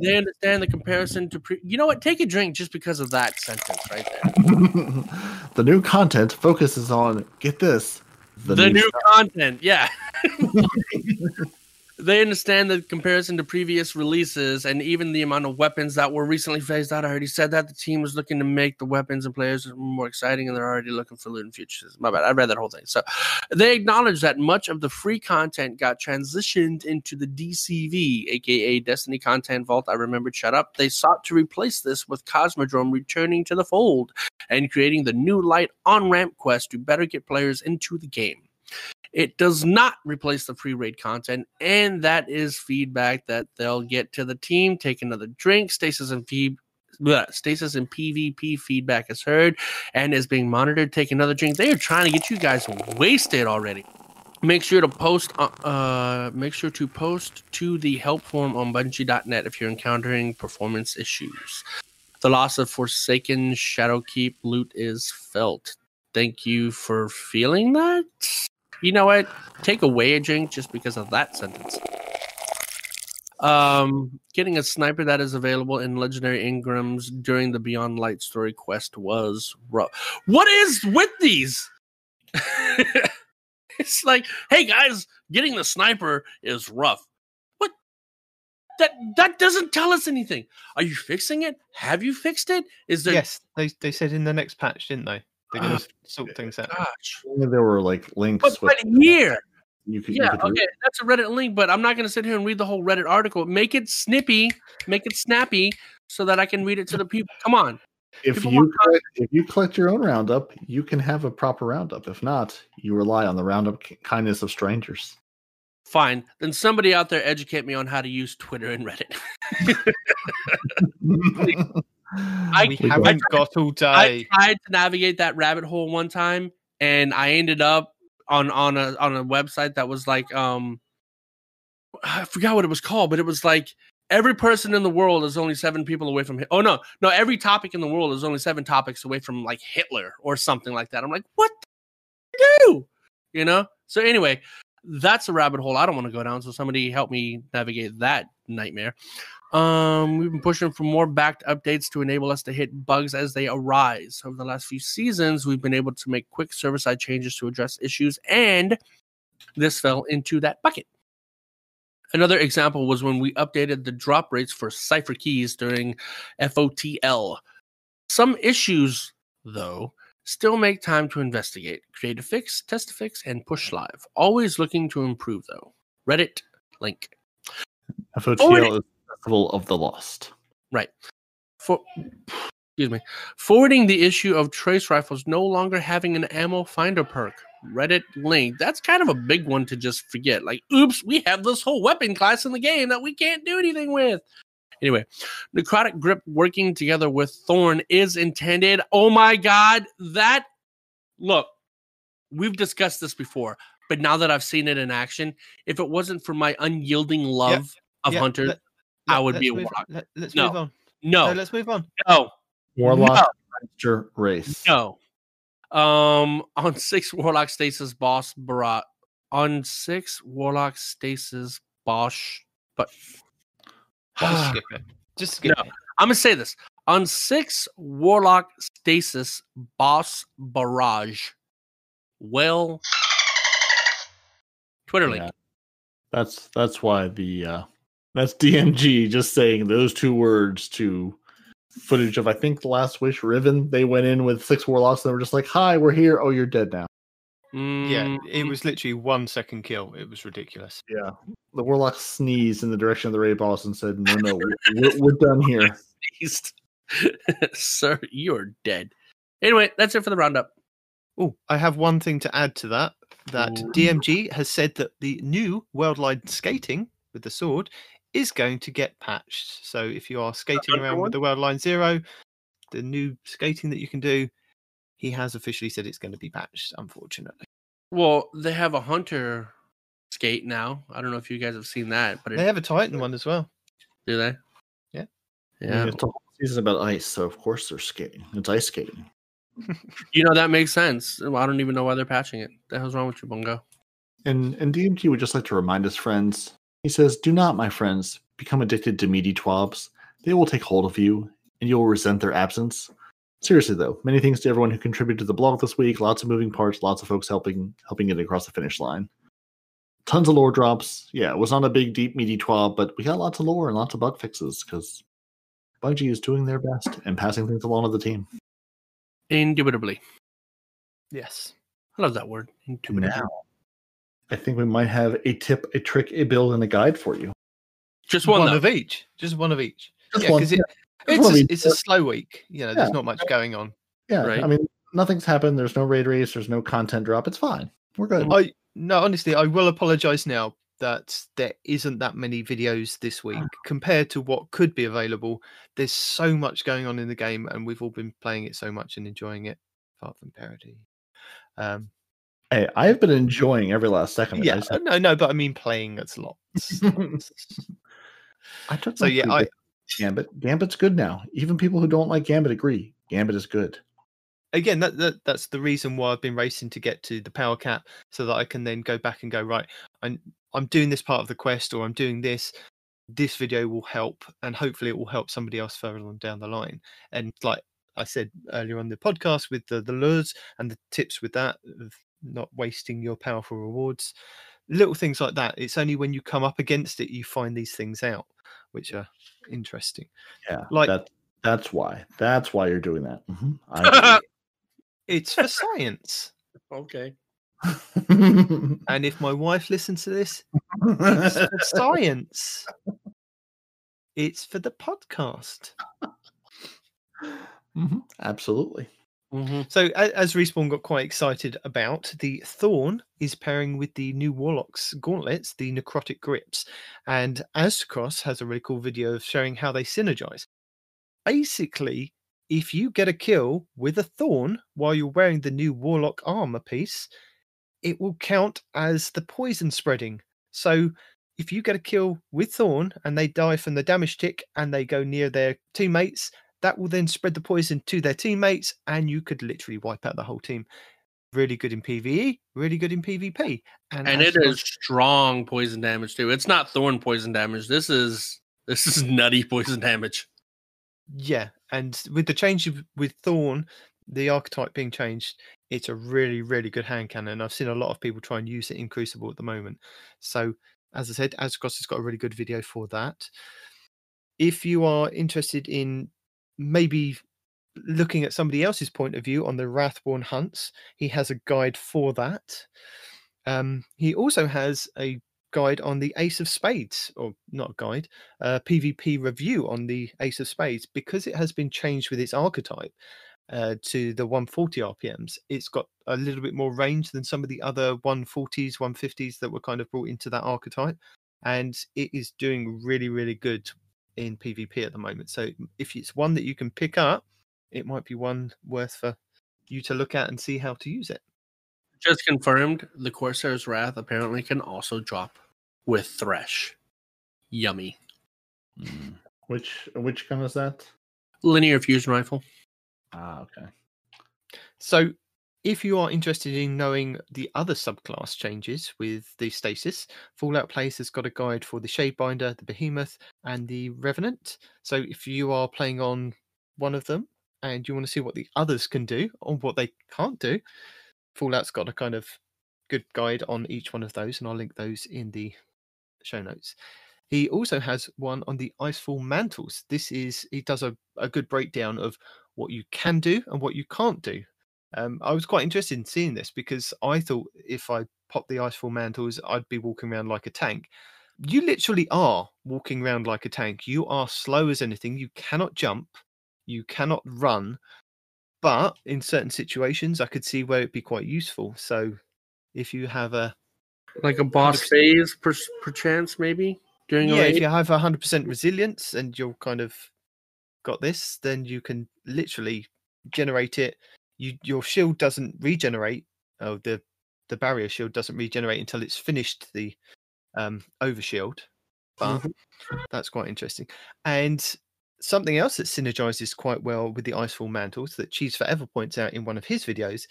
They understand the comparison to pre. You know what? Take a drink just because of that sentence right there. the new content focuses on get this The, new content, yeah. they understand the comparison to previous releases and even the amount of weapons that were recently phased out. I already said that the team was looking to make the weapons and players more exciting, and they're already looking for loot and futures. My bad. I read that whole thing. So they acknowledge that much of the free content got transitioned into the DCV, aka Destiny Content Vault. I remembered. Shut up. They sought to replace this with Cosmodrome returning to the fold and creating the new light on ramp quest to better get players into the game. It does not replace the free raid content, and that is feedback that they'll get to the team. Take another drink. Stasis and feed. Stasis and PvP feedback is heard and is being monitored. Take another drink. They are trying to get you guys wasted already. Make sure to post. Uh, uh, make sure to post to the help form on Bungie.net if you're encountering performance issues. The loss of Forsaken Shadowkeep loot is felt. Thank you for feeling that. You know what? Take away a drink just because of that sentence. Um, getting a sniper that is available in legendary Engrams during the Beyond Light story quest was rough. What is with these? it's like, hey guys, getting the sniper is rough. What? That that doesn't tell us anything. Are you fixing it? Have you fixed it? Is there? Yes, they they said in the next patch, didn't they? They're going to sort things out. Gosh, There were like links. but with, right here. you could, you Yeah, could okay, that's a Reddit link, but I'm not going to sit here and read the whole Reddit article. Make it snippy, make it snappy, so that I can read it to the people. Come on, if people you collect, if you collect your own roundup, you can have a proper roundup. If not, you rely on the roundup kindness of strangers. fine. Then somebody out there educate me on how to use Twitter and Reddit. I- we We got- haven't got all day. I tried to navigate that rabbit hole one time, and I ended up on on a on a website that was like um, I forgot what it was called, but it was like every person in the world is only seven people away from. Oh no, no, every topic in the world is only seven topics away from like Hitler or something like that. I'm like, what do? You know. So anyway, that's a rabbit hole I don't want to go down. So somebody help me navigate that nightmare. Um, we've been pushing for more backed updates to enable us to hit bugs as they arise. Over the last few seasons, we've been able to make quick server side changes to address issues, and this fell into that bucket. Another example was when we updated the drop rates for cipher keys during FOTL. Some issues, though, still make time to investigate, create a fix, test a fix, and push live. Always looking to improve, though. Reddit link. FOTL is Festival of the Lost. Right. For excuse me. Forwarding the issue of trace rifles no longer having an ammo finder perk. Reddit link. That's kind of a big one to just forget. Like oops we have this whole weapon class in the game that we can't do anything with. Anyway necrotic grip working together with thorn is intended. Oh my god that look we've discussed this before but now that i've seen it in action if it wasn't for my unyielding love of Yeah, hunter let- I would be a warlock. Let, us No. move on. no No, let's move on. no Warlock Monster Race. No. Um, on six Warlock Stasis boss Barat. On six Warlock Stasis boss, But Just skip it. Just skip No. it. I'm gonna say this. On six Warlock Stasis Boss Barrage. Well Twitter link. Yeah. That's that's why the uh that's DMG just saying those two words to footage of I think the last wish Riven. They went in with six warlocks and they were just like, Hi, we're here. Oh, you're dead now. Yeah, it Mm, was literally one second kill. It was ridiculous. Yeah. The warlock sneezed in the direction of the raid boss and said, No, no, we're, we're, we're done here. Sir, you're dead. Anyway, that's it for the roundup. Oh, I have one thing to add to that. That Ooh. DMG has said that the new worldwide skating with the sword is going to get patched. So if you are skating around with the World Line Zero, the new skating that you can do, he has officially said it's going to be patched. Unfortunately, Well, they have a hunter skate now. I don't know if you guys have seen that, but it, they have a Titan one as well. do they? Yeah. Yeah. It's a whole season about ice, so of course they're skating. It's ice skating. You know that makes sense. I don't even know why they're patching it. The hell's wrong with you, Bungo? And and DMG would just like to remind his friends. He says, Do not, my friends, become addicted to meaty twabs. They will take hold of you, and you will resent their absence. Seriously though, many thanks to everyone who contributed to the blog this week. Lots of moving parts, lots of folks helping helping it across the finish line. tons of lore drops. Yeah, it was not a big, deep, meaty twab, but we got lots of lore and lots of bug fixes because Bungie is doing their best and passing things along to the team. Indubitably. Yes. I love that word. Indubitably. Now, I think we might have a tip, a trick, a build, and a guide for you. Just one, though. of each. Just one of each. Just yeah, one, because it, Just it's, one a, it's a slow week. You know, there's Yeah. not much going on. Yeah, Right. I mean, nothing's happened. There's no raid race. There's no content drop. It's fine. We're good. I no, honestly, I will apologize now that there isn't that many videos this week compared to what could be available. There's so much going on in the game, and we've all been playing it so much and enjoying it, apart from parody. Um, Hey, I've been enjoying every last second of yeah, uh, no, no, but I mean playing at lots. I took so yeah, I bit. Gambit. Gambit's good now. Even people who don't like Gambit agree. Gambit is good. again that, that that's the reason why I've been racing to get to the power cap so that I can then go back and go right I'm I'm doing this part of the quest or I'm doing this this video will help and hopefully it will help somebody else further on down the line and like I said earlier on the podcast with the the lures and the tips with that not wasting your powerful rewards little things like that it's only when you come up against it you find these things out which are interesting Yeah, Like- that. That's why. That's why you're doing that. Mhm, it's for science Okay. and if my wife listens to this It's for science. It's for the podcast. Mhm, Absolutely. Hmm So, as Respawn got quite excited about, the Thorn is pairing with the new Warlock's gauntlets, the Necrotic Grips. And Aztecross has a really cool video of showing how they synergize. Basically, if you get a kill with a Thorn while you're wearing the new Warlock armor piece, it will count as the poison spreading. So, if you get a kill with Thorn and they die from the damage tick and they go near their teammates, that will then spread the poison to their teammates and you could literally wipe out the whole team. Really good in PvE, really good in PvP. And as it is strong poison damage too. It's not thorn poison damage. This is this is nutty poison damage. Yeah, and with the change of- with Thorn, the archetype being changed, it's a really, really good hand cannon. I've seen a lot of people try and use it in Crucible at the moment. So, as I said, Aztecross has got a really good video for that. If you are interested in maybe looking at somebody else's point of view on the Wrathborn hunts, he has a guide for that. Um, he also has a guide on the Ace of Spades, or not a guide, a PvP review on the Ace of Spades because it has been changed with its archetype uh, to the 140 RPMs. It's got a little bit more range than some of the other 140s, 150s that were kind of brought into that archetype, and it is doing really, really good in PvP at the moment. So if it's one that you can pick up, it might be one worth for you to look at and see how to use it. Just confirmed, the Corsair's Wrath apparently can also drop with Thresh. Yummy. Mm. Which which gun is that? Linear fusion rifle. Ah, okay. So, if you are interested in knowing the other subclass changes with the stasis, Fallout Plays has got a guide for the Shadebinder, the Behemoth, and the Revenant. So, if you are playing on one of them and you want to see what the others can do or what they can't do, Fallout's got a kind of good guide on each one of those, and I'll link those in the show notes. He also has one on the Icefall mantles. This is he does a, a good breakdown of what you can do and what you can't do. Um, I was quite interested in seeing this because I thought if I popped the ice Icefall mantles, I'd be walking around like a tank. You literally are walking around like a tank. You are slow as anything. You cannot jump. You cannot run. But in certain situations, I could see where it'd be quite useful. So if you have a Like a boss phase, per, perchance, maybe during yeah, if you have a hundred percent resilience and you're kind of got this, then you can literally generate it. You your shield doesn't regenerate. Oh, the the barrier shield doesn't regenerate until it's finished the um overshield. But that's quite interesting. And something else that synergizes quite well with the Icefall mantles that Cheese Forever points out in one of his videos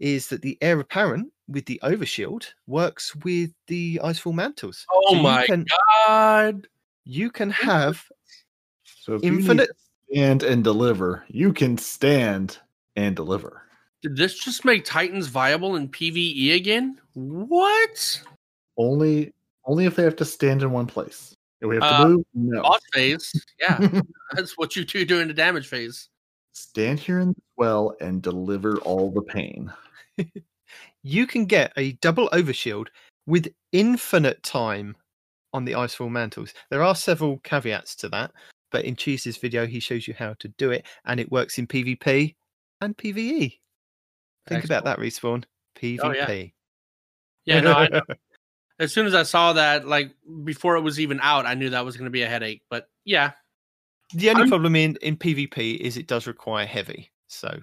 is that the heir apparent with the overshield works with the Icefall mantles. Oh So you my can- god! you can have So if you need infinite to stand and deliver, you can stand and deliver. Did this just make Titans viable in PVE again? What? Only only if they have to stand in one place. If we have to Uh, move, no. Boss phase. Yeah. That's what you two do in the damage phase. Stand here in the well and deliver all the pain. You can get a double overshield with infinite time on the Icefall mantles. There are several caveats to that, but in Cheese's video, he shows you how to do it, and it works in PvP and PvE. Think about that, respawn. PvP. Oh, yeah. Yeah, no, I know. As soon as I saw that, like before it was even out, I knew that was going to be a headache. But yeah, The only I'm- problem in, in PvP is it does require heavy. So,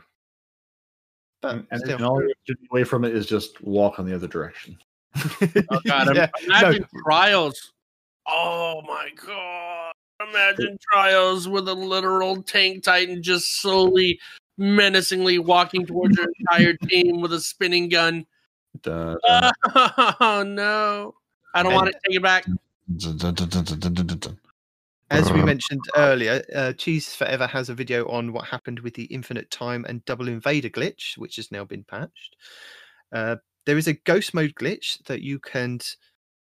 but And, and, still. and all you have to do away from it is just walk on the other direction. oh god, Yeah, imagine no. trials. Oh my god, imagine trials with a literal tank titan just slowly, menacingly walking towards your entire team with a spinning gun. Duh, Oh no, I don't want to take it back. dun. As we mentioned earlier, uh, Cheese Forever has a video on what happened with the infinite time and double invader glitch, which has now been patched. Uh, there is a ghost mode glitch that you can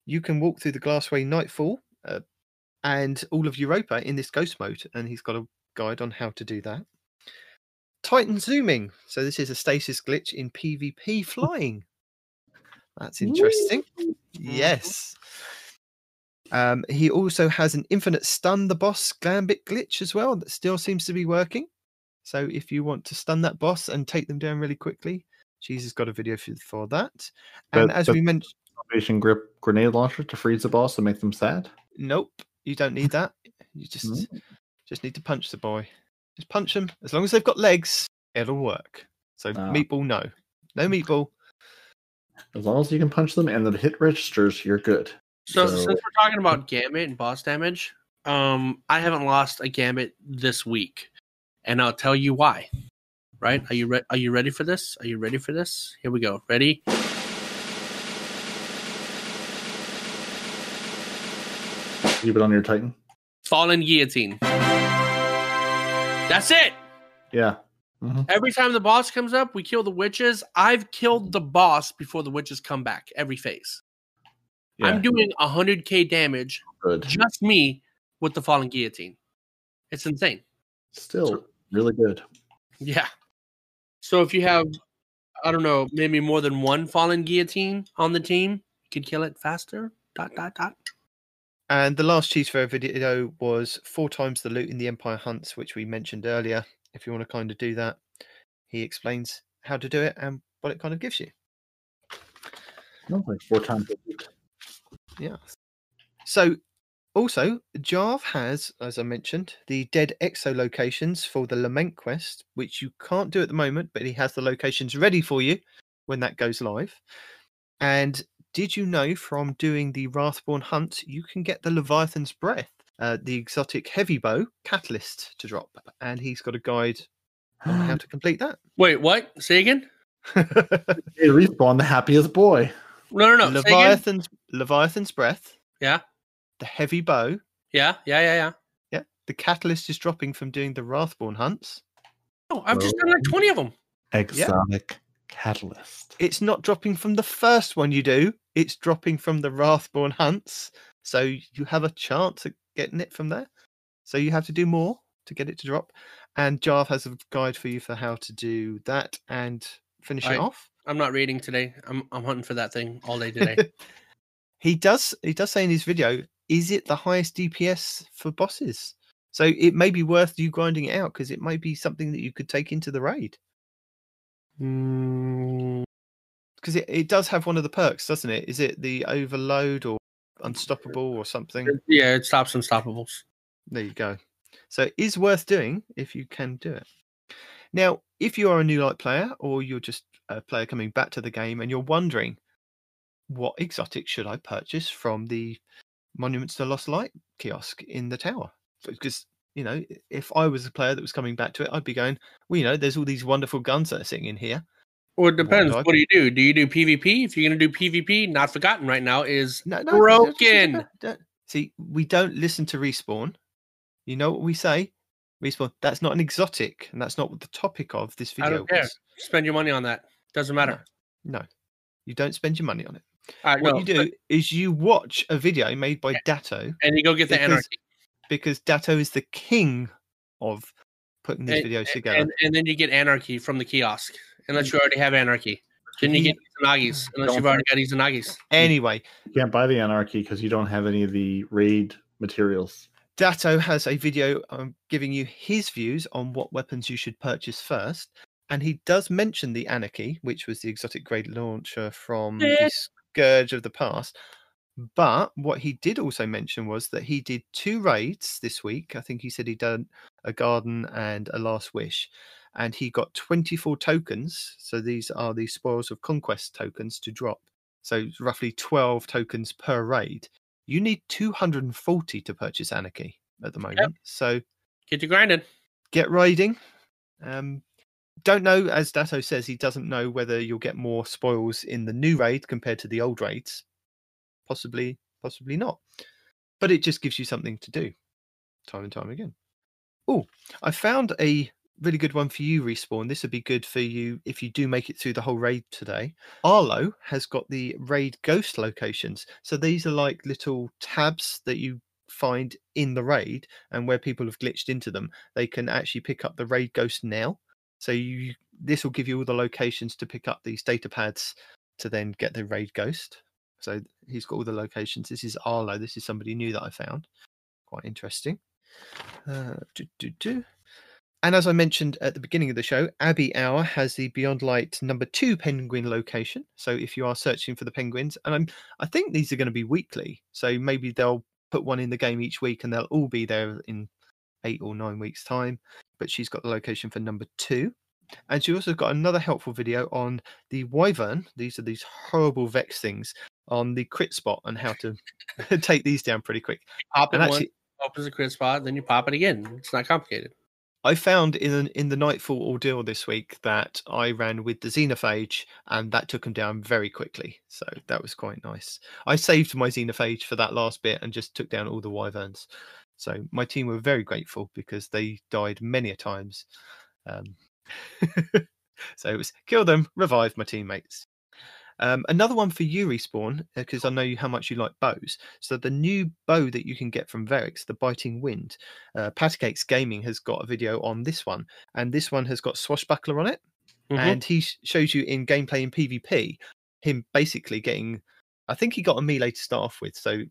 you can walk through the Glassway Nightfall uh, and all of Europa in this ghost mode, and he's got a guide on how to do that. Titan zooming. So this is a stasis glitch in PvP flying. That's interesting. Yes. Um, he also has an infinite stun the boss gambit glitch as well that still seems to be working. So if you want to stun that boss and take them down really quickly, Cheese has got a video for, for that. And But- as but- we mentioned, Salvation grip grenade launcher to freeze the boss and make them sad. nope, you don't need that. You just Mm. just need to punch the boy. Just punch them. As long as they've got legs, it'll work. So Ah. meatball, no, no meatball. As long as you can punch them and the hit registers, you're good. So, So- since we're talking about gambit and boss damage, um, I haven't lost a gambit this week, and I'll tell you why. Right? Are you re- Are you ready for this? Are you ready for this? Here we go. Ready? Keep it on your Titan. Falling Guillotine. That's it. Yeah. Mhm. Every time the boss comes up, we kill the witches. I've killed the boss before the witches come back. Every phase. Yeah. I'm doing 100k damage, good. just me, with the Falling Guillotine. It's insane. Still really good. Yeah. So if you have, I don't know, maybe more than one Falling Guillotine on the team, you could kill it faster. Dot dot dot. And the last Cheese Fair video was four times the loot in the Empire Hunts, which we mentioned earlier. If you want to kind of do that, he explains how to do it and what it kind of gives you. Like four times. a week. Yeah. So, also, Jarv has, as I mentioned, the dead exo locations for the Lament quest, which you can't do at the moment, but he has the locations ready for you when that goes live. And did you know from doing the Wrathborn hunt, you can get the Leviathan's Breath, uh, the exotic heavy bow catalyst to drop? And he's got a guide on how to complete that. Wait, what? Say again? Hey, respawn the happiest boy. No, no, no. Leviathan's, Leviathan's Breath, Yeah, the heavy bow, yeah, yeah, yeah, yeah. Yeah, the catalyst is dropping from doing the Wrathborn hunts. Oh, I've just done like 20 of them. Exotic catalyst. It's not dropping from the first one you do, it's dropping from the Wrathborn hunts. So you have a chance at getting it from there. So you have to do more to get it to drop. And Jarv has a guide for you for how to do that and finish I- it off. I'm not reading today. I'm I'm hunting for that thing all day today. he does he does say in his video, is it the highest DPS for bosses? So it may be worth you grinding it out because it might be something that you could take into the raid. Mm, because it, it does have one of the perks, doesn't it? Is it the overload or unstoppable or something? yeah, it stops unstoppables. There you go. So it is worth doing if you can do it. Now, if you are a new light player or you're just a player coming back to the game and you're wondering what exotic should I purchase from the Monuments to Lost Light kiosk in the tower? Because you know, if I was a player that was coming back to it, I'd be going, well, you know, there's all these wonderful guns that are sitting in here. Well, it depends. do What do you do? Do you do PvP? If you're gonna do PvP, not forgotten right now is No, no, broken. See, we don't listen to respawn. You know what we say? Respawn. That's not an exotic, and that's not what the topic of this I video don't care. was. Spend your money on that. Doesn't matter. No, you don't spend your money on it. All right, What you do is you watch a video made by Datto and you go get the anarchy, because Datto is the king of putting these And- videos together. and, and then you get anarchy from the kiosk, unless you already have anarchy. Then you He- get Izanagi's, unless you've already got Izanagi's. anyway, You can't buy the anarchy because you don't have any of the raid materials. Datto has a video um, giving you his views on what weapons you should purchase first. And he does mention the Anarchy, which was the exotic grade launcher from Yeah. the Scourge of the Past. But what he did also mention was that he did two raids this week. I think he said he done a garden and a last wish. And he got 24 tokens. So these are the spoils of conquest tokens to drop. So roughly 12 tokens per raid. You need 240 to purchase Anarchy at the moment. So Get you grinding. get raiding. Um, don't know, as Datto says, he doesn't know whether you'll get more spoils in the new raid compared to the old raids. Possibly, possibly not. But it just gives you something to do time and time again. Oh, I found a really good one for you, Respawn. This would be good for you if you do make it through the whole raid today. Arlo has got the raid ghost locations. So these are like little tabs that you find in the raid and where people have glitched into them they can actually pick up the raid ghost now so you this will give you all the locations to pick up these data pads to then get the raid ghost so he's got all the locations. This is arlo. This is somebody new that i found. Quite interesting. Uh, do, do, do. and as i mentioned at the beginning of the show abbey hour has the beyond light number two penguin location. So if you are searching for the penguins and i'm i think these are going to be weekly. So maybe they'll put one in the game each week and they'll all be there in eight or nine weeks time. But she's got the location for number two. And she also got another helpful video on the wyvern. These are these horrible vex things on the crit spot and how to take these down pretty quick Pop it and actually opens a crit spot, then you pop it again. It's not complicated. I found in in the Nightfall ordeal this week that I ran with the Xenophage and that took him down very quickly. So that was quite nice. I saved my Xenophage for that last bit and just took down all the Wyverns. So my team were very grateful because they died many a times. Um, so it was kill them, revive my teammates. Um, another one for you, Respawn, because I know you, how much you like bows. So the new bow that you can get from Variks, the Biting Wind, uh, Patacakes Gaming has got a video on this one, and this one has got Swashbuckler on it, Mhm. and he sh- shows you in gameplay in PvP him basically getting. I think he got a melee to start off with, so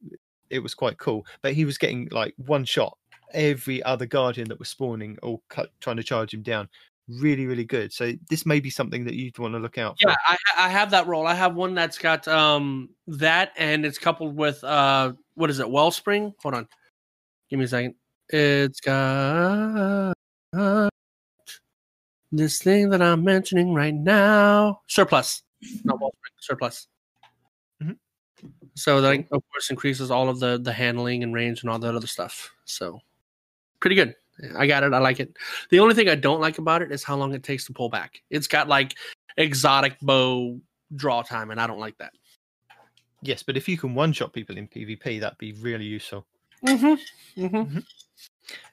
it was quite cool. But he was getting like one shot every other guardian that was spawning or cut, trying to charge him down. Really, really good. So this may be something that you'd want to look out for. Yeah, I, I have that roll. I have one that's got um that, and it's coupled with uh what is it? Wellspring. Hold on, give me a second. It's got this thing that I'm mentioning right now. Surplus, not Wellspring. Surplus. Mhm. So that of course increases all of the the handling and range and all that other stuff. So pretty good. I got it. I like it. The only thing I don't like about it is how long it takes to pull back. It's got like exotic bow draw time, and I don't like that. Yes, but if you can one shot people in PvP, that'd be really useful. Mm-hmm. Mm-hmm.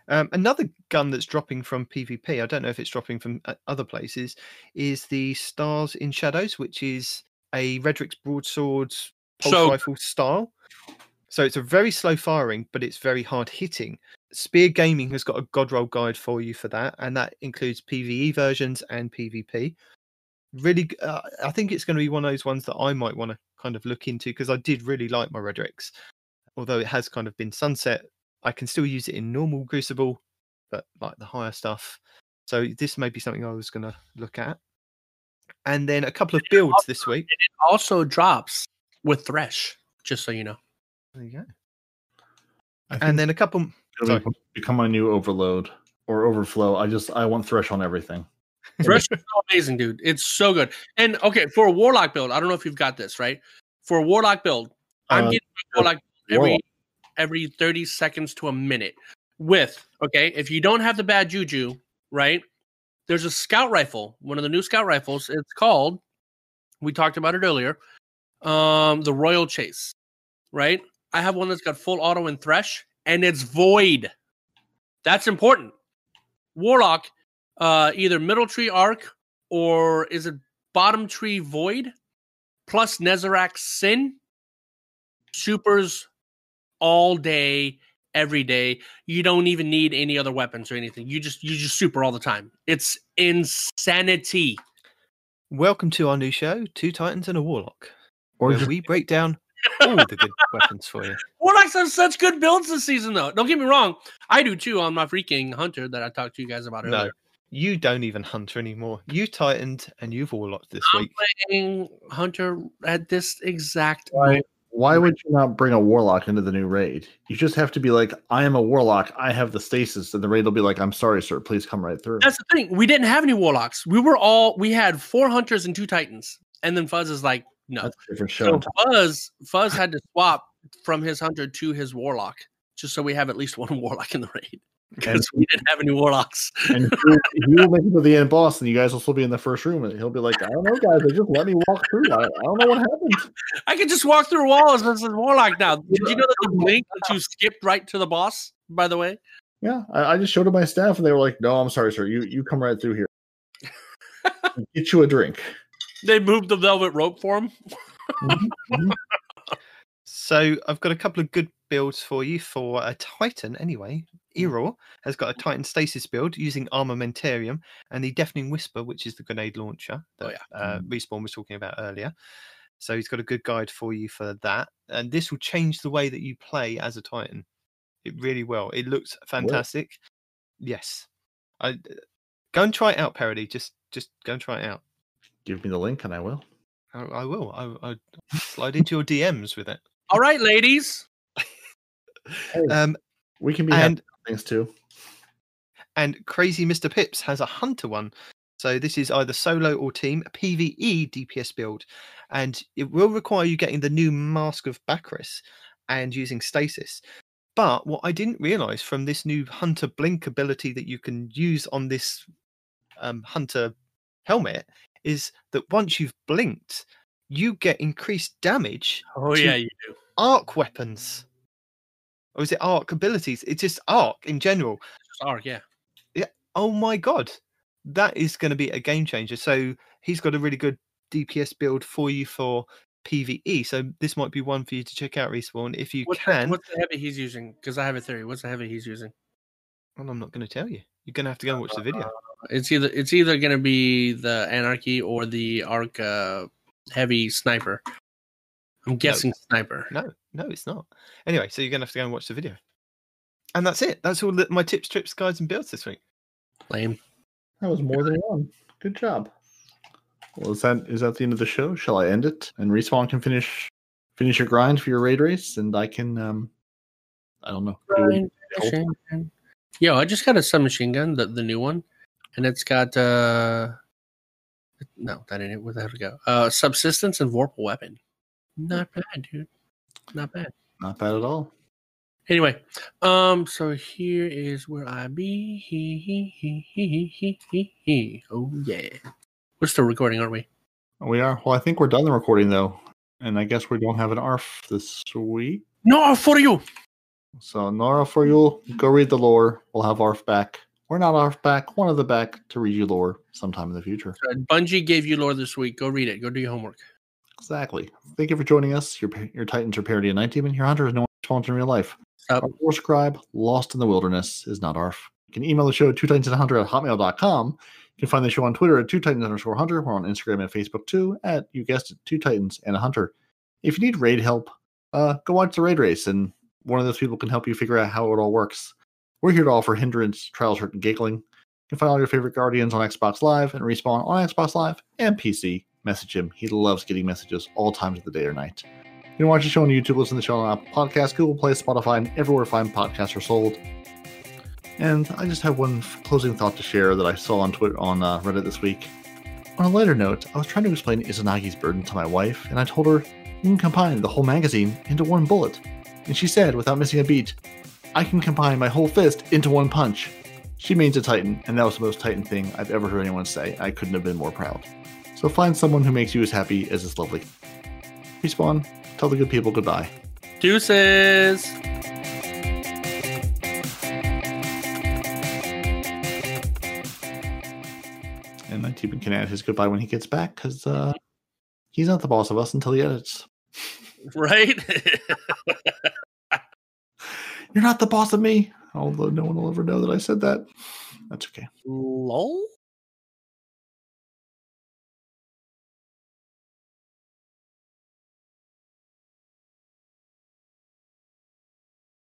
Um, another gun that's dropping from PvP, I don't know if it's dropping from uh, other places, is the Stars in Shadows, which is a Redrix's broadsword pulse So- rifle style. So it's a very slow firing, but it's very hard hitting. Spear Gaming has got a God roll guide for you for that, and that includes PVE versions and PvP. Really, uh, I think it's going to be one of those ones that I might want to kind of look into because I did really like my Redrix. Although it has kind of been sunset, I can still use it in normal Crucible, but like the higher stuff. So this may be something I was going to look at. And then a couple of builds this week. It Also drops with Thresh, just so you know. There you go. I think And then a couple. It'll sorry. become- become my new overload or overflow. I just I want thresh on everything. Thresh is so amazing, dude. It's so good. And okay, for a Warlock build, I don't know if you've got this right. For a Warlock build, I'm Uh, getting a Warlock every Warlock. every 30 seconds to a minute. With okay, if you don't have the bad juju, right? There's a scout rifle, one of the new scout rifles. It's called. We talked about it earlier. Um, the Royal Chase, right? I have one that's got full auto and thresh, and it's void. That's important. Warlock, uh, either middle tree arc or is it bottom tree void? plus Nezarec Sin, supers all day, every day. You don't even need any other weapons or anything. You just you just super all the time. It's insanity. Welcome to our new show, Two Titans and a Warlock, Or where we break down all the good weapons for you. Warlocks have such good builds this season, though. Don't get me wrong, I do too on my freaking hunter that I talked to you guys about earlier. No, you don't even hunter anymore. You tightened and you've warlocked this I'm week. playing hunter at this exact Why? moment. why would you not bring a warlock into the new raid? You just have to be like, I am a warlock. I have the stasis, and the raid will be like, I'm sorry, sir. Please come right through. That's the thing. We didn't have any warlocks. We were all we had four hunters and two titans, and then Fuzz is like, no. That's a different show. So Fuzz Fuzz had to swap from his hunter to his warlock, just so we have at least one warlock in the raid because we didn't have any warlocks. and he he will make it to the end boss, and you guys will still be in the first room, and he'll be like, I don't know, guys. They just let me walk through. I, I don't know what happened. I can just walk through walls as a warlock now. Did you know that the blink that you skipped right to the boss? By the way, Yeah, I, I just showed it my staff, and they were like, No, I'm sorry, sir. You you come right through here. Get you a drink. They moved the velvet rope for him. So I've got a couple of good builds for you for a Titan anyway. Hmm. Error has got a Titan stasis build using Armamentarium and the Deafening Whisper, which is the grenade launcher that Oh, yeah. uh, hmm. Respawn was talking about earlier. So he's got a good guide for you for that. And this will change the way that you play as a Titan. It really will. It looks fantastic. Yes. I uh, go and try it out, Parody. Just just go and try it out. Give me the link, and I will. I, I will. I, I slide into your DMs with it. All right, ladies. Um, We can be happy and with things too. and Crazy Mr. Pips has a hunter one. So this is either solo or team a PVE DPS build, and it will require you getting the new Mask of Bakris and using stasis. But what I didn't realize from this new hunter blink ability that you can use on this um, hunter helmet is that once you've blinked, you get increased damage Oh to yeah, you do. arc weapons. Or is it arc abilities? It's just arc in general. Just arc, yeah. Yeah. Oh my god, that is going to be a game changer. So he's got a really good DPS build for you for PVE. So this might be one for you to check out, Respawn, if you What's the, can. what's the heavy he's using? Because I have a theory. What's the heavy he's using? Well, I'm not going to tell you. You're going to have to go and watch the video. It's either it's either going to be the anarchy or the arc uh, heavy sniper. I'm guessing sniper. No, no, it's not. Anyway, so you're going to have to go and watch the video. And that's it. That's all the, my tips, trips, guides, and builds this week. Lame. That was more than one. Good job. Well, is that is that the end of the show? Shall I end it and respawn can finish finish your grind for your raid race, and I can um I don't know. do it. Machine gun. Yo, I just got a submachine gun, the, the new one, and it's got uh no, that ain't it. Where the hell to go? Uh subsistence and vorpal weapon. Not bad, dude. Not bad. Not bad at all. Anyway, um, so here is where I be. He, he, he, he, he, he, he. Oh yeah, we're still recording, aren't we? We are. Well, I think we're done the recording though, and I guess we don't have an ARF this week. No, ARF for you. So Nora, for you, go read the lore. We'll have ARF back. We're not ARF back. One of the back to read you lore sometime in the future. Bungie gave you lore this week. Go read it. Go do your homework. Exactly. Thank you for joining us. Your your Titans are parody of Night Demon. Your Hunter is no one in real life. Our war scribe, lost in the wilderness, is not ARF. You can email the show at two titans and hunter at hotmail.com. You can find the show on Twitter at two titans underscore hunter. We're on Instagram and Facebook too at, you guessed it, two titans and a hunter. If you need raid help, uh, go watch the raid race and one of those people can help you figure out how it all works. We're here to offer hindrance, trials, hurt, and giggling. You can find all your favorite Guardians on Xbox Live and Respawn on Xbox Live and PC. Message him. He loves getting messages all times of the day or night. You can watch the show on YouTube, listen to the show on Apple Podcasts, Google Play, Spotify, and everywhere fine podcasts are sold. And I just have one closing thought to share that I saw on Twitter on uh, Reddit this week. On a lighter note, I was trying to explain Izanagi's burden to my wife, and I told her you can combine the whole magazine into one bullet. And she said, without missing a beat, I can combine my whole fist into one punch. She means a Titan, and that was the most Titan thing I've ever heard anyone say. I couldn't have been more proud. So find someone who makes you as happy as this lovely. Respawn, tell the good people goodbye. Deuces. And my team can add his goodbye when he gets back because uh, He's not the boss of us until he edits. right? You're not the boss of me. Although no one will ever know that I said that. That's okay. Lol.